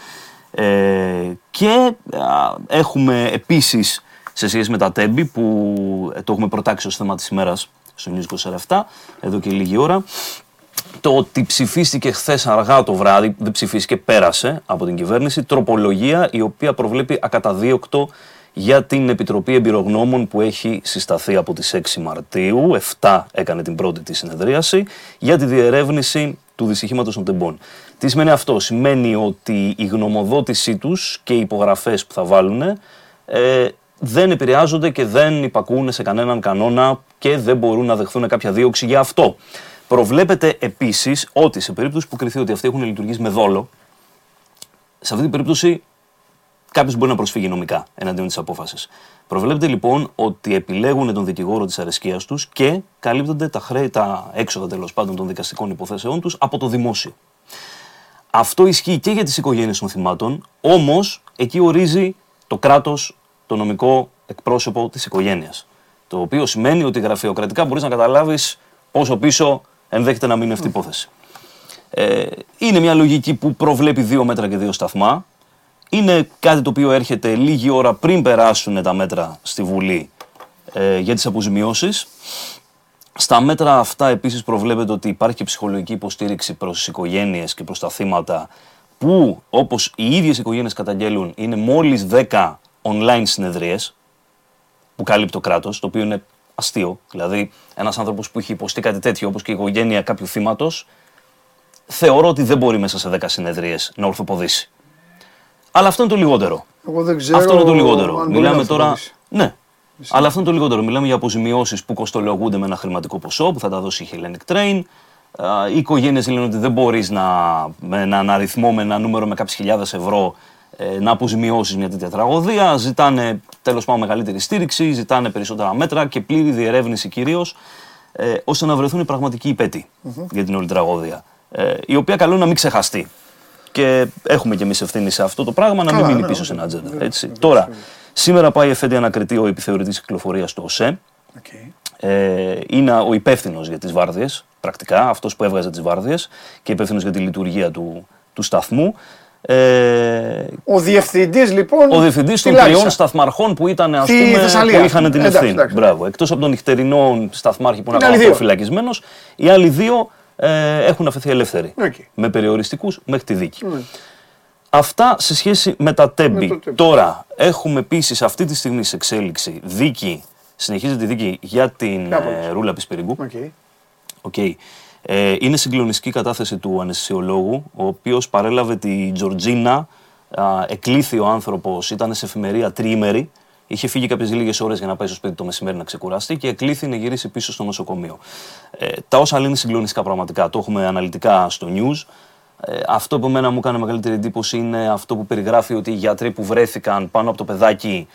Ε, και α, έχουμε επίσης σε σχέση με τα Τέμπη που ε, το έχουμε προτάξει ως θέμα της ημέρας στο News 27 εδώ και λίγη ώρα. Το ότι ψηφίστηκε χθες αργά το βράδυ, δεν ψηφίστηκε, πέρασε από την κυβέρνηση, τροπολογία η οποία προβλέπει ακαταδίωκτο για την Επιτροπή Εμπειρογνώμων που έχει συσταθεί από τις 6 Μαρτίου, 7 έκανε την πρώτη της συνεδρίαση, για τη διερεύνηση του δυστυχήματος των τεμπών. Τι σημαίνει αυτό, σημαίνει ότι η γνωμοδότησή τους και οι υπογραφές που θα βάλουν ε, δεν επηρεάζονται και δεν υπακούν σε κανέναν κανόνα και δεν μπορούν να δεχθούν κάποια δίωξη για αυτό. Προβλέπεται επίσης ότι σε περίπτωση που κριθεί ότι αυτοί έχουν λειτουργήσει με δόλο, σε αυτή την περίπτωση κάποιος μπορεί να προσφύγει νομικά εναντίον της απόφασης. Προβλέπεται λοιπόν ότι επιλέγουν τον δικηγόρο της αρεσκίας τους και καλύπτονται τα χρέη, τα έξοδα τέλος πάντων των δικαστικών υποθέσεών τους από το δημόσιο. Αυτό ισχύει και για τις οικογένειες των θυμάτων, όμως εκεί ορίζει το κράτος το νομικό εκπρόσωπο της οικογένειας. Το οποίο σημαίνει ότι γραφειοκρατικά μπορείς να καταλάβεις πόσο πίσω ενδέχεται να μείνει αυτή η υπόθεση. Ε, είναι μια λογική που προβλέπει δύο μέτρα και δύο σταθμά. Είναι κάτι το οποίο έρχεται λίγη ώρα πριν περάσουν τα μέτρα στη Βουλή ε, για τις αποζημιώσεις. Στα μέτρα αυτά επίσης προβλέπεται ότι υπάρχει και ψυχολογική υποστήριξη προς τις οικογένειες και προς τα θύματα που όπως οι ίδιες οικογένειες καταγγέλουν είναι μόλις 10 online συνεδρίες που καλύπτει το κράτος, το οποίο είναι αστείο. Δηλαδή ένας άνθρωπος που έχει υποστεί κάτι τέτοιο όπως και η οικογένεια κάποιου θύματος θεωρώ ότι δεν μπορεί μέσα σε 10 συνεδρίες να ορθοποδήσει. Αλλά αυτό είναι το λιγότερο. Εγώ δεν ξέρω. Αυτό είναι το λιγότερο. αν μπορεί Μιλάμε να τώρα. αυτοποδήσει. Ναι. Αλλά αυτό είναι το λιγότερο. Μιλάμε για αποζημιώσεις που κοστολογούνται με ένα χρηματικό ποσό που θα τα δώσει η Hellenic Train. Α, Οι οικογένειες λένε ότι δεν μπορείς να, με έναν αριθμό, με ένα νούμερο με κάποιες χιλιάδες ευρώ ε, να αποζημιώσεις μια τέτοια τραγωδία. Ζητάνε τέλος πάντων μεγαλύτερη στήριξη, ζητάνε περισσότερα μέτρα και πλήρη διερεύνηση κυρίως, ε, ώστε να βρεθούν οι πραγματικοί υπέτειοι για την όλη τραγωδία. Ε, η οποία καλό είναι να μην ξεχαστεί. Και έχουμε κι εμείς ευθύνη σε αυτό το πράγμα να μην Καλά, μείνει ναι, πίσω ναι, σε ένα ατζέντα. βέβαια, Έτσι. βέβαια, Τώρα, βέβαια. σήμερα πάει εφέντη ανακριτή ο επιθεωρητής κυκλοφορίας του ΟΣΕ. Οκ. Ε, είναι ο υπεύθυνος για τις βάρδιες, πρακτικά, αυτός που έβγαζε τις βάρδιες και υπεύθυνος για τη λειτουργία του, του σταθμού. Ε, Ο διευθυντής λοιπόν. ο διευθυντής στη των Λάρισα. τριών σταθμαρχών που ήταν, ας Στη πούμε, Θεσσαλία. που είχαν την Εντάξει, ευθύνη. εντάξει. Μπράβο. Εκτός από τον νυχτερινό σταθμάρχη που είναι Είναι άλλοι ακόμα δύο. φυλακισμένος, οι άλλοι δύο ε, έχουν αφεθεί ελεύθεροι. Οκ. Με περιοριστικούς μέχρι τη δίκη. Ναι. Αυτά σε σχέση με τα Τέμπη. το Τέμπη. Τώρα, έχουμε επίσης αυτή τη στιγμή σε εξέλιξη δίκη, συνεχίζεται η δίκη για την Κάπως. ε, Ρούλα Πισπυρίγκου. OK. OK. Ε, είναι συγκλονιστική κατάθεση του αναισθησιολόγου, ο οποίος παρέλαβε τη Τζορτζίνα, α, εκλήθη ο άνθρωπος, ήταν σε εφημερία τριήμερη, είχε φύγει κάποιες λίγες ώρες για να πάει στο σπίτι το μεσημέρι να ξεκουραστεί και εκλήθη να γυρίσει πίσω στο νοσοκομείο. Ε, τα όσα λένε συγκλονιστικά πραγματικά, το έχουμε αναλυτικά στο news. Ε, αυτό που εμένα μου έκανε μεγαλύτερη εντύπωση είναι αυτό που περιγράφει ότι οι γιατροί που βρέθηκαν πάνω από το παιδάκι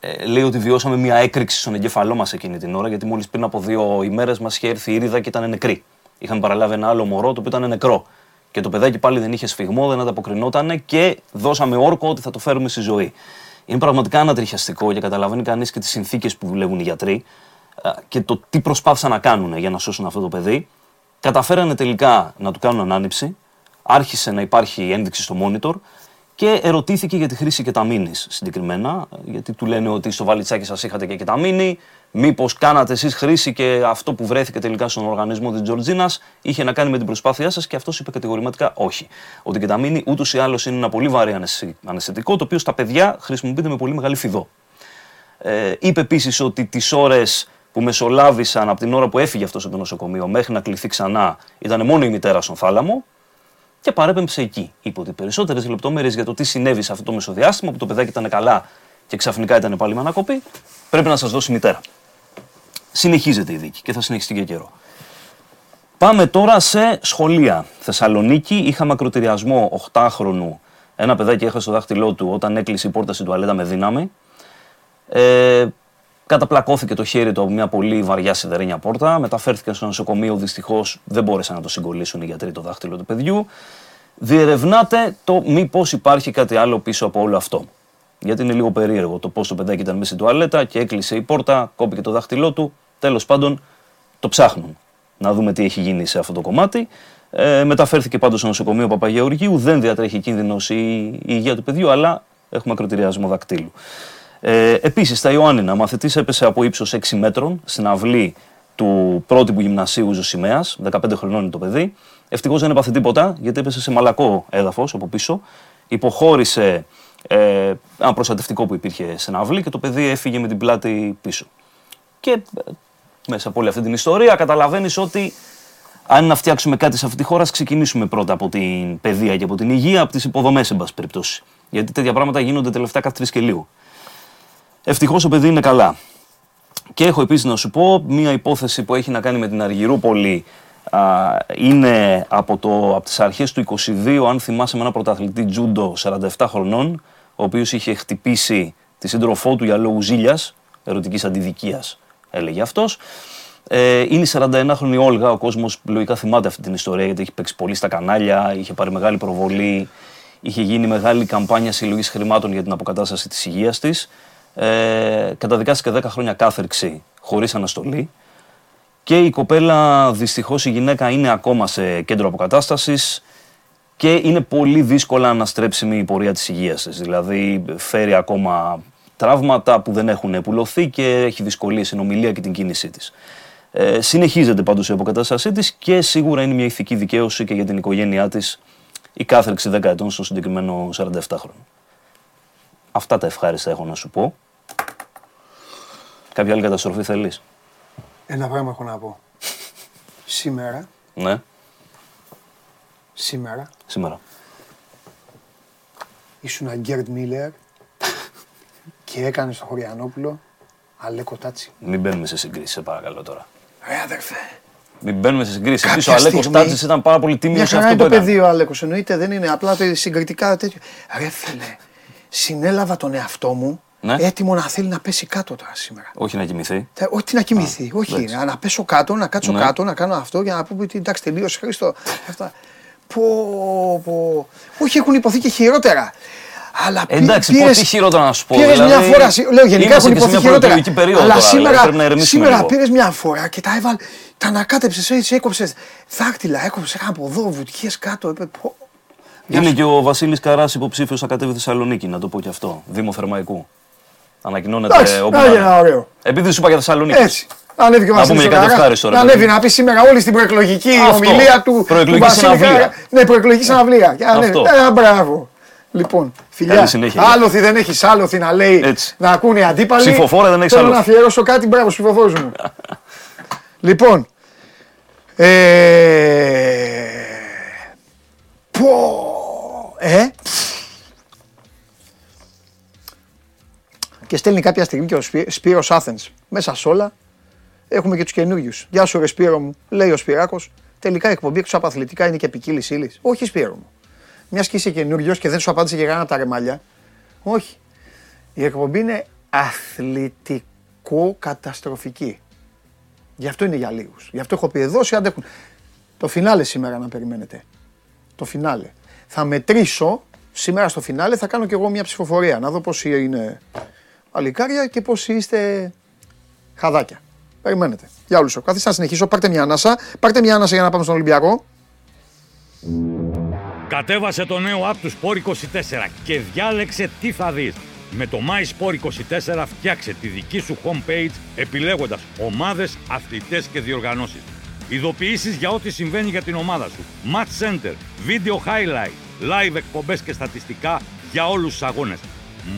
ε, λέει ότι βιώσαμε μια έκρηξη στον εγκέφαλό μας εκείνη την ώρα, γιατί μόλις πριν από δύο ημέρες μας είχε έρθει η ήρυδα και ήταν νεκρή. Είχαν παραλάβει ένα άλλο μωρό το οποίο ήταν νεκρό. Και το παιδάκι πάλι δεν είχε σφιγμό, δεν ανταποκρινόταν και δώσαμε όρκο ότι θα το φέρουμε στη ζωή. Είναι πραγματικά ανατριχιαστικό και καταλαβαίνει κανείς και τις συνθήκες που δουλεύουν οι γιατροί ε, και το τι προσπάθησαν να κάνουν για να σώσουν αυτό το παιδί. Καταφέρανε τελικά να του κάνουν ανάνυψη. Άρχισε να υπάρχει ένδειξη στο monitor και ερωτήθηκε για τη χρήση κεταμίνη συγκεκριμένα. Γιατί του λένε ότι στο βαλιτσάκι σας είχατε και κεταμίνη. Μήπως κάνατε εσείς χρήση και αυτό που βρέθηκε τελικά στον οργανισμό της Τζορτζίνας είχε να κάνει με την προσπάθειά σας και αυτός είπε κατηγορηματικά όχι. Ότι η κεταμίνη ούτως ή άλλως είναι ένα πολύ βαρύ αναισθητικό το οποίο στα παιδιά χρησιμοποιείται με πολύ μεγάλη φιδό. Ε, είπε επίσης ότι τις ώρες που μεσολάβησαν από την ώρα που έφυγε αυτός από το νοσοκομείο μέχρι να κληθεί ξανά ήταν μόνο η μητέρα στον θάλαμο και παρέπεμψε εκεί. Είπε ότι περισσότερες λεπτομέρειες για το τι συνέβη σε αυτό το μεσοδιάστημα που το παιδάκι ήταν καλά και ξαφνικά ήταν πάλι με ανακοπή, πρέπει να σας δώσει η μητέρα. Συνεχίζεται η δίκη και θα συνεχιστεί και καιρό. Πάμε τώρα σε σχολεία. Θεσσαλονίκη είχαμε ακροτηριασμό 8χρονου. Ένα παιδάκι έχασε το δάχτυλό του όταν έκλεισε η πόρτα στην τουαλέτα με δύναμη. Ε, Καταπλακώθηκε το χέρι του από μια πολύ βαριά σιδερένια πόρτα. Μεταφέρθηκε στο νοσοκομείο. Δυστυχώς δεν μπόρεσαν να το συγκολήσουν οι γιατροί το δάχτυλο του παιδιού. Διερευνάται το μήπως υπάρχει κάτι άλλο πίσω από όλο αυτό. Γιατί είναι λίγο περίεργο το πώς το παιδάκι ήταν μέσα στην τουαλέτα και έκλεισε η πόρτα, κόπηκε το δάχτυλό του. Τέλος πάντων το ψάχνουν. Να δούμε τι έχει γίνει σε αυτό το κομμάτι. Ε, μεταφέρθηκε πάντως στο νοσοκομείο Παπαγεωργίου. Δεν διατρέχει κίνδυνος η, η υγεία του παιδιού, αλλά έχουμε ακροτηριασμό δακτύλου. Ε, Επίσης, στα Ιωάννινα, μαθητής έπεσε από ύψος 6 μέτρων στην αυλή του πρότυπου γυμνασίου Ζωσιμαία. 15 χρονών είναι το παιδί. Ευτυχώς δεν έπαθε τίποτα, γιατί έπεσε σε μαλακό έδαφος από πίσω. Υποχώρησε ε, ένα προστατευτικό που υπήρχε στην αυλή και το παιδί έφυγε με την πλάτη πίσω. Και ε, μέσα από όλη αυτή την ιστορία καταλαβαίνεις ότι αν να φτιάξουμε κάτι σε αυτή τη χώρα, ξεκινήσουμε πρώτα από την παιδεία και από την υγεία, από τις υποδομές, εν πάση περιπτώσει. Γιατί τέτοια πράγματα γίνονται τελευταία κάθε τρεις και λίγο. Ευτυχώς το παιδί είναι καλά. Και έχω επίσης να σου πω μία υπόθεση που έχει να κάνει με την Αργυρούπολη. Α, είναι από, το, από τις αρχές του 22, αν θυμάσαι με ένα πρωταθλητή τζούντο 47 χρονών, ο οποίος είχε χτυπήσει τη σύντροφό του για λόγους ζήλιας, ερωτικής αντιδικίας έλεγε αυτός. Ε, είναι η 41χρονη Όλγα, ο κόσμος λογικά θυμάται αυτή την ιστορία γιατί έχει παίξει πολύ στα κανάλια, είχε πάρει μεγάλη προβολή, είχε γίνει μεγάλη καμπάνια συλλογής χρημάτων για την αποκατάσταση της υγείας της ε, καταδικάστηκε 10 χρόνια κάθερξη χωρίς αναστολή και η κοπέλα δυστυχώς η γυναίκα είναι ακόμα σε κέντρο αποκατάστασης και είναι πολύ δύσκολα αναστρέψιμη η πορεία της υγείας της. Δηλαδή φέρει ακόμα τραύματα που δεν έχουν πουλωθεί και έχει δυσκολίες στην ομιλία και την κίνησή της. Ε, συνεχίζεται πάντως η αποκατάστασή της και σίγουρα είναι μια ηθική δικαίωση και για την οικογένειά της η κάθερξη 10 ετών στο συγκεκριμένο 47 χρόνο. Αυτά τα ευχάριστα έχω να σου πω. Κάποια άλλη καταστροφή θέλεις; Ένα πράγμα έχω να πω. Σήμερα, Ναι, σήμερα, σήμερα. ήσουν Γκέρντ Μίλλερ και έκανες στο Χωριανόπουλο Αλέκο Τάτσι. Μην μπαίνουμε σε συγκρίσεις, σε παρακαλώ τώρα. Ρε αδερφέ. Μην μπαίνουμε σε συγκρίσεις. Κάποια Επίσης, ο Αλέκος στιγμή- Τάτζης ήταν πάρα πολύ τίμιος Μια σε χαρά αυτό είναι που το έκανε. παιδί ο Αλέκος, εννοείται δεν είναι απλά το συγκριτικά τέτοιο. Ρε φίλε, συνέλαβα τον εαυτό μου Ναι. έτοιμο να θέλει να πέσει κάτω τώρα σήμερα. Όχι να κοιμηθεί. Θε- Όχι να κοιμηθεί, όχι. εντάξει. Να, να πέσω κάτω, να κάτσω Ναι. κάτω, να κάνω αυτό για να πούμε ότι εντάξει τελείωσε Χρήστο. Αυτά. Πω, πω. Όχι, έχουν υποθεί και χειρότερα. Αλλά πή- Εντάξει, πήρες- πω τι χειρότερα να σου πω. Πήρες δηλαδή, μια φορά, σι- λέω γενικά είμαστε έχουν και σε υποθεί μια χειρότερα. προεκλογική περίοδο Αλλά τώρα, δηλαδή, σήμερα, πρέπει να ηρεμήσουμε σήμερα λίγο. πήρες μια φορά και τα έβαλε, τα ανακάτεψες έτσι, έκοψες δάκτυλα, έκοψες από εδώ, βουτιές κάτω. Είπε, πω. Είναι και ο Βασίλης Καράς υποψήφιος να κατέβει Θεσσαλονίκη, να το πω και αυτό. Δήμο Θερμαϊκού. Ανακοινώνεται Εντάξει, όπου να να γίνει είναι. ένα ωραίο. Επειδή σου είπα για Θεσσαλονίκη. Έτσι. Ανέβηκε ο Να Βασίλης πούμε ο για κάτι Καράς, ευχάριστο, ρε Να παιδί. ανέβει να πεις σήμερα όλη στην προεκλογική Αυτό. ομιλία του. Προεκλογική του Βασίλη συναυλία. Καρά. Ναι, προεκλογική συναυλία. Και ανέβει. Αυτό. Ε, μπράβο. Λοιπόν, φιλιά. Καλή συνέχεια. Άλοθη δεν έχεις άλοθη να λέει Έτσι. να ακούνε οι αντίπαλοι. Ψηφοφόρα δεν έχεις Θέλω άλοθη. να αφιερώσω κάτι, μπράβο, ψηφοφόρου μου. λοιπόν. Ε, πω, ε, και στέλνει κάποια στιγμή και ο Σπύ- Σπύρος Άθενς μέσα σ' όλα έχουμε και τους καινούριους. Γεια σου, ρε Σπύρο μου, λέει ο Σπυράκος. Τελικά η εκπομπή έξω από αθλητικά είναι και ποικίλης ύλης. Όχι, Σπύρο μου. Μιας και είσαι καινούριος και δεν σου απάντησε και κανένα από τα ρεμάλια. Όχι. Η εκπομπή είναι αθλητικό καταστροφική. Γι' αυτό είναι για λίγους. Γι' αυτό έχω πει εδώ όσοι αντέχουν. Το φινάλε σήμερα να περιμένετε. το φινάλε. Θα μετρήσω σήμερα στο φινάλε, θα κάνω κι εγώ μια ψηφοφορία. Να δω πόσοι είναι αλικάρια και πόσοι είστε χαδάκια. Περιμένετε. Για όλους. Καθίστε να συνεχίσω. Πάρτε μια ανάσα. Πάρτε μια ανάσα για να πάμε στον Ολυμπιακό. Κατέβασε το νέο app του Sport 24 και διάλεξε τι θα δεις. Με το MySport24 φτιάξε τη δική σου homepage επιλέγοντας ομάδες, αθλητές και διοργανώσεις. Ειδοποιήσεις για ό,τι συμβαίνει για την ομάδα σου. Match Center, Video Highlight, Live εκπομπές και στατιστικά για όλους τους αγώνες.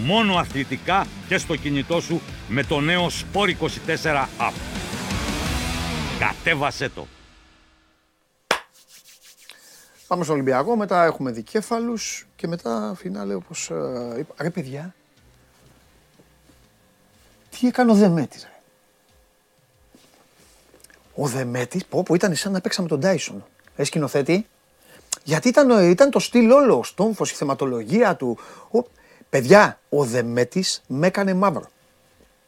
Μόνο αθλητικά και στο κινητό σου με το νέο Sport24 app. Κατέβασέ το! Πάμε στον Ολυμπιακό, μετά έχουμε δικέφαλους και μετά φινάλε όπως ε, είπα. Ρε παιδιά, τι έκανε ο Δεμέτης ρε; Ο Δεμέτης, πω πω ήταν σαν να παίξαμε τον Τάισον. Ε, σκηνοθέτη. Γιατί ήταν, ήταν το στυλ όλο, ο στόμφος, η θεματολογία του. Ο... Παιδιά, ο Δεμέτης με έκανε μαύρο.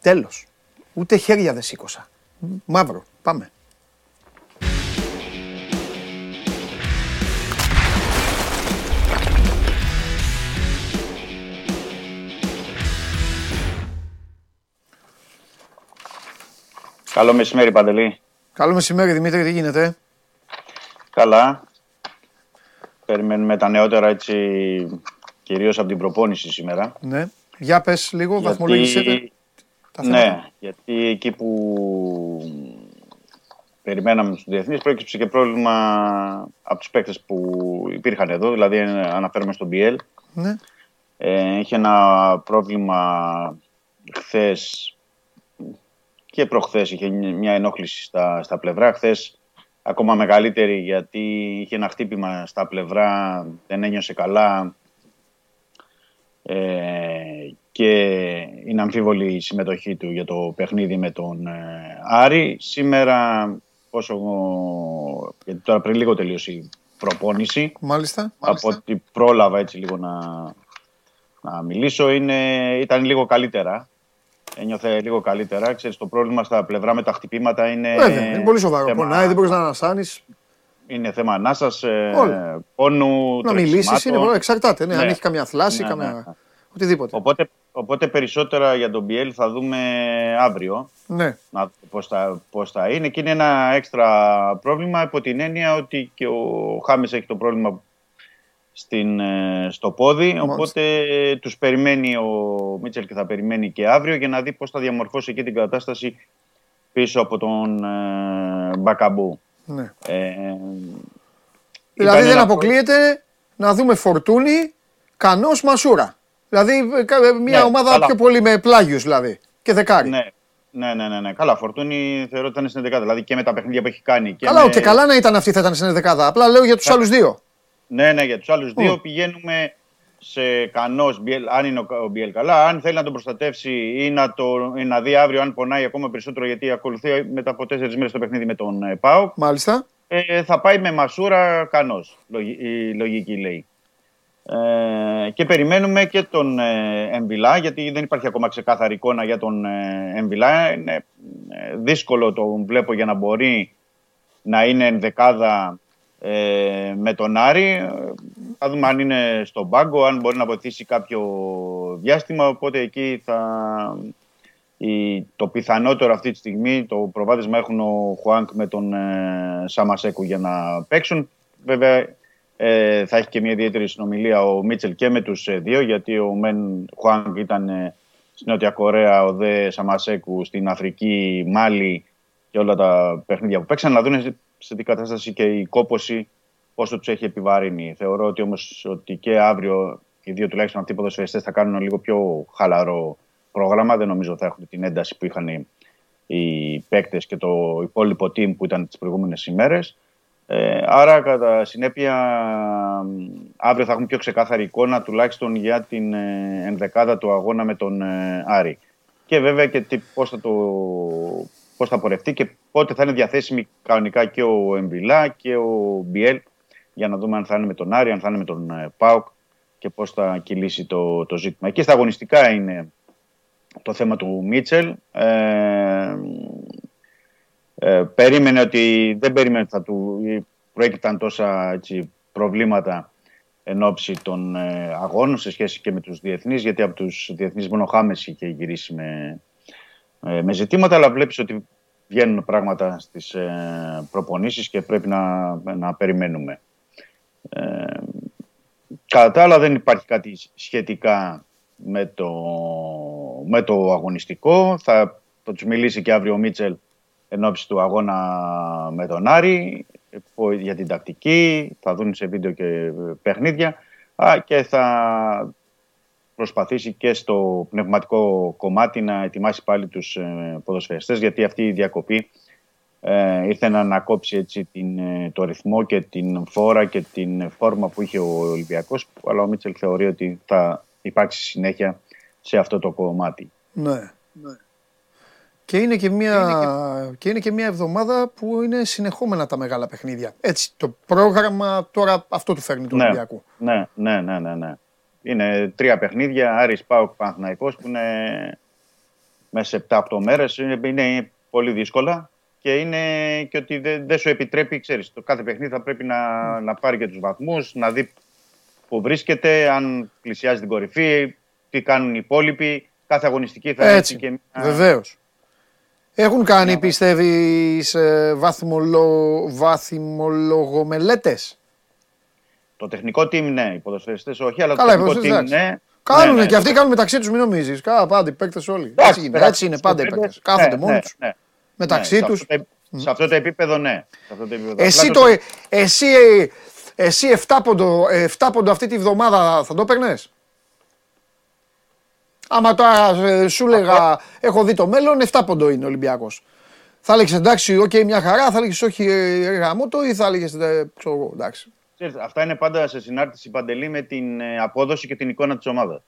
Τέλος. Ούτε χέρια δεν σήκωσα. Μαύρο. Πάμε. Καλό μεσημέρι, Παντελή. Καλό μεσημέρι, Δημήτρη, τι γίνεται; Καλά. Περιμένουμε τα νεότερα έτσι, κυρίως από την προπόνηση σήμερα. Ναι. Για πες λίγο, Γιατί- βαθμολόγησέ τα Ναι, θέματα. γιατί εκεί που περιμέναμε στους διεθνείς προέκυψε και πρόβλημα από τους παίκτες που υπήρχαν εδώ, δηλαδή αναφέρομαι στον BL. Ναι. Ε, είχε ένα πρόβλημα χθες και προχθές είχε μια ενόχληση στα, στα πλευρά. Χθες ακόμα μεγαλύτερη γιατί είχε ένα χτύπημα στα πλευρά, δεν ένιωσε καλά ε, και είναι αμφίβολη η συμμετοχή του για το παιχνίδι με τον ε, Άρη. Σήμερα, όσο, γιατί τώρα πριν λίγο τελείωσε η προπόνηση, Μάλιστα. από ό,τι πρόλαβα έτσι λίγο να, να μιλήσω, είναι, ήταν λίγο καλύτερα. Ένιωθε λίγο καλύτερα. Ξέρεις, το πρόβλημα στα πλευρά με τα χτυπήματα είναι. Βέβαια, είναι πολύ σοβαρό. θέμα- Πονάει, δεν μπορείς να ανασάνεις, Είναι θέμα ανάσας, ε, Όλα. πόνου, να μιλήσεις, είναι τρεξιμάτων. πολύ- εξαρτάται. Ναι, Ναι. αν έχει καμιά θλάση, Ναι, καμιά... ναι. οτιδήποτε. Οπότε, οπότε περισσότερα για τον BL θα δούμε αύριο. Ναι. Να δούμε πώς θα, πώς θα είναι. Και είναι ένα έξτρα πρόβλημα υπό την έννοια ότι και ο Χάμες έχει το πρόβλημα στην, ε, στο πόδι. Μάλιστα. Οπότε τους περιμένει ο Μίτσελ και θα περιμένει και αύριο για να δει πώς θα διαμορφώσει εκεί την κατάσταση πίσω από τον ε, Μπακαμπού. Ναι. Ε, Δηλαδή ήταν δεν ένα- αποκλείεται να δούμε φορτούνη, κανός μασούρα. Δηλαδή ε, κα- ε, μια Ναι, ομάδα καλά. πιο πολύ με πλάγιους δηλαδή. Και δεκάρι. Ναι, ναι, ναι, ναι, ναι. Καλά, Φορτούνη θεωρώ ότι ήταν στην 11. Δηλαδή και με τα παιχνίδια που έχει κάνει. Και Καλά, με... και καλά να ήταν αυτή θα ήταν στην δεκάδα. Απλά λέω για τους άλλους δύο. Ναι, ναι, για τους άλλους δύο Ω. πηγαίνουμε σε κανός Μπιέλ, αν είναι ο, ο Μπιέλ καλά. Αν θέλει να τον προστατεύσει ή να, το, ή να δει αύριο αν πονάει ακόμα περισσότερο, γιατί ακολουθεί μετά από τέσσερις μέρες το παιχνίδι με τον ε, Πάοκ, Μάλιστα. ε, θα πάει με μασούρα κανός. Η λογική λέει. Ε, και περιμένουμε και τον ε, Εμβιλά, γιατί δεν υπάρχει ακόμα ξεκάθαρη εικόνα για τον ε, Εμβιλά. Είναι ε, δύσκολο το βλέπω για να μπορεί να είναι ενδεκάδα ε, με τον Άρη. Ε, Θα δούμε αν είναι στον πάγκο, αν μπορεί να βοηθήσει κάποιο διάστημα. Οπότε εκεί θα, η, το πιθανότερο αυτή τη στιγμή, το προβάδισμα έχουν ο Χουάνκ με τον ε, Σαμασέκου για να παίξουν. Βέβαια ε, θα έχει και μια ιδιαίτερη συνομιλία ο Μίτσελ και με τους ε, δύο γιατί ο Μεν Χουάνκ ήταν ε, στη Νότια Κορέα, ο Δε Σαμασέκου στην Αφρική, Μάλι και όλα τα παιχνίδια που παίξαν. Να δουν σε τι κατάσταση και η κόποση πόσο του έχει επιβαρύνει. Θεωρώ ότι όμως ότι και αύριο οι δύο τουλάχιστον αυτοί οι ποδοσφαιριστές θα κάνουν λίγο πιο χαλαρό πρόγραμμα. Δεν νομίζω θα έχουν την ένταση που είχαν οι παίκτες και το υπόλοιπο team που ήταν τις προηγούμενες ημέρες. Ε, άρα, κατά συνέπεια, αύριο θα έχουμε πιο ξεκάθαρη εικόνα τουλάχιστον για την ε, ενδεκάδα του αγώνα με τον ε, Άρη. Και βέβαια και τι, πώς, θα το, πώς θα πορευτεί και πότε θα είναι διαθέσιμη κανονικά και ο Εμβιλά και ο Μπιέλ για να δούμε αν θα είναι με τον Άρη, αν θα είναι με τον ε, ΠΑΟΚ και πώς θα κυλήσει το, το ζήτημα. Εκεί στα αγωνιστικά είναι το θέμα του Μίτσελ. Ε, ε, περίμενε ότι δεν περίμενε ότι θα του προέκυπταν τόσα έτσι, προβλήματα εν ώψη των ε, αγώνων σε σχέση και με τους διεθνείς, γιατί από τους διεθνείς μόνο Χάμες είχε γυρίσει με, ε, με ζητήματα, αλλά βλέπεις ότι βγαίνουν πράγματα στις ε, προπονήσεις και πρέπει να, να περιμένουμε. Ε, κατά τα άλλα δεν υπάρχει κάτι σχετικά με το, με το αγωνιστικό. Θα, θα τους μιλήσει και αύριο ο Μίτσελ εν ώψη του αγώνα με τον Άρη για την τακτική, θα δουν σε βίντεο και παιχνίδια και θα προσπαθήσει και στο πνευματικό κομμάτι να ετοιμάσει πάλι τους ε, ποδοσφαιριστές γιατί αυτή η διακοπή ε, ήρθε να ανακόψει έτσι την, ε, το ρυθμό και την φόρα και την φόρμα που είχε ο Ολυμπιακός αλλά ο Μίτσελ θεωρεί ότι θα υπάρξει συνέχεια σε αυτό το κομμάτι. Ναι, ναι. Και είναι και, μια, και... είναι και μια εβδομάδα που είναι συνεχόμενα τα μεγάλα παιχνίδια. Έτσι, το πρόγραμμα τώρα αυτό του φέρνει του ναι, Ολυμπιακού. Ναι, ναι, ναι, ναι, ναι. Είναι τρία παιχνίδια, Άρης Πάουκ Παναθηναϊκός που είναι μέσα σε 7-8 μέρες. Είναι, είναι πολύ δύσκολα και είναι και ότι δεν, δεν σου επιτρέπει, ξέρεις, το κάθε παιχνίδι θα πρέπει να, να πάρει και τους βαθμούς, να δει που βρίσκεται, αν πλησιάζει την κορυφή, τι κάνουν οι υπόλοιποι. Κάθε αγωνιστική θα Έτσι, και μια... βεβαίως. Έχουν κάνει, πιστεύεις, βαθμολο... βαθμολογομελέτες; Το τεχνικό team ναι, οι ποδοσφαιριστές όχι, αλλά Καλά, το τεχνικό team ναι. Κάνουν ναι, ναι, και αυτοί κάνουν μεταξύ τους, μην νομίζεις. Κάνα πάντα οι παίκτες όλοι. Έτσι είναι, έτσι είναι πάντα οι παίκτες. Κάθονται ναι, μόνοι τους. Μεταξύ τους. Σε αυτό το επίπεδο, ναι. Εσύ, το, εσύ, εσύ 7 πόντο, 7 πόντο αυτή τη βδομάδα θα το παίρνε. Άμα τώρα ε, σου έλεγα, έχω δει το μέλλον, 7 πόντο είναι ο Ολυμπιακός. Θα έλεγες εντάξει, OK, okay, μια χαρά, θα έλεγες όχι, ε, γαμώτο ή θα έλεγες, ε, ξέρω εγώ, εντάξει. Αυτά είναι πάντα σε συνάρτηση Παντελή με την απόδοση και την εικόνα της ομάδας.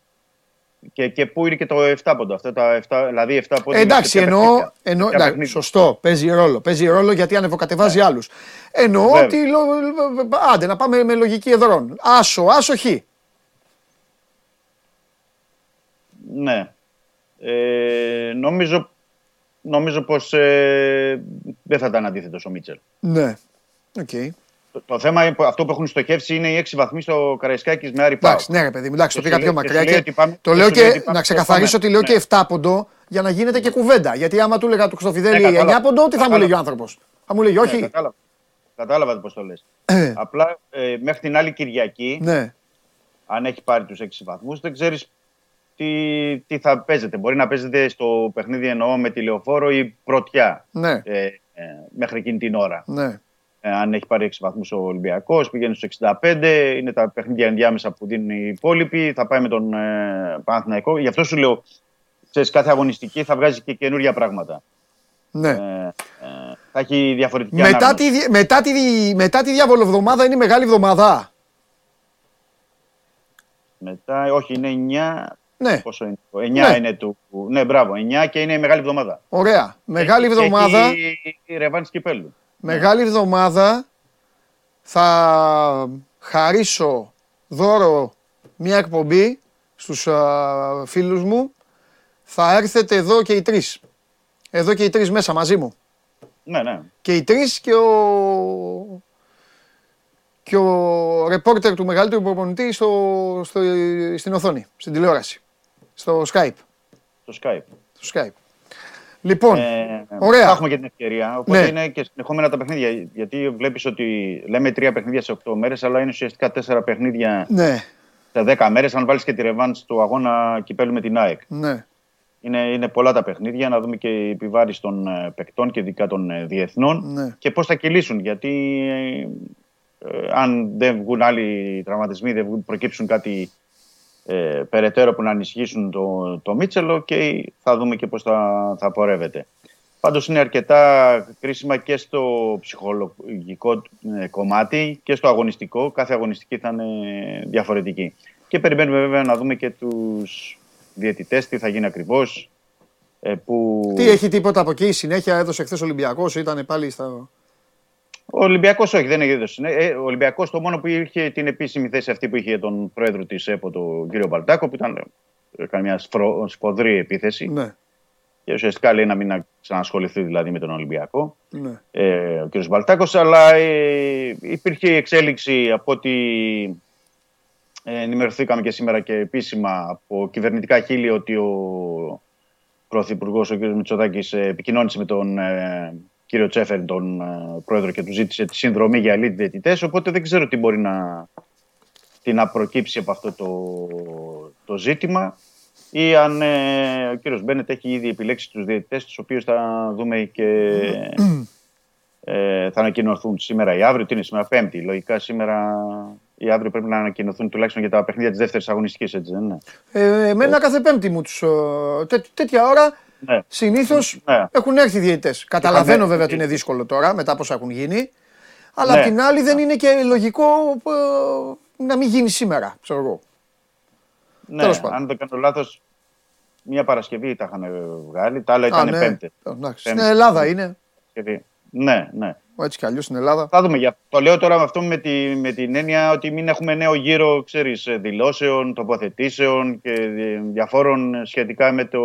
Και, και πού είναι και το 7 πόντο. Αυτά τα 7, δηλαδή 7 πόντο. εντάξει, εννοώ. εννοώ εντάξει, σωστό, παίζει ρόλο. Παίζει ρόλο γιατί ανεβοκατεβάζει ναι. άλλους. Εννοώ ότι. Άντε, να πάμε με λογική εδρών. Άσο, άσο, χ. Ναι. Ε, νομίζω, νομίζω πως ε, δεν θα ήταν αντίθετος ο Μίτσελ. Ναι. Okay. Το, το, θέμα, αυτό που έχουν στοχεύσει είναι οι έξι βαθμοί στο Καραϊσκάκης με Άρη Πάου. Εντάξει, ναι, ρε παιδί, εντάξει, το πήγα πιο μακριά. Και, πάμε, το λέω και, να ξεκαθαρίσω ότι λέω ναι. και 7 ποντό για να γίνεται και κουβέντα. Γιατί άμα του έλεγα του Χρυστοφιδέλη ναι, 9 ποντό, τι θα μου λέγει ο άνθρωπος; Θα μου λέγει όχι; Ναι, κατάλαβα. Κατάλαβα πώς το λες. Ε. Απλά ε, μέχρι την άλλη Κυριακή, ναι. αν έχει πάρει τους 6 βαθμούς, δεν ξέρεις τι, τι θα παίζετε. Μπορεί να παίζετε στο παιχνίδι εννοώ με τηλεοφόρο ή πρωτιά ναι. ε, ε, μέχρι εκείνη την ώρα. Ναι. Ε, αν έχει πάρει 6 βαθμούς ο Ολυμπιακός, πηγαίνει στους 65, είναι τα παιχνίδια ενδιάμεσα που δίνουν οι υπόλοιποι. Θα πάει με τον ε, Παναθηναϊκό. Γι' αυτό σου λέω, σε κάθε αγωνιστική θα βγάζει και καινούργια πράγματα. Ναι. Ε, ε, θα έχει διαφορετική μετά τη, μετά, τη, μετά τη διαβολοβδομάδα είναι η μεγάλη εβδομάδα. Μετά, όχι, είναι 9. Ναι. Πόσο είναι, 9 ναι. είναι του. Ναι, μπράβο, 9 και είναι η μεγάλη εβδομάδα. Ωραία. Μεγάλη εβδομάδα. Και η, η ρεβάνη κυπέλου. Μεγάλη εβδομάδα θα χαρίσω δώρο μια εκπομπή στους α, φίλους μου. Θα έρθετε εδώ και οι τρεις. Εδώ και οι τρεις μέσα μαζί μου. Ναι, ναι. Και οι τρεις και ο, και ο ρεπόρτερ του μεγαλύτερου προπονητή στο, στο, στην οθόνη, στην τηλεόραση. Στο Skype. Στο Skype. Στο Skype. Λοιπόν, ε, ωραία. Θα έχουμε και την ευκαιρία. Οπότε ναι. είναι και συνεχόμενα τα παιχνίδια. Γιατί βλέπεις ότι λέμε τρία παιχνίδια σε 8 μέρες, αλλά είναι ουσιαστικά τέσσερα παιχνίδια ναι. σε 10 μέρες. Αν βάλεις και τη ρεβάν του αγώνα κυπέλου με την ΑΕΚ. Ναι. Είναι, είναι πολλά τα παιχνίδια. Να δούμε και η επιβάρηση των ε, παικτών και ειδικά των ε, διεθνών ναι. και πώς θα κυλήσουν. Γιατί ε, αν δεν βγουν άλλοι τραυματισμοί, δεν προκύψουν κάτι ε, περαιτέρω που να ενισχύσουν το, το Μίτσελο και θα δούμε και πώς θα, θα πορεύεται. Πάντως είναι αρκετά κρίσιμα και στο ψυχολογικό ε, κομμάτι και στο αγωνιστικό. Κάθε αγωνιστική θα είναι διαφορετική. Και περιμένουμε βέβαια να δούμε και τους διαιτητές, τι θα γίνει ακριβώς. Ε, που... Τι έχει τίποτα από εκεί, συνέχεια έδωσε χθες Ολυμπιακός, ήταν πάλι στα... Ο Ολυμπιακός όχι, δεν έδωσε. Ε, ο Ολυμπιακός το μόνο που είχε την επίσημη θέση αυτή που είχε τον πρόεδρο της ΕΠΟ, τον κύριο Μπαλτάκο, που ήταν έκανε μια σφοδρή επίθεση. Ναι. Και ουσιαστικά λέει να μην ξανασχοληθεί δηλαδή με τον Ολυμπιακό. Ναι. ε, ο κ. Μπαλτάκος, αλλά ε, υπήρχε εξέλιξη από ότι ε, ενημερωθήκαμε και σήμερα και επίσημα από κυβερνητικά χείλη ότι ο Πρωθυπουργός, ο κ. Μητσοτάκης, ε, επικοινώνησε με τον ε, κύριο Τσέφερ, τον ε, πρόεδρο, και του ζήτησε τη συνδρομή για elite διαιτητές, οπότε δεν ξέρω τι μπορεί να, τι να προκύψει από αυτό το, το ζήτημα ή αν ε, ο κύριος Μπένετ έχει ήδη επιλέξει τους διαιτητές τους οποίους θα δούμε και ε, θα ανακοινωθούν σήμερα ή αύριο. Τι είναι σήμερα, Πέμπτη. Λογικά σήμερα ή αύριο πρέπει να ανακοινωθούν τουλάχιστον για τα παιχνίδια της δεύτερης αγωνιστικής, έτσι δεν είναι; Ε, εμένα κάθε πέμπτη μου τους, ε, τέ, τέτοια ώρα Ναι. συνήθως Ναι. έχουν έρθει οι διαιτητές. Καταλαβαίνω Είχαμε- βέβαια ότι είναι δύσκολο τώρα μετά πώς έχουν γίνει. Αλλά Ναι. απ' την άλλη δεν είναι και λογικό ε, να μην γίνει σήμερα, ξέρω εγώ. Ναι, Τέλος πάντων. αν δεν κάνω λάθος, μια Παρασκευή τα είχαν βγάλει, τα άλλα ήταν Α, ναι. Πέμπτη. Εντάξει. Πέμπτη. Στην Ελλάδα είναι. Παρασκευή. Ναι, ναι. Έτσι κι αλλιώς στην Ελλάδα. Θα δούμε. Για... Το λέω τώρα με αυτό με, τη, με την έννοια ότι μην έχουμε νέο γύρο ξέρεις, ε, δηλώσεων, τοποθετήσεων και δι- διαφόρων σχετικά με το,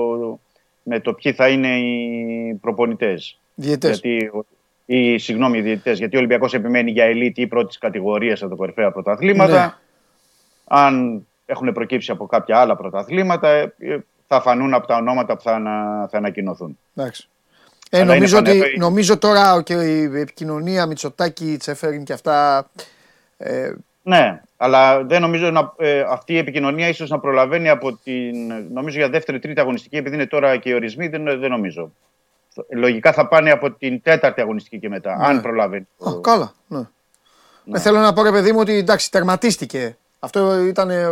με το ποιοι θα είναι οι προπονητές. Διαιτές. Γιατί, ο- ή, συγγνώμη, οι διαιτητές. Γιατί ο Ολυμπιακός επιμένει για ελίτ ή πρώτης κατηγορίας από τα κορυφαία πρωταθλήματα. Ναι. Αν έχουν προκύψει από κάποια άλλα πρωταθλήματα, ε, ε, θα φανούν από τα ονόματα που θα, ανα, θα ανακοινωθούν. Εντάξει. Ε, Αλλά νομίζω, είναι ότι, φανερό- νομίζω τώρα και η επικοινωνία Μητσοτάκη, Τσεφέριν και αυτά. Ε, Ναι, αλλά δεν νομίζω να, ε, αυτή η επικοινωνία ίσως να προλαβαίνει από την. Νομίζω για δεύτερη-τρίτη αγωνιστική, επειδή είναι τώρα και οι ορισμοί, δεν, δεν νομίζω. Λογικά θα πάνε από την τέταρτη αγωνιστική και μετά, αν προλαβαίνει. α, καλά. Ναι. Ε, θέλω να πω ρε παιδί μου ότι εντάξει, τερματίστηκε. Αυτό ήταν. ε,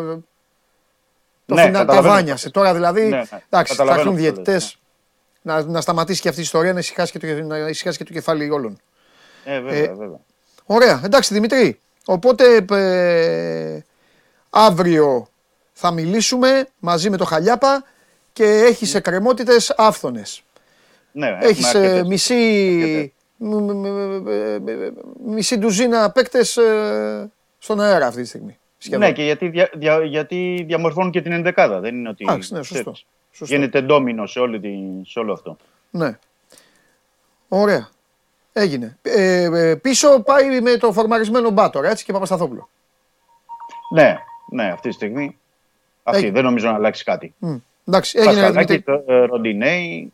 Το Ναι, φινα- τα καταλαβαίνω. βάνιασε. Τώρα δηλαδή. Ναι, ναι, εντάξει, θα καταλαβαίνω έρθουν αυτό διαιτητές. λες, Να, να σταματήσει και αυτή η ιστορία, να ησυχάσει και το, να ησυχάσει και το κεφάλι όλων. Ε, βέβαια, Ε, βέβαια. Ωραία, εντάξει Δημητρή. Οπότε ε, αύριο θα μιλήσουμε μαζί με το Χαλιάπα και έχεις εκκρεμότητες άφθονες. Ναι, έχουμε Έχεις ε, αρκετές. μισή, αρκετές. μ- μ- μ- μ- μισή ντουζίνα παίκτες ε, στον αέρα αυτή τη στιγμή. σχεδόν. Ναι, και γιατί, δια, δια- γιατί διαμορφώνουν και την ενδεκάδα. Δεν είναι ότι. Εντάξει, ναι, σωστό. ξέρεις, Σωστό. Γίνεται ντόμινο σε, όλη τη, σε όλο αυτό. Ναι. Ωραία. Έγινε. Ε, ε, πίσω πάει με το φορμαρισμένο μπάτορα έτσι και Παπασταθόπουλο. Ναι, ναι, αυτή τη στιγμή. Αυτή, Έγινε. δεν νομίζω να αλλάξει κάτι. Μ. Εντάξει, έγινε Πασχαλάκη, Δημήτρη. το, ε, Ροντινέη.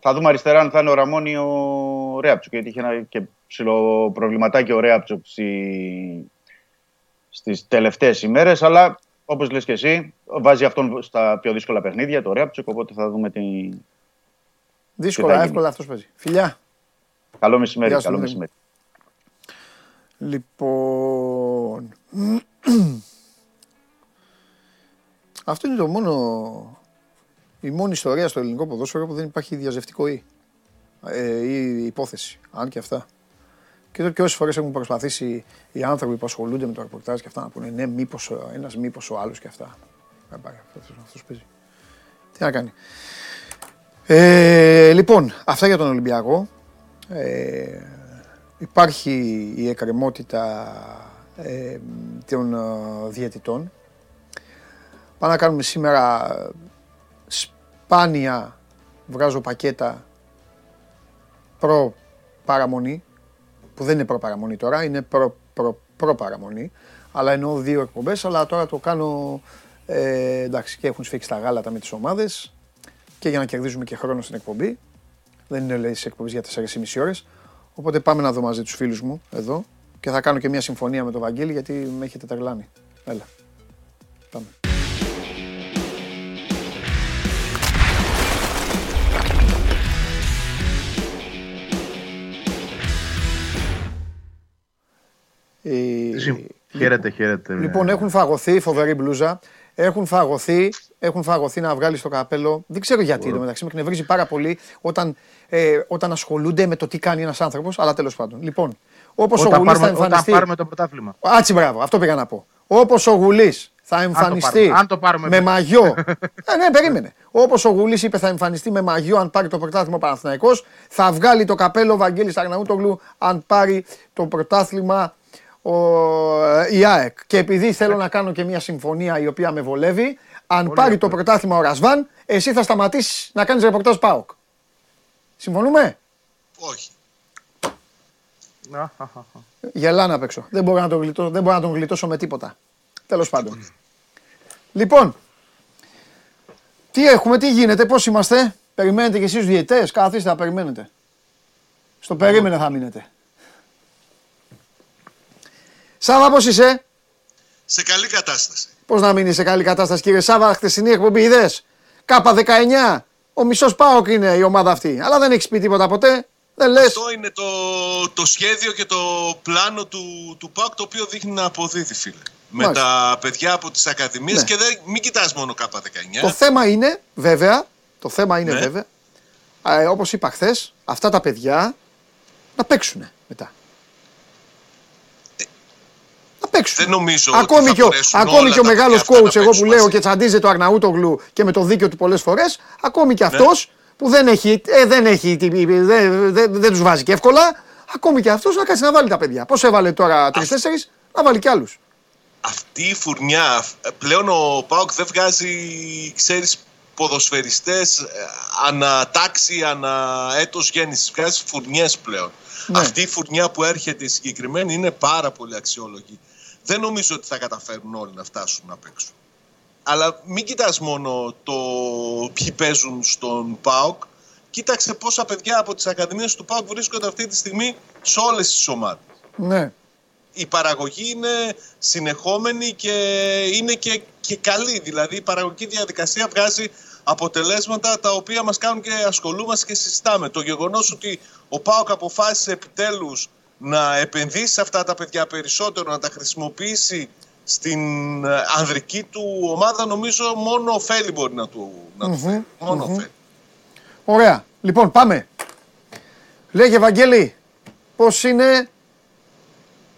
Θα δούμε αριστερά αν θα είναι ο Ραμόνι ο Ρέαπτσουκ. Γιατί είχε ένα και ψηλό προβληματάκι ο Ρέαπτσουκ στη, στις τελευταίες ημέρες. Αλλά όπως λες και εσύ, βάζει αυτόν στα πιο δύσκολα παιχνίδια, το Ρέαπτσουκ. Οπότε θα δούμε τι... Δύσκολα, τι θα γίνει. εύκολα αυτός παίζει. Φιλιά. Καλό μεσημέρι. Γεια σου, καλό Δημήτρη. μεσημέρι. Λοιπόν. *clears throat* Αυτό είναι το μόνο. Η μόνη ιστορία στο ελληνικό ποδόσφαιρο που δεν υπάρχει διαζευτικό ή. Ε, ή υπόθεση. Αν και αυτά. Και εδώ και όσες φορές έχουν προσπαθήσει οι άνθρωποι που ασχολούνται με το ρεπορτάζ και αυτά να πούνε ναι, μήπως ένας, μήπως ο άλλος και αυτά. Ε, πάει, αυτός, αυτός παίζει. Τι να κάνει. Ε, λοιπόν, αυτά για τον Ολυμπιακό. Ε, υπάρχει η εκκρεμότητα ε, των ε, διαιτητών. Πάμε να κάνουμε σήμερα σπάνια βγάζω πακέτα προ παραμονή που δεν είναι προ παραμονή τώρα, είναι προ, προ, προ παραμονή αλλά εννοώ δύο εκπομπές αλλά τώρα το κάνω ε, εντάξει και έχουν σφίξει τα γάλατα με τις ομάδες και για να κερδίζουμε και χρόνο στην εκπομπή δεν είναι λέει σε εκπομπές για 4,5 ώρες οπότε πάμε να δω μαζί τους φίλους μου εδώ και θα κάνω και μια συμφωνία με τον Βαγγέλη γιατί με έχετε τρελάνει. Έλα. Πάμε. Ε, Χαίρετε, χαίρετε. Λοιπόν, έχουν φαγωθεί, φοβερή μπλούζα. Έχουν φαγωθεί, έχουν φαγωθεί να βγάλει το καπέλο. Δεν ξέρω γιατί το μεταξύ με εκνευρίζει πάρα πολύ όταν, ε, όταν ασχολούνται με το τι κάνει ένας άνθρωπος. Αλλά τέλος πάντων. Λοιπόν, όπως ο Όταν Γουλής θα πάρουμε, όταν εμφανιστεί. πάρουμε το πρωτάθλημα. Άτσι, μπράβο, αυτό πήγα να πω. Όπως ο Γουλής θα εμφανιστεί πάρουμε, αν το πάρουμε με εμείς. μαγιό. *laughs* ε, ναι, περίμενε. Όπως ο Γουλής είπε θα εμφανιστεί με μαγιό αν πάρει το πρωτάθλημα ο Παναθηναϊκός, θα βγάλει το καπέλο ο Βαγγέλης Αρναούτογλου αν πάρει το πρωτάθλημα ο ο, ε, η ΑΕΚ και επειδή θέλω να κάνω και μια συμφωνία η οποία με βολεύει, αν πάρει το πρωτάθλημα ο Ρασβάν, εσύ θα σταματήσεις να κάνεις ρεπορτάζ ΠΑΟΚ. Συμφωνούμε; Όχι. Γελάνε απ' έξω. Δεν μπορώ να τον γλιτώσω, δεν μπορώ να τον γλιτώσω με τίποτα. Τέλος πάντων. Λοιπόν, τι έχουμε, τι γίνεται, πώς είμαστε; Περιμένετε κι εσείς διαιτέ, καθίστε να περιμένετε. Στο περίμενε θα μείνετε. Σάβα, πώς είσαι, Σε καλή κατάσταση. Πώς να μείνει σε καλή κατάσταση, κύριε Σάβα, χθεσινή εκπομπή είδες; Κάπα 19. Ο μισός Πάοκ είναι η ομάδα αυτή. Αλλά δεν έχεις πει τίποτα ποτέ. Δεν λες. Αυτό είναι το, το σχέδιο και το πλάνο του, του ΠΑΟΚ το οποίο δείχνει να αποδίδει, φίλε. Με Μάλιστα. τα παιδιά από τις ακαδημίες Ναι. και δεν, μην κοιτάς μόνο K19. Το θέμα είναι, βέβαια, το θέμα είναι Ναι. βέβαια, ε, όπως είπα χθες, αυτά τα παιδιά να παίξουν μετά. Να παίξουν. Δεν νομίζω Ακόμη ότι και θα ο, μπορέσουν ακόμη όλα και ο τα μεγάλος παιδιά αυτά να coach, εγώ που παίξουν λέω μαζί. και τσαντίζει το Αρναούτογλου και με το δίκιο του πολλές φορές, ακόμη και αυτός που δεν έχει, ε, δεν, έχει, τι- δεν, δεν, δεν τους βάζει και εύκολα, ακόμη και αυτός να κάτσει να βάλει τα παιδιά. Πώς έβαλε τώρα τρεις-τέσσερις, να βάλει κι άλλους. Αυτή η φουρνιά, πλέον ο ΠΑΟΚ δεν βγάζει, ξέρεις, ποδοσφαιριστές ε, ανά τάξη, ανά έτος γέννησης. Βγάζει φουρνιές πλέον. Ναι. Αυτή η φουρνιά που έρχεται η συγκεκριμένη είναι πάρα πολύ αξιόλογη. Δεν νομίζω ότι θα καταφέρουν όλοι να φτάσουν να παίξουν. Αλλά μην κοιτάς μόνο το ποιοι παίζουν στον ΠΑΟΚ. Κοίταξε πόσα παιδιά από τις ακαδημίες του ΠΑΟΚ βρίσκονται αυτή τη στιγμή σε όλες τις ομάδες Ναι. η παραγωγή είναι συνεχόμενη και είναι και, και καλή. Δηλαδή η παραγωγική διαδικασία βγάζει αποτελέσματα τα οποία μας κάνουν και ασχολούμαστε και συζητάμε. Το γεγονός ότι ο ΠΑΟΚ αποφάσισε επιτέλους να επενδύσει σε αυτά τα παιδιά περισσότερο, να τα χρησιμοποιήσει στην ε, ανδρική του ομάδα, νομίζω μόνο ωφέλη μπορεί να του, να του φέρει. Μόνο ωφέλη. Ωραία. Λοιπόν, πάμε. Λέγε, Βαγγέλη, πώς είναι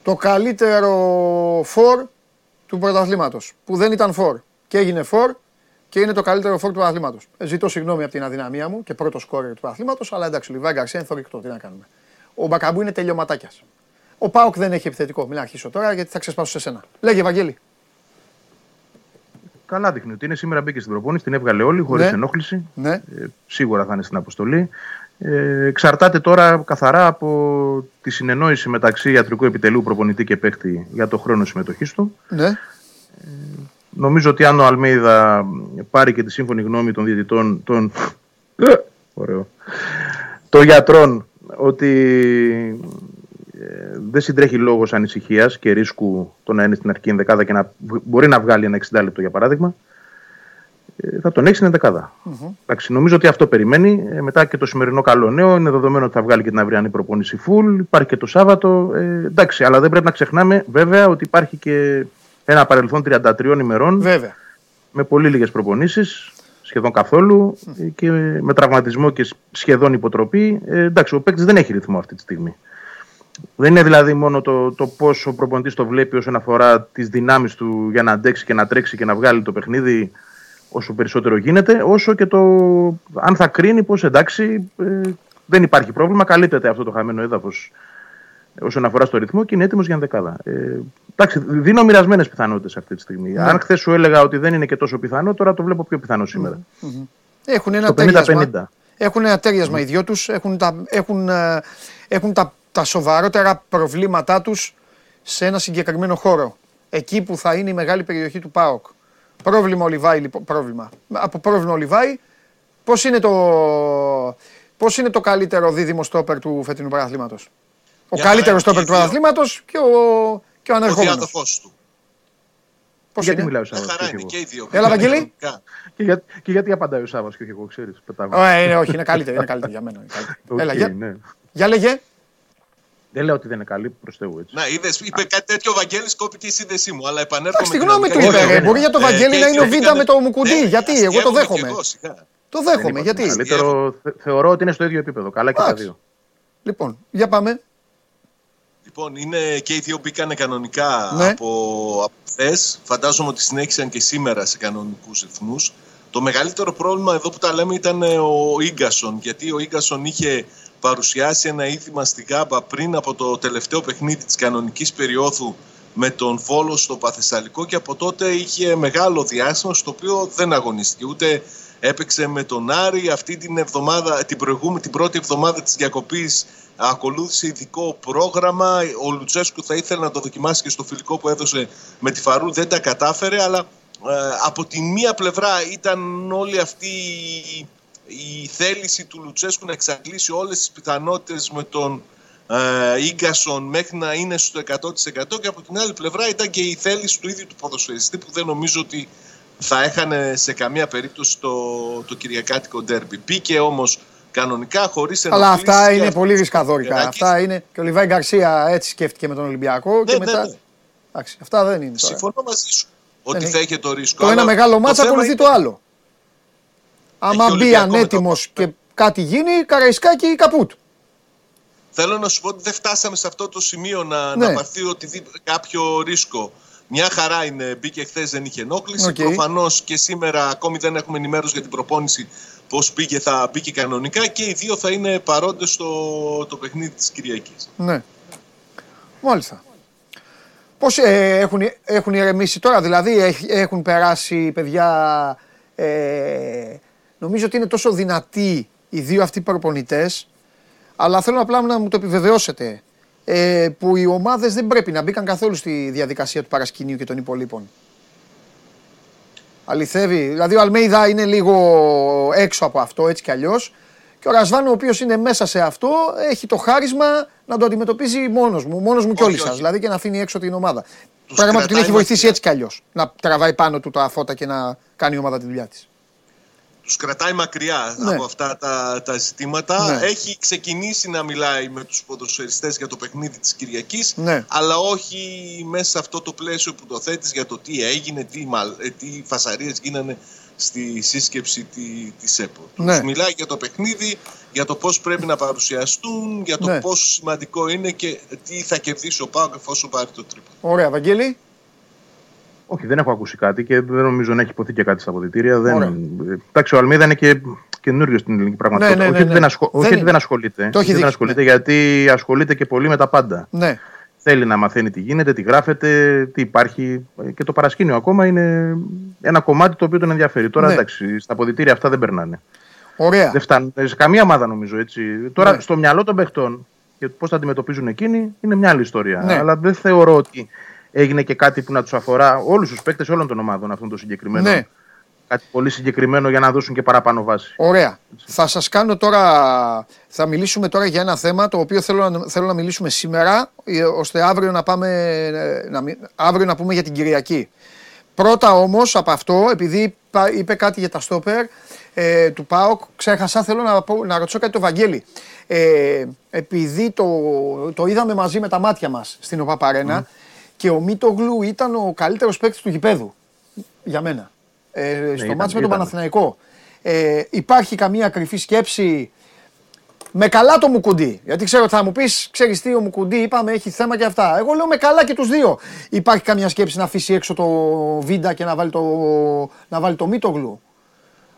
το καλύτερο φορ του πρωταθλήματος, που δεν ήταν φορ και έγινε φορ και είναι το καλύτερο φορ του πρωταθλήματος. Ε, ζητώ συγγνώμη από την αδυναμία μου και πρώτο σκόρερ του πρωταθλήματος, αλλά εντάξει, ο Λιβάη Γκαρσία είναι θορυκτό, τι να κάνουμε. Ο Μπακαμπού είναι τελειωματάκιας. Ο Πάοκ δεν έχει επιθετικό. Μην αρχίσω τώρα γιατί θα ξεσπάσω σε σένα. Λέγε, Βαγγέλη. Καλά δείχνει ότι είναι σήμερα μπήκε στην προπόνηση, την έβγαλε όλη χωρίς Ναι. ενόχληση. Ναι. Ε, σίγουρα θα είναι στην αποστολή. Ε, εξαρτάται τώρα καθαρά από τη συνεννόηση μεταξύ ιατρικού επιτελείου προπονητή και παίχτη για το χρόνο συμμετοχής του. Ναι. Νομίζω ότι αν ο Αλμέιδα πάρει και τη σύμφωνη γνώμη των διαιτητών, των, Ε, ωραίο, των γιατρών, ότι ε, δεν συντρέχει λόγος ανησυχίας και ρίσκου το να είναι στην αρχική ενδεκάδα και να β- μπορεί να βγάλει ένα 60 λεπτό για παράδειγμα, ε, θα τον έχει στην ενδεκάδα. Εντάξει, νομίζω ότι αυτό περιμένει. Ε, μετά και το σημερινό καλό νέο είναι δεδομένο ότι θα βγάλει και την αυριανή προπόνηση full. Υπάρχει και το Σάββατο. Ε, εντάξει, αλλά δεν πρέπει να ξεχνάμε βέβαια ότι υπάρχει και ένα παρελθόν 33 ημερών Βέβαια. με πολύ λίγες προπονήσεις, σχεδόν καθόλου ε, και με τραυματισμό και σ- σχεδόν υποτροπή. Ε, εντάξει, ο παίκτης δεν έχει ρυθμό αυτή τη στιγμή. Δεν είναι δηλαδή μόνο το, το πώ ο προπονητής το βλέπει όσον αφορά τις δυνάμεις του για να αντέξει και να τρέξει και να βγάλει το παιχνίδι όσο περισσότερο γίνεται, όσο και το αν θα κρίνει πως εντάξει ε, δεν υπάρχει πρόβλημα, καλύπτεται αυτό το χαμένο έδαφος όσον αφορά στο ρυθμό και είναι έτοιμος για δεκάδα. Ε, εντάξει, δίνω μοιρασμένες πιθανότητες αυτή τη στιγμή. Ναι. Αν χθες σου έλεγα ότι δεν είναι και τόσο πιθανό, τώρα το βλέπω πιο πιθανό σήμερα. Έχουν ένα Στο τέριασμα. 50-50. Έχουν ένα τέριασμα οι δυο τους, έχουν τα, έχουν, ε, έχουν τα, τα σοβαρότερα προβλήματά τους σε ένα συγκεκριμένο χώρο. Εκεί που θα είναι η μεγάλη περιοχή του ΠΑΟΚ. Πρόβλημα ο Λιβάη, λοιπόν, πρόβλημα. Από πρόβλημα ο Λιβάη, πώς είναι το, πώς είναι το καλύτερο δίδυμο στόπερ του φετινού πρωταθλήματος. Ο Μια καλύτερος χαρά είναι στόπερ και του οι δύο. πρωταθλήματος και ο, και ο Ο ανερχόμενος. διάδοχός του. Πώς γιατί είναι; μιλάω Μια Σάββας χαρά και όχι είναι εγώ; και οι δύο. Έλα, Βαγγέλη. Κανονικά. Και, για, και γιατί απαντάει ο Σάββας και όχι εγώ, ξέρεις, πετάγω. Ε, είναι, όχι, είναι καλύτερη, είναι καλύτερη για μένα. είναι καλύτερη. Οκ, Έλα, για, ναι. για λέγε. Δεν λέω ότι δεν είναι καλή προς Θεού έτσι. Να, είδες, είπε κάτι τέτοιο ο Βαγγέλης, κόπηκε η σύνδεσή μου. Αλλά επανέρχομαι. Εντάξει, τη γνώμη του δυναμικά. είπε. όχι, ρε. όχι. Μπορεί για το Ε, Βαγγέλη και να οι είναι ο δύο Β' με το ήταν- Μουκουντή. Ναι, Γιατί, εγώ το αστείευομαι και δέχομαι. εγώ, σιγά. Το Δεν δέχομαι, είπα γιατί. το καλύτερο, θε- θεωρώ ότι είναι στο ίδιο επίπεδο. Καλά και τα Εντάξει. δύο. Λοιπόν, για πάμε. Λοιπόν, είναι και οι δύο μπήκανε κανονικά Ναι. από, από χθες. Φαντάζομαι ότι συνέχισαν και σήμερα σε κανονικούς ρυθμούς. Το μεγαλύτερο πρόβλημα εδώ που τα λέμε ήταν ε, ο Ίγκασον, γιατί ο Ίγκασον είχε παρουσιάσει ένα είδημα στη Γάμπα πριν από το τελευταίο παιχνίδι της κανονικής περίοδου με τον Βόλο στο Παθεσσαλικό και από τότε είχε μεγάλο διάστημα στο οποίο δεν αγωνίστηκε ούτε έπαιξε με τον Άρη αυτή την, εβδομάδα, την, προηγούμενη, την πρώτη εβδομάδα της διακοπής ακολούθησε ειδικό πρόγραμμα ο Λουτσέσκου θα ήθελε να το δοκιμάσει και στο φιλικό που έδωσε με τη Φαρού δεν τα κατάφερε αλλά ε, από τη μία πλευρά ήταν όλη αυτή η, η θέληση του Λουτσέσκου να εξαντλήσει όλες τις πιθανότητες με τον ε, Ίγκασον μέχρι να είναι στο 100% και από την άλλη πλευρά ήταν και η θέληση του ίδιου του ποδοσφαιριστή που δεν νομίζω ότι θα έχανε σε καμία περίπτωση το, το Κυριακάτικο ντέρμπι. Μπήκε όμως κανονικά χωρίς Αλλά αυτά είναι πολύ ρισκαδόρικα. Αυτά είναι. Και ο Λιβάη Γκαρσία έτσι σκέφτηκε με τον Ολυμπιακό. Ναι, και ναι, μετά. ναι. Εντάξει, αυτά δεν είναι. Τώρα. Συμφωνώ μαζί σου ότι Δεν θα είναι. είχε το ρίσκο. Το ένα αλλά μεγάλο το μάτσα θέμα ακολουθεί είναι- το άλλο. Άμα ο μπει Ολυμπιακό με το ανέτοιμος και κάτι γίνει, Καραϊσκάκη καπούτ. Θέλω να σου πω ότι δεν φτάσαμε σε αυτό το σημείο να, Ναι. να πάρθει οτιδήποτε κάποιο ρίσκο. Μια χαρά είναι, μπήκε χθες, δεν είχε ενόχληση. Οκ. Προφανώς και σήμερα ακόμη δεν έχουμε ενημέρωση για την προπόνηση πώς πήγε, θα μπήκε κανονικά και οι δύο θα είναι παρόντες στο το παιχνίδι της Κυριακής. Ναι. Μάλιστα. Πώς ε, έχουν, έχουν ηρεμήσει τώρα, δηλαδή έχ- έχουν περάσει παιδιά, ε, νομίζω ότι είναι τόσο δυνατοί οι δύο αυτοί προπονητές, αλλά θέλω απλά να μου το επιβεβαιώσετε, ε, που οι ομάδες δεν πρέπει να μπήκαν καθόλου στη διαδικασία του παρασκηνίου και των υπολείπων. Αληθεύει. Δηλαδή ο Αλμέιδα είναι λίγο έξω από αυτό έτσι κι αλλιώς και ο Ρασβάν ο οποίος είναι μέσα σε αυτό έχει το χάρισμα να το αντιμετωπίζει μόνος μου, μόνος μου και όλοι Όχι, σας. όχι. Δηλαδή και να αφήνει έξω την ομάδα. Τους Πράγμα που την κρατάει έχει βοηθήσει μακριά. έτσι κι αλλιώς. Να τραβάει πάνω του τα φώτα και να κάνει η ομάδα τη δουλειά της. Τους κρατάει μακριά Ναι. από αυτά τα, τα ζητήματα. Ναι. Έχει ξεκινήσει να μιλάει με τους ποδοσφαιριστές για το παιχνίδι της Κυριακής, Ναι. αλλά όχι μέσα σε αυτό το πλαίσιο που το θέτεις για το τι έγινε, τι, μαλ, ε, τι φασαρίες γίνανε στη σύσκεψη τη, της ΕΠΟ. Ναι. Τους μιλάει για το παιχνίδι, για το πώς πρέπει να παρουσιαστούν, για το Ναι. πόσο σημαντικό είναι και τι θα κερδίσει ο Πάοκ εφόσον πάρει το τρίπο. Ωραία, Βαγγέλη. Όχι, δεν έχω ακούσει κάτι και δεν νομίζω να έχει υποθεί και κάτι στα αποδητήρια. Δεν... Ωραία. Ε, Εντάξει, ο Αλμίδα είναι και καινούριο στην ελληνική πραγματικότητα. Ναι, ναι, ναι, όχι ότι ναι. δεν, ασχο... Δεν όχι ότι είναι. δεν ασχολείται. Το έχει Όχι δεν δείξει, ασχολείται γιατί ασχολείται και πολύ με τα πάντα. Ναι. Θέλει να μαθαίνει τι γίνεται, τι γράφεται, τι υπάρχει. Και το παρασκήνιο ακόμα είναι ένα κομμάτι το οποίο τον ενδιαφέρει. Τώρα Ναι. εντάξει, στα αποδητήρια αυτά δεν περνάνε. Ωραία. Δεν φτάνουν σε καμία ομάδα νομίζω έτσι. Τώρα Ναι. στο μυαλό των παιχτών και πώς θα αντιμετωπίζουν εκείνοι είναι μια άλλη ιστορία. Ναι. Αλλά δεν θεωρώ ότι έγινε και κάτι που να τους αφορά όλους τους παίκτες όλων των ομάδων αυτόν το συγκεκριμένο. Ναι. Κάτι πολύ συγκεκριμένο για να δώσουν και παραπάνω βάση. Ωραία. Θα σας κάνω τώρα, θα μιλήσουμε τώρα για ένα θέμα το οποίο θέλω να, θέλω να μιλήσουμε σήμερα, ε, ώστε αύριο να πάμε, ε, να, μι- αύριο να πούμε για την Κυριακή. Πρώτα όμως από αυτό, επειδή πα- είπε κάτι για τα στόπερ ε, του ΠΑΟΚ, ξέχασα, θέλω να, πω, να ρωτήσω κάτι το Βαγγέλη. Ε, επειδή το, το είδαμε μαζί με τα μάτια μας στην ΟΠΑΠΑΡΕΝΑ και ο Μίτογλου ήταν ο καλύτερος παίκτης του γηπέδου, για μένα, ε, στο ήταν, μάτς με τον ήταν. Παναθηναϊκό. Ε, υπάρχει καμία κρυφή σκέψη με καλά το Μουκουντή. Γιατί ξέρω ότι θα μου πεις, ξέρεις τι, ο Μουκουντή είπαμε έχει θέμα και αυτά. Εγώ λέω με καλά και τους δύο. Υπάρχει καμία σκέψη να αφήσει έξω το Βίντα και να βάλει το, να βάλει το Μίτογλου.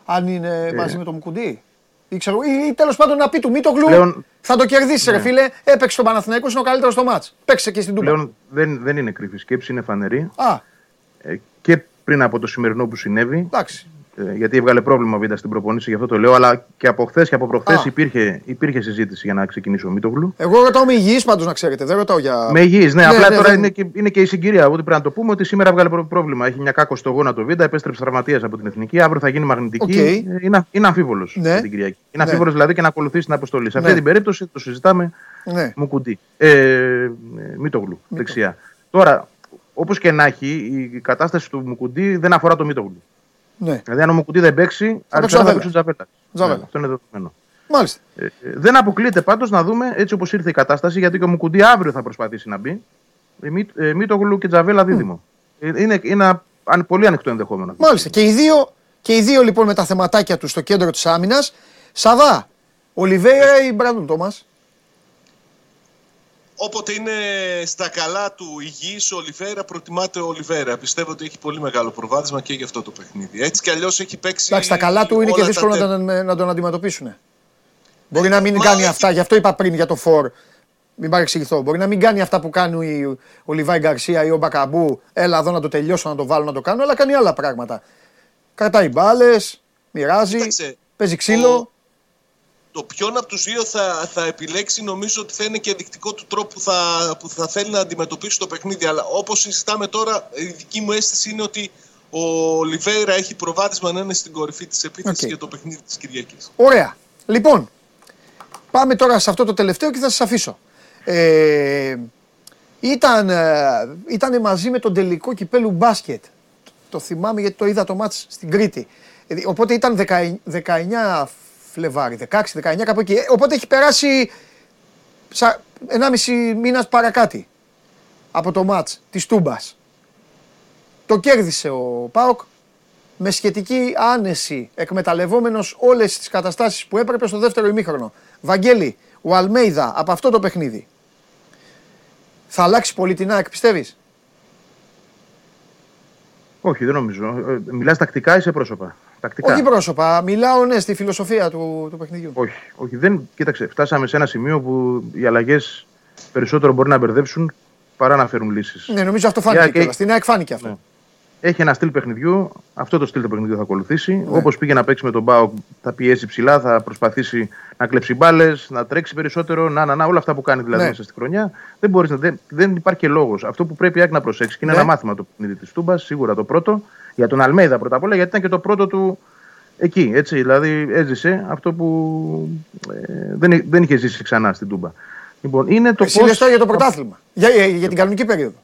Αν είναι Ε. μαζί με το Μουκουντή; Ή, ξέρω, ή, ή τέλος πάντων να πει του Μίτογλου Πλέον- θα το κερδίσεις, ρε Ναι. φίλε. Έπαιξε τον Παναθηναϊκό, είναι ο καλύτερος στο μάτς. Παίξε και στην Τούμπα. Πλέον δεν, δεν είναι κρυφή σκέψη, είναι φανερή. Α, Ε, και πριν από το σημερινό που συνέβη, εντάξει. Ε, γιατί έβγαλε πρόβλημα ο Βίντα στην προπονήση, γι' αυτό το λέω, αλλά και από χθες και από προχθές Α. υπήρχε, υπήρχε συζήτηση για να ξεκινήσει ο Μίτογλου. Εγώ ρωτάω με υγιή πάντως να ξέρετε. Δεν ρωτάω για. Με υγιή, ναι, απλά τώρα δεν- είναι, και, είναι και η συγκυρία. Ότι πρέπει να το πούμε ότι σήμερα έβγαλε προ- πρόβλημα. Έχει μια κάκωση στο γόνατο Βίντα, επέστρεψε τραυματίας από την εθνική. Αύριο θα γίνει μαγνητική. Οκ. Ε, Είναι, είναι αμφίβολος Ναι. την Κυριακή. Ναι. Είναι αμφίβολος δηλαδή και να ακολουθήσει την αποστολή. Σε αυτή Ναι. την περίπτωση το συζητάμε Ναι. Μουκουντί. Ε, ε, Μίτογλου, δεξιά. Τώρα, όπως και να έχει, η κατάσταση του Μουκουντή δεν αφορά το Μίτογλου. Ναι. Δηλαδή, αν ο Μουκουντή δεν παίξει, παίξει ο αριστερά θα Τζαβέλα. παίξει ο Τζαβέλα. Τζαβέλα. Ναι, αυτό είναι δεδομένο. Μάλιστα. Ε, ε, δεν αποκλείεται πάντως να δούμε έτσι όπως ήρθε η κατάσταση, γιατί και ο Μουκουντή αύριο θα προσπαθήσει να μπει. Ε, Μί- ε, Μίτογλου και Τζαβέλα δίδυμο. Ε, είναι, είναι ένα αν- πολύ ανοιχτό ενδεχόμενο. Μάλιστα. Και οι δύο, και οι δύο λοιπόν με τα θεματάκια τους στο κέντρο της άμυνας. Σαβά, Ολιβέηρα ή Μπράντον Τόμας; Όποτε είναι στα καλά του υγιής ο Ολιβέρα, προτιμάται ο Ολιβέρα. Πιστεύω ότι έχει πολύ μεγάλο προβάδισμα και για αυτό το παιχνίδι. Έτσι κι αλλιώς έχει παίξει. Εντάξει, τα καλά του είναι και όλα τα δύσκολο να, τέρ- τον- να τον αντιμετωπίσουν. Μπορεί να μην μα κάνει έχει- αυτά, γι' αυτό είπα πριν για το Φορ. Μην παρεξηγηθώ. Μπορεί να μην κάνει αυτά που κάνει ο- ο Λιβάη Γκαρσία ή ο Μπακαμπού. Έλα εδώ να το τελειώσω, να το βάλω, να το κάνω. Αλλά κάνει άλλα πράγματα. Κρατάει μπάλες, μοιράζει, Κοίταξε, παίζει ξύλο. ο- το ποιον από τους δύο θα, θα επιλέξει νομίζω ότι θα είναι και ενδεικτικό του τρόπου που θα, που θα θέλει να αντιμετωπίσει το παιχνίδι. Αλλά όπως συζητάμε τώρα, η δική μου αίσθηση είναι ότι ο Λιβέιρα έχει προβάδισμα να είναι στην κορυφή της επίθεσης Οκ. για το παιχνίδι της Κυριακής. Ωραία. Λοιπόν, πάμε τώρα σε αυτό το τελευταίο και θα σας αφήσω. Ε, ήταν, ε, ήτανε μαζί με τον τελικό κυπέλου μπάσκετ. Το θυμάμαι γιατί το είδα το ματς στην Κρήτη. Ε, Οπότε ήταν 19, 19 Φλεβάρι, 16-19 κάπου εκεί. Ε, Οπότε έχει περάσει σα- 1,5 μήνας παρακάτι από το μάτς της Τούμπας. Το κέρδισε ο ΠΑΟΚ με σχετική άνεση, εκμεταλλευόμενος όλες τις καταστάσεις που έπρεπε στο δεύτερο ημίχρονο. Βαγγέλη, ο Αλμέιδα από αυτό το παιχνίδι. Θα αλλάξει πολύ την ΑΕΚ, πιστεύεις; Όχι, δεν νομίζω. Ε, Μιλάς τακτικά ή σε πρόσωπα; Τακτικά. Όχι πρόσωπα, μιλάω ναι στη φιλοσοφία του, του παιχνιδιού. Όχι, όχι. Δεν, κοίταξε, φτάσαμε σε ένα σημείο που οι αλλαγές περισσότερο μπορεί να μπερδέψουν παρά να φέρουν λύσεις. Ναι, νομίζω αυτό φάνηκε Για- και- κιόλας. Στην ΑΕΚ φάνηκε αυτό. Ναι. Έχει ένα στυλ παιχνιδιού, αυτό το στυλ το παιχνιδιού θα ακολουθήσει. Ναι. Όπως πήγε να παίξει με τον Μπάουκ, θα πιέσει ψηλά, θα προσπαθήσει να κλέψει μπάλες, να τρέξει περισσότερο, να, να, να, όλα αυτά που κάνει δηλαδή Ναι. μέσα στη χρονιά. Δεν, μπορείς να, δεν, δεν υπάρχει και λόγος. Αυτό που πρέπει η ΑΕΚ να προσέξεις και είναι Ναι. ένα μάθημα το παιχνίδι της Τούμπας, σίγουρα το πρώτο. Για τον Αλμέιδα πρώτα απ' όλα, γιατί ήταν και το πρώτο του εκεί. Έτσι, δηλαδή έζησε αυτό που ε, δεν, δεν είχε ζήσει ξανά στην Τούμπα. Λοιπόν, είναι το Εσύ πώς- λες τώρα για το πρωτάθλημα. Για, για, για την κανονική περίοδο.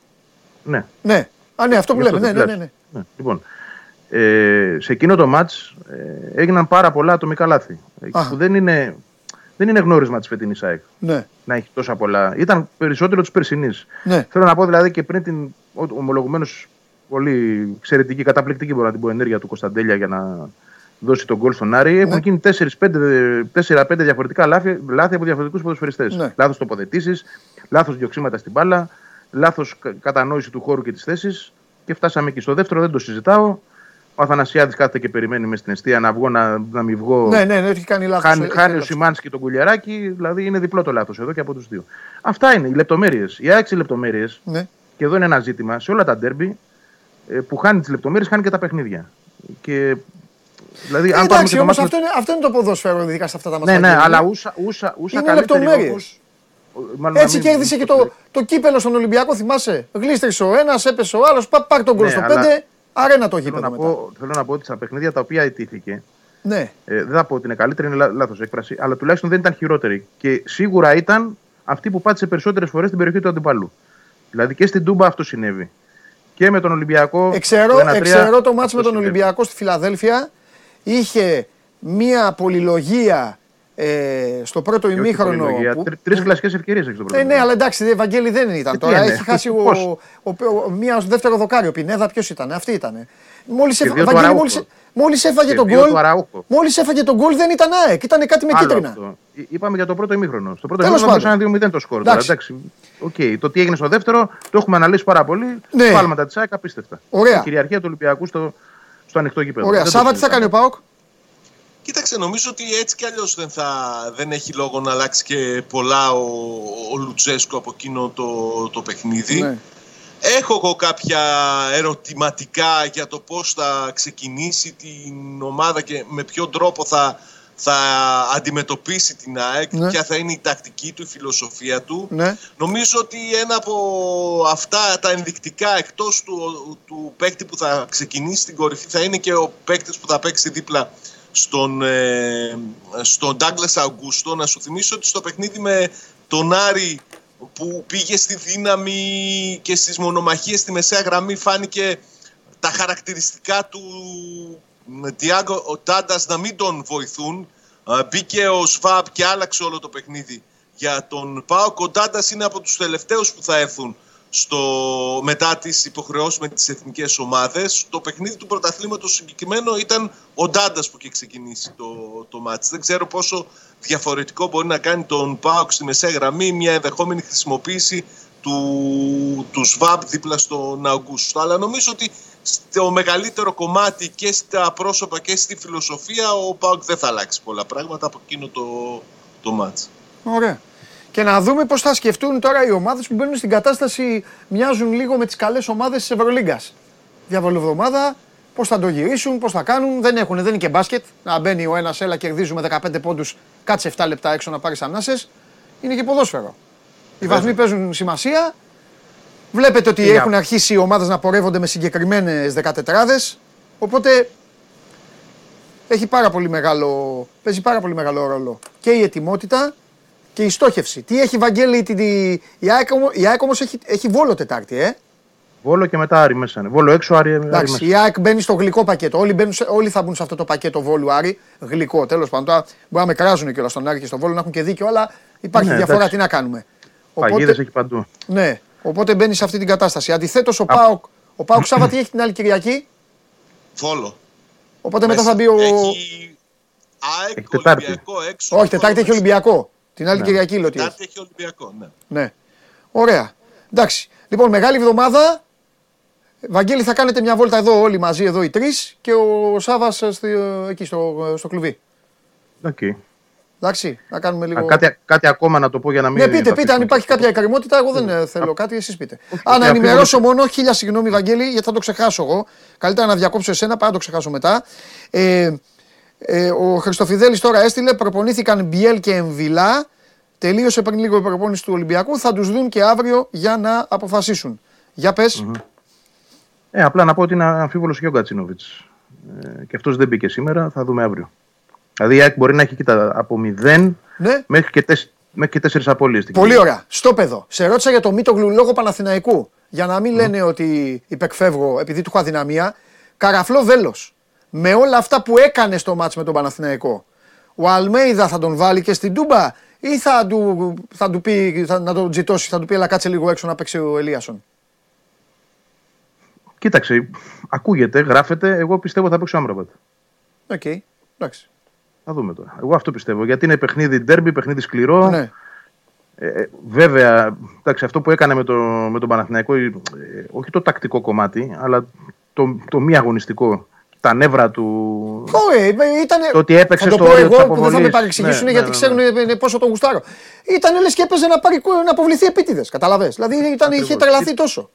Ναι. Ναι. Α, ναι, αυτό που Γι' λέμε. Ναι, το ναι, ναι, τουλάχιστον. ναι. Ναι, Λοιπόν, ε, σε εκείνο το μάτς ε, έγιναν πάρα πολλά ατομικά λάθη. ε, Αχα. Που δεν είναι, δεν είναι γνώρισμα της φετινής ΑΕΚ ναι. να έχει τόσα πολλά. Ήταν περισσότερο της περσινής. Ναι. Θέλω να πω δηλαδή και πριν την ομολογουμένως πολύ εξαιρετική, καταπληκτική μπορώ να την πω ενέργεια του Κωνσταντέλια για να δώσει τον γκολ στον Άρη. Ναι. Έχουν γίνει 4-5 διαφορετικά λάθη, λάθη από διαφορετικούς ποδοσφαιριστές. Ναι. Λάθος τοποθετήσεις, λάθος διοξήματα στην μπάλα, λάθος κατανόηση του χώρου και της θέσης. Και φτάσαμε εκεί. Στο δεύτερο δεν το συζητάω. Ο Αθανασιάδης κάθεται και περιμένει μες στην αιστεία να βγω, να, να μην βγω. Ναι, ναι, ναι, έχει κάνει λάθος. Χάνει, Έχει χάνει κάνει ο λάθος. Σιμάνσκι τον Κουλιαράκη, δηλαδή είναι διπλό το λάθος εδώ και από τους δύο. Αυτά είναι οι λεπτομέρειες. Οι άξιοι λεπτομέρειες, Ναι. και εδώ είναι ένα ζήτημα σε όλα τα ντέρμπι, ε, που χάνει τις λεπτομέρειες, χάνει και τα παιχνίδια. Και, δηλαδή, Ε, αν πάρουμε εντάξει, και το όμως μάτς με- αυτό είναι, αυτό είναι το ποδόσφαιρο, ειδικά σε αυτά τα μάτια. Ναι, ναι, αλλά ούσα, ούσα, ούσα Είναι καλύτεροι λεπτομέρειες. Λόγους, μάλλον να Έτσι μην- κέρδισε και το, το κύπελο στον Ολυμπιακό, θυμάσαι. Γλίστρισε ο ένας, έπεσε ο άλλος. Πάρ τον γκολ Ναι, στο αλλά 5. Αρένα το Θέλω γήπεδο να, μετά. πω, θέλω να πω ότι στα παιχνίδια τα οποία ετήθηκε, Ναι. ε, δεν θα πω ότι είναι καλύτερη, είναι λά, λάθος έκφραση, αλλά τουλάχιστον δεν ήταν χειρότερη. Και σίγουρα ήταν αυτή που πάτησε περισσότερες φορές στην περιοχή του αντιπάλου. Δηλαδή και στην Τούμπα αυτό συνέβη. Και με τον Ολυμπιακό. Εξαιρώ, το 1-3, εξαιρώ το μάτς με τον συνέβη. Ολυμπιακό στη Φιλαδέλφια. Είχε μία πολυλογία ε, στο πρώτο Και όχι ημίχρονο. πολυλογία. που- Τρει- Τρεις κλασικές ευκαιρίες έχει το Ε, πρώτο. ναι, αλλά εντάξει, δε, Ευαγγέλη δεν ήταν Ε, τι τώρα. είναι, Έχει χάσει ο, πώς; ο, ο- ο- μία στο δεύτερο δοκάριο. Πινέδα, ποιος ήταν, αυτή ήταν. Μόλις Και δύο του Βαγγέλη, Αραούχο. μόλις, μόλις έφαγε Και τον δύο γκολ. του Αραούχο. Μόλις έφαγε τον γκολ δεν ήταν ΑΕΚ, ήταν κάτι με Άλλο κίτρινα. αυτό. Εί- Είπαμε για το πρώτο ημίχρονο. Στο πρώτο Τέλος ημίχρονο πάντων. ήταν 2-0 το σκορ. Τώρα, Εντάξει. εντάξει. Οκ. Το τι έγινε στο δεύτερο το έχουμε αναλύσει πάρα πολύ. Ναι. Σφάλματα της ΑΕΚ απίστευτα. Ωραία. Η κυριαρχία του Ολυμπιακού στο, στο ανοιχτό γήπεδο. Ωραία, Δεν το Σάβα τι θα συζητάμε. κάνει ο ΠΑΟΚ. Κοίταξε, νομίζω ότι έτσι κι αλλιώς δεν, θα, δεν έχει λόγο να αλλάξει και πολλά ο, ο Λουτσέσκο από εκείνο το, το παιχνίδι. Ναι. Έχω εγώ κάποια ερωτηματικά για το πώς θα ξεκινήσει την ομάδα και με ποιον τρόπο θα, θα αντιμετωπίσει την ΑΕΚ, Ναι. ποια θα είναι η τακτική του, η φιλοσοφία του. Ναι. Νομίζω ότι ένα από αυτά τα ενδεικτικά εκτός του, του παίκτη που θα ξεκινήσει στην κορυφή θα είναι και ο παίκτης που θα παίξει δίπλα στον, ε, στον Douglas Augusto. Να σου θυμίσω ότι στο παιχνίδι με τον Άρη που πήγε στη δύναμη και στις μονομαχίες στη μεσαία γραμμή φάνηκε τα χαρακτηριστικά του Διάγκο Τάντας να μην τον βοηθούν. Α, Μπήκε ο Σβάμπ και άλλαξε όλο το παιχνίδι για τον Πάο. Ο Τάντας είναι από τους τελευταίους που θα έρθουν στο, μετά τις υποχρεώσεις με τις εθνικές ομάδες. Το παιχνίδι του πρωταθλήματος συγκεκριμένο ήταν ο Ντάντας που είχε ξεκινήσει το, το μάτς. Δεν ξέρω πόσο διαφορετικό μπορεί να κάνει τον ΠΑΟΚ στη μεσαία γραμμή μια ενδεχόμενη χρησιμοποίηση του, του ΣΒΑΠ δίπλα στον Αυγούστο. Αλλά νομίζω ότι στο μεγαλύτερο κομμάτι και στα πρόσωπα και στη φιλοσοφία ο ΠΑΟΚ δεν θα αλλάξει πολλά πράγματα από εκείνο το, το μάτς. Ωραία. Και να δούμε πώς θα σκεφτούν τώρα οι ομάδες που μπαίνουν στην κατάσταση, μοιάζουν λίγο με τις καλές ομάδες της Ευρωλίγκας. Διαβολοβδομάδα, πώς θα το γυρίσουν, πώς θα κάνουν. Δεν έχουν, δεν είναι και μπάσκετ. Να μπαίνει ο ένας, έλα, κερδίζουμε 15 πόντους, κάτσε 7 λεπτά έξω να πάρεις ανάσες. Είναι και ποδόσφαιρο. Οι βαθμοί παίζουν σημασία. Βλέπετε ότι έχουν αρχίσει οι ομάδες να πορεύονται με συγκεκριμένες 14 Οπότε έχει πάρα πολύ μεγάλο, παίζει πάρα πολύ μεγάλο ρόλο και η ετοιμότητα και η στόχευση. Τι έχει Βαγγέλη, την, η ΑΕΚ, η ΑΕΚ όμως έχει, έχει Βόλο Τετάρτη, ε. Βόλο και μετά Άρη μέσα είναι. Βόλο έξω, Άρη, Εντάξει, μέσα. η ΑΕΚ μπαίνει στο γλυκό πακέτο. Όλοι, μπαίνουν, όλοι θα μπουν σε αυτό το πακέτο Βόλου Άρη. Γλυκό, τέλος πάντων. Τώρα μπορεί να με κράζουν και όλα στον Άρη και στον Βόλο να έχουν και δίκιο, αλλά υπάρχει Ναι, διαφορά. εντάξει. Τι να κάνουμε. Παγίδες έχει παντού. Ναι, οπότε μπαίνει σε αυτή την κατάσταση. Αντιθέτως, ο Πάοκ, ο Πάοκ Σάββατη έχει την άλλη Κυριακή. Βόλο. Οπότε μετά Μέσα. θα μπει ο. Έχει ΑΕΚ, Έχει Τετάρτη. Ολυμπιακό έξω. Όχι, Βόλο Τετάρτη έχει μέσα. Ολυμπιακό. Την άλλη Κυριακή λέω ότι έχει. Τετάρτη έχει Ολυμπιακό, ναι. Ναι. Ωραία. Εντάξει. Λοιπόν, μεγάλη εβδομάδα. Βαγγέλη, θα κάνετε μια βόλτα εδώ όλοι μαζί, εδώ οι τρεις και ο Σάβας εκεί στο, στο κλουβί. Οκ. Εντάξει, να κάνουμε λίγο. Α, Κάτι, κάτι ακόμα να το πω για να μην. Ναι, πείτε, πείτε, αν αφήσουμε. υπάρχει κάποια εκκρεμότητα, εγώ δεν ε, θέλω κάτι, εσείς πείτε. Α, να και ενημερώσω μόνο, χίλια συγγνώμη, Βαγγέλη, γιατί θα το ξεχάσω εγώ. Καλύτερα να διακόψω εσένα παρά να το ξεχάσω μετά. Ε, ε, ο Χριστοφιδέλης τώρα έστειλε, προπονήθηκαν Μπιέλ και Εμβιλά. Τελείωσε πριν λίγο η προπόνηση του Ολυμπιακού. Θα τους δουν και αύριο για να αποφασίσουν. Για πες. Ε, απλά να πω ότι είναι αμφίβολος και ο Γκατσίνοβιτ. Ε, και αυτός δεν μπήκε σήμερα, θα δούμε αύριο. Δηλαδή η ΑΕΚ μπορεί να έχει κοίτα, από 0 Ναι. μέχρι και, τεσ, μέχρι και 4 απολύε. Πολύ ωραία. Στο παιδό. Σε ρώτησα για το Μίτογλου λόγω Παναθηναϊκού. Για να μην λένε ότι υπεκφεύγω επειδή του έχω αδυναμία. Καραφλό βέλος. Με όλα αυτά που έκανε στο μάτς με τον Παναθηναϊκό. Ο Αλμέιδα θα τον βάλει και στην Τούμπα ή θα του, θα του πει, θα, να τον τζιτώσει, θα του πει έλα κάτσε λίγο έξω να παίξει ο Ελίασον. Κοίταξε, ακούγεται, γράφεται. Εγώ πιστεύω θα παίξει ο Άμραμπατ. Οκ. Εντάξει. Θα δούμε τώρα. Εγώ αυτό πιστεύω. Γιατί είναι παιχνίδι ντέρμπι, παιχνίδι σκληρό. Ναι. Ε, ε, βέβαια, εντάξει, αυτό που έκανε με, το, με τον Παναθηναϊκό, ε, όχι το τακτικό κομμάτι, αλλά το, το μη αγωνιστικό. Τα νεύρα του. Ωραία, ήταν. Το ότι έπαιξε θα το στο πω όριο εγώ της που δεν θα με αποβολής. παρεξηγήσουν Ναι, γιατί ναι, ξέρουν ναι. ε, πόσο το γουστάρω. Ήταν λες και έπαιζε να, πάρει, να αποβληθεί επίτηδες. Κατάλαβες. Δηλαδή ήταν, είχε Ακριβώς. τρελαθεί τόσο.